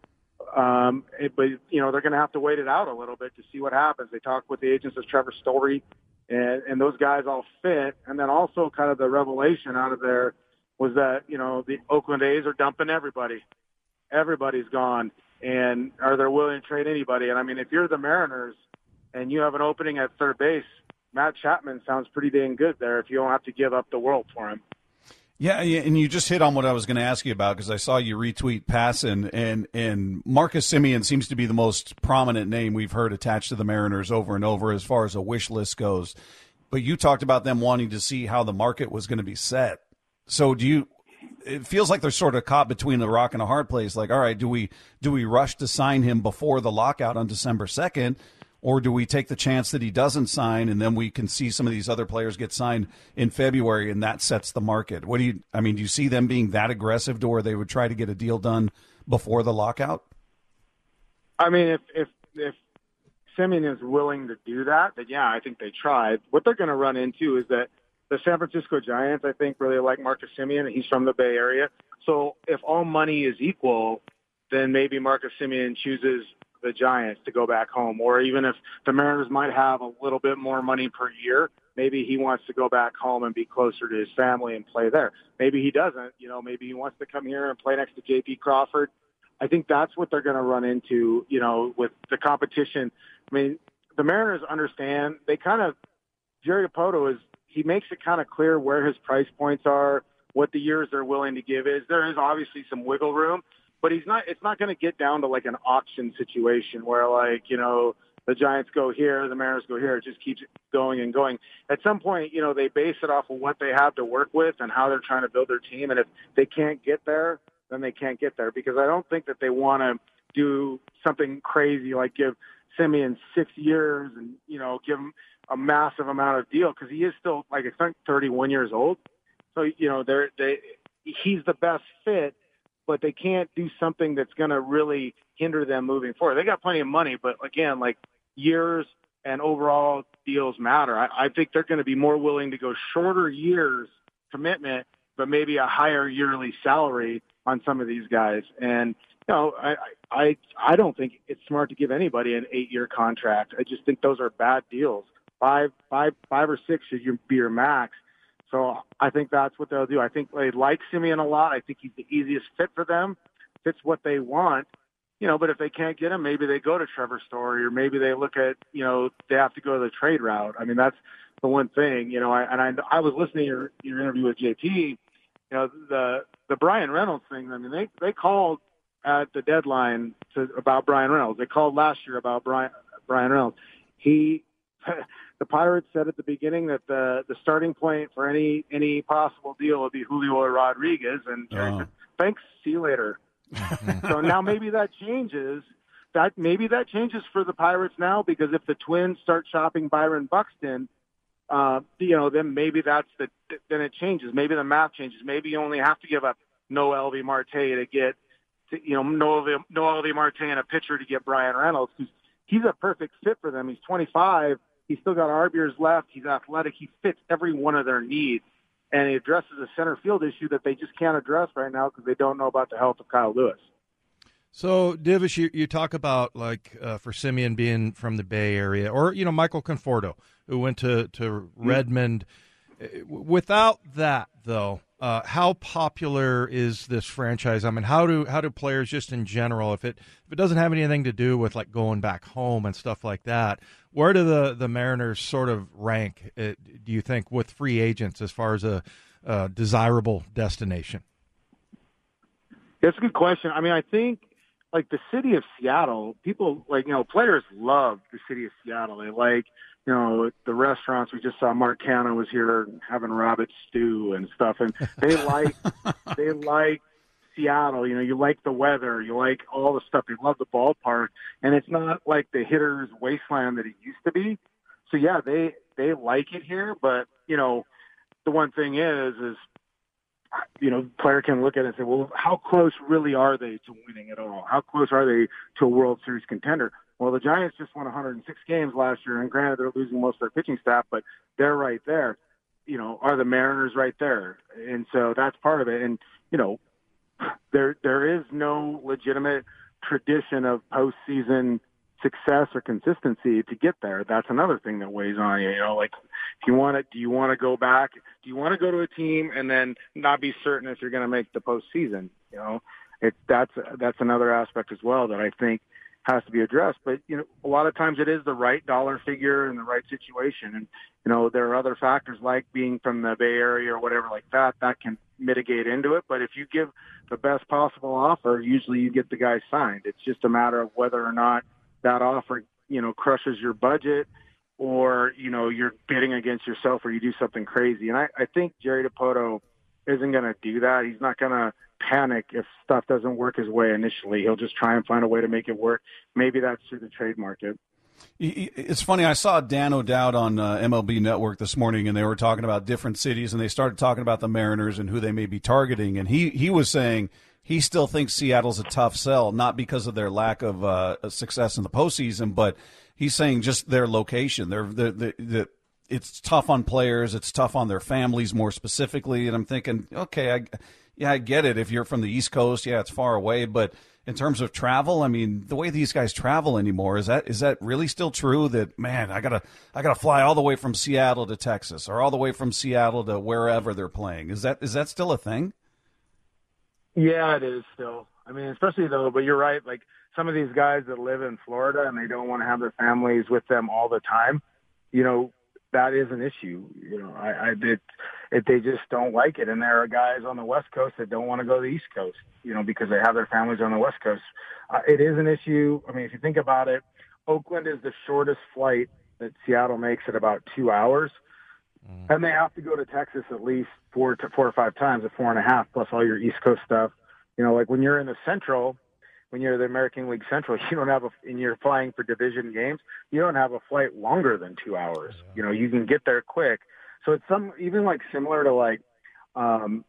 S21: Um, it, but you know they're going to have to wait it out a little bit to see what happens. They talked with the agents of Trevor Story, and and those guys all fit. And then also kind of the revelation out of there was that you know the Oakland A's are dumping everybody. Everybody's gone, and are they willing to trade anybody? And I mean, if you're the Mariners and you have an opening at third base, Matt Chapman sounds pretty dang good there. If you don't have to give up the world for him.
S18: Yeah, and you just hit on what I was going to ask you about because I saw you retweet Passan and and Marcus Semien seems to be the most prominent name we've heard attached to the Mariners over and over as far as a wish list goes. But you talked about them wanting to see how the market was going to be set. So do you? It feels like they're sort of caught between a rock and a hard place. Like, all right, do we do we rush to sign him before the lockout on December second? Or do we take the chance that he doesn't sign and then we can see some of these other players get signed in February and that sets the market? What do you, I mean, do you see them being that aggressive to where they would try to get a deal done before the lockout?
S21: I mean, if if if Semien is willing to do that, then yeah, I think they tried. What they're going to run into is that the San Francisco Giants, I think, really like Marcus Semien. He's from the Bay Area, so if all money is equal, then maybe Marcus Semien chooses the Giants to go back home. Or even if the Mariners might have a little bit more money per year, maybe he wants to go back home and be closer to his family and play there. Maybe he doesn't. You know, maybe he wants to come here and play next to J.P. Crawford. I think that's what they're going to run into, you know, with the competition. I mean, the Mariners understand they kind of, Jerry Dipoto is, he makes it kind of clear where his price points are, what the years they're willing to give is. There is obviously some wiggle room, but he's not, it's not going to get down to like an auction situation where like, you know, the Giants go here, the Mariners go here. It just keeps going and going. At some point, you know, they base it off of what they have to work with and how they're trying to build their team. And if they can't get there, then they can't get there because I don't think that they want to do something crazy like give Semien six years and, you know, give him a massive amount of deal because he is still like I think 31 years old. So, you know, they're, they, he's the best fit, but they can't do something that's going to really hinder them moving forward. They got plenty of money, but again, like years and overall deals matter. I, I think they're going to be more willing to go shorter years commitment, but maybe a higher yearly salary on some of these guys. And you know, I I I don't think it's smart to give anybody an eight year contract. I just think those are bad deals. five, five, five or six should be your max. So I think that's what they'll do. I think they like Semien a lot. I think he's the easiest fit for them, fits what they want. You know, but if they can't get him, maybe they go to Trevor Story, or maybe they look at, you know, they have to go to the trade route. I mean, that's the one thing. You know, I, and I, I was listening to your, your interview with JT. You know, the the Bryan Reynolds thing. I mean, they they called at the deadline to, about Bryan Reynolds. They called last year about Bryan, Bryan Reynolds. He the Pirates said at the beginning that the the starting point for any any possible deal would be Julio Rodriguez, and Jerry
S18: Oh.
S21: said, "Thanks, see you later." so now maybe that changes. That maybe that changes for the Pirates now because if the Twins start shopping Byron Buxton, uh, you know, then maybe that's the then it changes. Maybe the math changes. Maybe you only have to give up Noelvi Marte to get, to, you know, Noelvi Noel V. Marte and a pitcher to get Bryan Reynolds. 'cause he's a perfect fit for them. He's 25. He's still got arb years left. He's athletic. He fits every one of their needs. And he addresses a center field issue that they just can't address right now because they don't know about the health of Kyle Lewis.
S17: So, Divish, you, you talk about like uh, for Semien being from the Bay Area, or you know Michael Conforto who went to to Redmond. Uh, Without that, though, uh, how popular is this franchise? I mean, how do how do players just in general, if it if it doesn't have anything to do with like going back home and stuff like that, where do the the Mariners sort of rank? Uh, do you think with free agents as far as a uh, desirable destination?
S21: That's a good question. I mean, I think like the city of Seattle, people like you know players love the city of Seattle. They like you know the restaurants. We just saw Mark Canha was here having rabbit stew and stuff, and they like they like Seattle. You know, you like the weather, you like all the stuff. They love the ballpark, and it's not like the hitter's wasteland that it used to be. So yeah, they they like it here, but you know, the one thing is is you know, player can look at it and say, well, how close really are they to winning it all? How close are they to a World Series contender? Well, the Giants just won 106 games last year, and granted they're losing most of their pitching staff, but they're right there. You know, are the Mariners right there? And so that's part of it. And you know, there there is no legitimate tradition of postseason success or consistency to get there. That's another thing that weighs on you. You know, like if you want to, do you want to go back? Do you want to go to a team and then not be certain if you're going to make the postseason? You know, it that's that's another aspect as well that I think has to be addressed. But you know, a lot of times it is the right dollar figure and the right situation, and you know there are other factors like being from the Bay Area or whatever like that that can mitigate into it. But if you give the best possible offer, usually you get the guy signed. It's just a matter of whether or not that offer, you know, crushes your budget or, you know, you're bidding against yourself or you do something crazy. And I, I think Jerry Dipoto isn't going to do that. He's not going to panic if stuff doesn't work his way initially. He'll just try and find a way to make it work. Maybe that's through the trade market.
S18: It's funny. I saw Dan O'Dowd on uh, MLB Network this morning, and they were talking about different cities, and they started talking about the Mariners and who they may be targeting. And he he was saying he still thinks Seattle's a tough sell, not because of their lack of uh, success in the postseason, but he's saying just their location. They're the the. the it's tough on players. It's tough on their families more specifically. And I'm thinking, okay, I, yeah, I get it. If you're from the East Coast, yeah, it's far away. But in terms of travel, I mean, the way these guys travel anymore is that is that really still true? That man, I gotta I gotta fly all the way from Seattle to Texas, or all the way from Seattle to wherever they're playing. Is that is that still a thing?
S21: Yeah, it is still. I mean, especially though, but you're right. Like some of these guys that live in Florida and they don't want to have their families with them all the time, you know, that is an issue. You know, I, I did, it, they just don't like it. And there are guys on the West Coast that don't want to go to the East Coast, you know, because they have their families on the West Coast. Uh, it is an issue. I mean, if you think about it, Oakland is the shortest flight that Seattle makes at about two hours. And they have to go to Texas at least four to four or five times, at four and a half, plus all your East Coast stuff. You know, like when you're in the Central, when you're the American League Central, you don't have a, and you're flying for division games, you don't have a flight longer than two hours. You know, you can get there quick. So it's some, even like similar to like, um,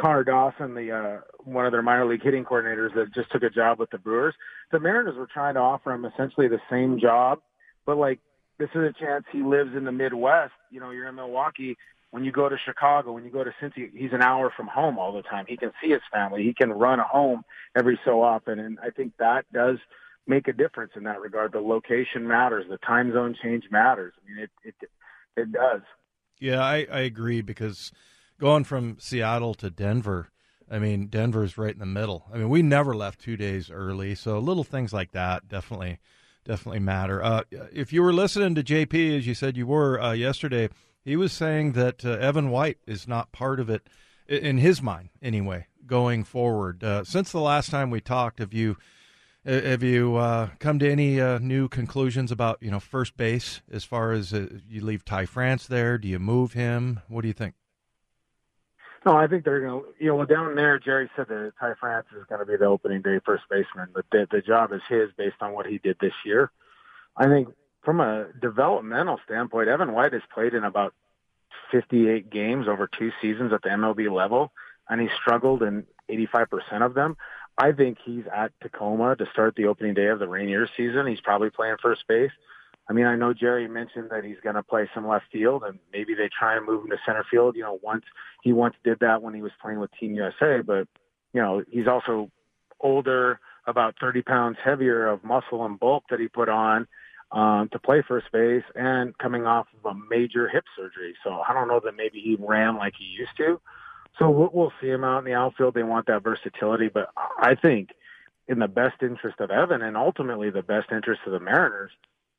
S21: Connor Dawson, the, uh, one of their minor league hitting coordinators that just took a job with the Brewers. The Mariners were trying to offer him essentially the same job, but like, this is a chance he lives in the Midwest. You know, you're in Milwaukee. When you go to Chicago, when you go to Cincy, he's an hour from home all the time. He can see his family. He can run home every so often, and I think that does make a difference in that regard. The location matters. The time zone change matters. I mean, it it it does.
S17: Yeah, I, I agree because going from Seattle to Denver, I mean, Denver's right in the middle. I mean, we never left two days early, so little things like that definitely definitely matter. Uh, if you were listening to JP, as you said you were uh, yesterday, he was saying that uh, Evan White is not part of it in his mind, anyway, going forward. Uh, since the last time we talked, have you have you uh, come to any uh, new conclusions about you know first base as far as you leave Ty France there? Do you move him? What do you think?
S21: No, I think they're going to, you know, well, down there, Jerry said that Ty France is going to be the opening day first baseman, but the, the job is his based on what he did this year. I think from a developmental standpoint, Evan White has played in about 58 games over two seasons at the MLB level, and he struggled in 85% of them. I think he's at Tacoma to start the opening day of the Rainier season. He's probably playing first base. I mean, I know Jerry mentioned that he's going to play some left field, and maybe they try and move him to center field. You know, once he once did that when he was playing with Team USA, but you know, he's also older, about 30 pounds heavier of muscle and bulk that he put on um, to play first base, and coming off of a major hip surgery. So I don't know that maybe he ran like he used to. So we'll, we'll see him out in the outfield. They want that versatility, but I think in the best interest of Evan and ultimately the best interest of the Mariners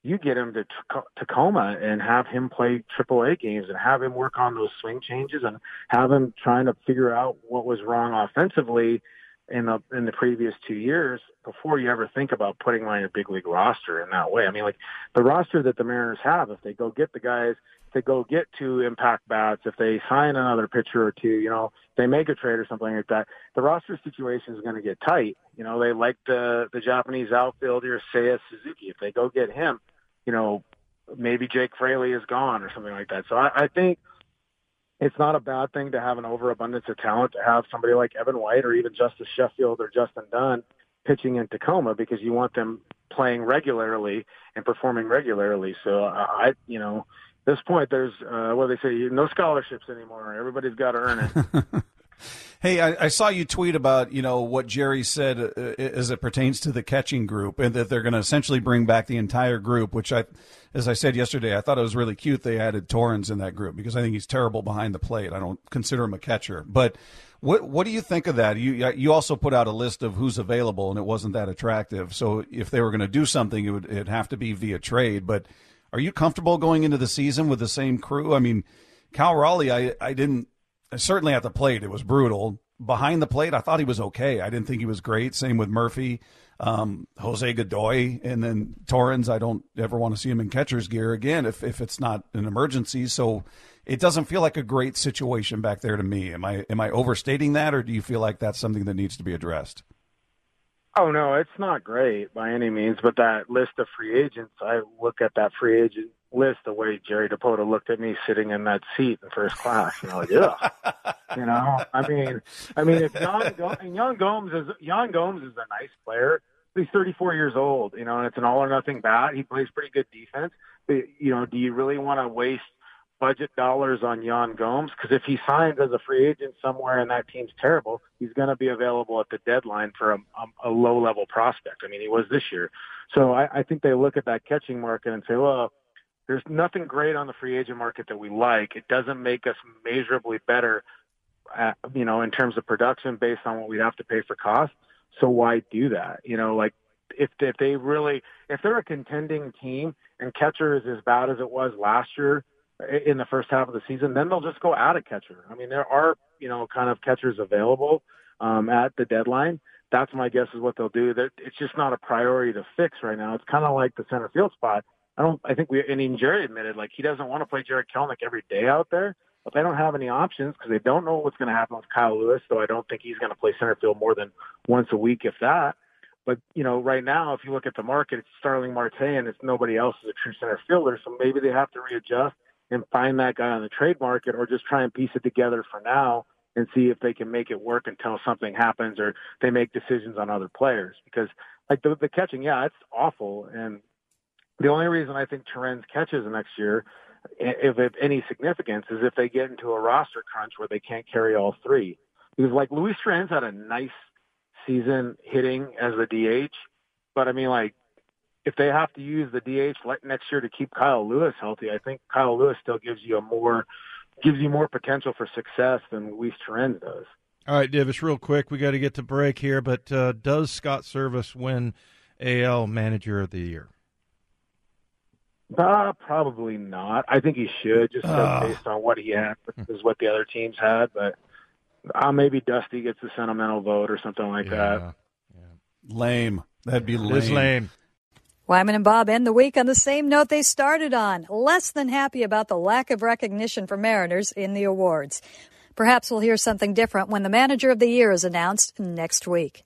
S21: you get him to Tacoma and have him play AAA games and have him work on those swing changes and have him trying to figure out what was wrong offensively in the in the previous two years before you ever think about putting on your big league roster in that way. I mean, like the roster that the Mariners have, if they go get the guys, if they go get two impact bats, if they sign another pitcher or two, you know, they make a trade or something like that, the roster situation is going to get tight. You know, they like the the Japanese outfielder Seiya Suzuki. If they go get him, you know, maybe Jake Fraley is gone or something like that. So I, I think it's not a bad thing to have an overabundance of talent to have somebody like Evan White or even Justus Sheffield or Justin Dunn pitching in Tacoma because you want them playing regularly and performing regularly. So I, you know, at this point there's uh, what they say, no scholarships anymore. Everybody's got to earn it.
S18: Hey, I, I, saw you tweet about you know what Jerry said uh, as it pertains to the catching group, and that they're going to essentially bring back the entire group. Which I, as I said yesterday, I thought it was really cute they added Torrens in that group because I think he's terrible behind the plate. I don't consider him a catcher, but what what do you think of that? You you also put out a list of who's available, and it wasn't that attractive. So if they were going to do something, it would it'd have to be via trade. But are you comfortable going into the season with the same crew? I mean, Cal Raleigh, I I didn't certainly at the plate, it was brutal. Behind the plate, I thought he was okay. I didn't think he was great. Same with Murphy, um, Jose Godoy, and then Torrens. I don't ever want to see him in catcher's gear again if, if it's not an emergency. So it doesn't feel like a great situation back there to me. Am I am I overstating that, or do you feel like that's something that needs to be addressed?
S21: Oh no, it's not great by any means. But that list of free agents, I look at that free agent list the way Jerry Dipoto looked at me sitting in that seat in first class. You know, yeah. you know, I mean, I mean, if Yan, Yan Gomes is Yan Gomes is a nice player. He's 34 years old, you know, and it's an all or nothing bat. He plays pretty good defense. But, you know, do you really want to waste budget dollars on Yan Gomes? Because if he signs as a free agent somewhere and that team's terrible, he's going to be available at the deadline for a, a, a low level prospect. I mean, he was this year. So I, I think they look at that catching market and say, well, there's nothing great on the free agent market that we like. It doesn't make us measurably better, at, you know, in terms of production based on what we'd have to pay for costs. So why do that? You know, like if if they really if they're a contending team and catcher is as bad as it was last year in the first half of the season, then they'll just go add a catcher. I mean, there are you know kind of catchers available um, at the deadline. That's my guess is what they'll do. That it's just not a priority to fix right now. It's kind of like the center field spot. I don't. I think we. And even Jerry admitted like he doesn't want to play Jarred Kelenic every day out there, but they don't have any options because they don't know what's going to happen with Kyle Lewis. So I don't think he's going to play center field more than once a week, if that. But you know, right now, if you look at the market, it's Starling Marte and it's nobody else is a true center fielder. So maybe they have to readjust and find that guy on the trade market, or just try and piece it together for now and see if they can make it work until something happens or they make decisions on other players. Because like the, the catching, yeah, it's awful, and the only reason I think Torrens catches next year, if it any significance, is if they get into a roster crunch where they can't carry all three. Because like Luis Torrens had a nice season hitting as a DH, but I mean like if they have to use the DH next year to keep Kyle Lewis healthy, I think Kyle Lewis still gives you a more gives you more potential for success than Luis Torrens does.
S17: All right, Davis, real quick, we got to get to break here, but uh, does Scott Servais win AL Manager of the Year?
S21: Uh, probably not. I think he should, just uh, based on what he had versus what the other teams had. But uh, maybe Dusty gets the sentimental vote or something like yeah. that.
S18: Yeah. Lame. That'd be lame.
S17: It's lame.
S1: Wyman and Bob end the week on the same note they started on. Less than happy about the lack of recognition for Mariners in the awards. Perhaps we'll hear something different when the manager of the year is announced next week.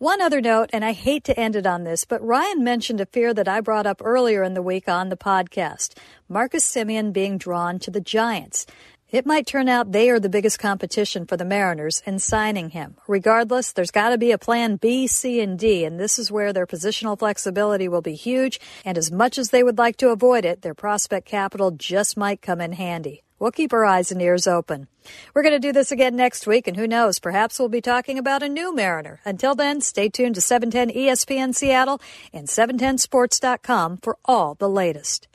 S1: One other note, and I hate to end it on this, but Ryan mentioned a fear that I brought up earlier in the week on the podcast Marcus Semien being drawn to the Giants. It might turn out they are the biggest competition for the Mariners in signing him. Regardless, there's got to be a plan B, C, and D, and this is where their positional flexibility will be huge. And as much as they would like to avoid it, their prospect capital just might come in handy. We'll keep our eyes and ears open. We're going to do this again next week, and who knows, perhaps we'll be talking about a new Mariner. Until then, stay tuned to 710 ESPN Seattle and 710sports.com for all the latest.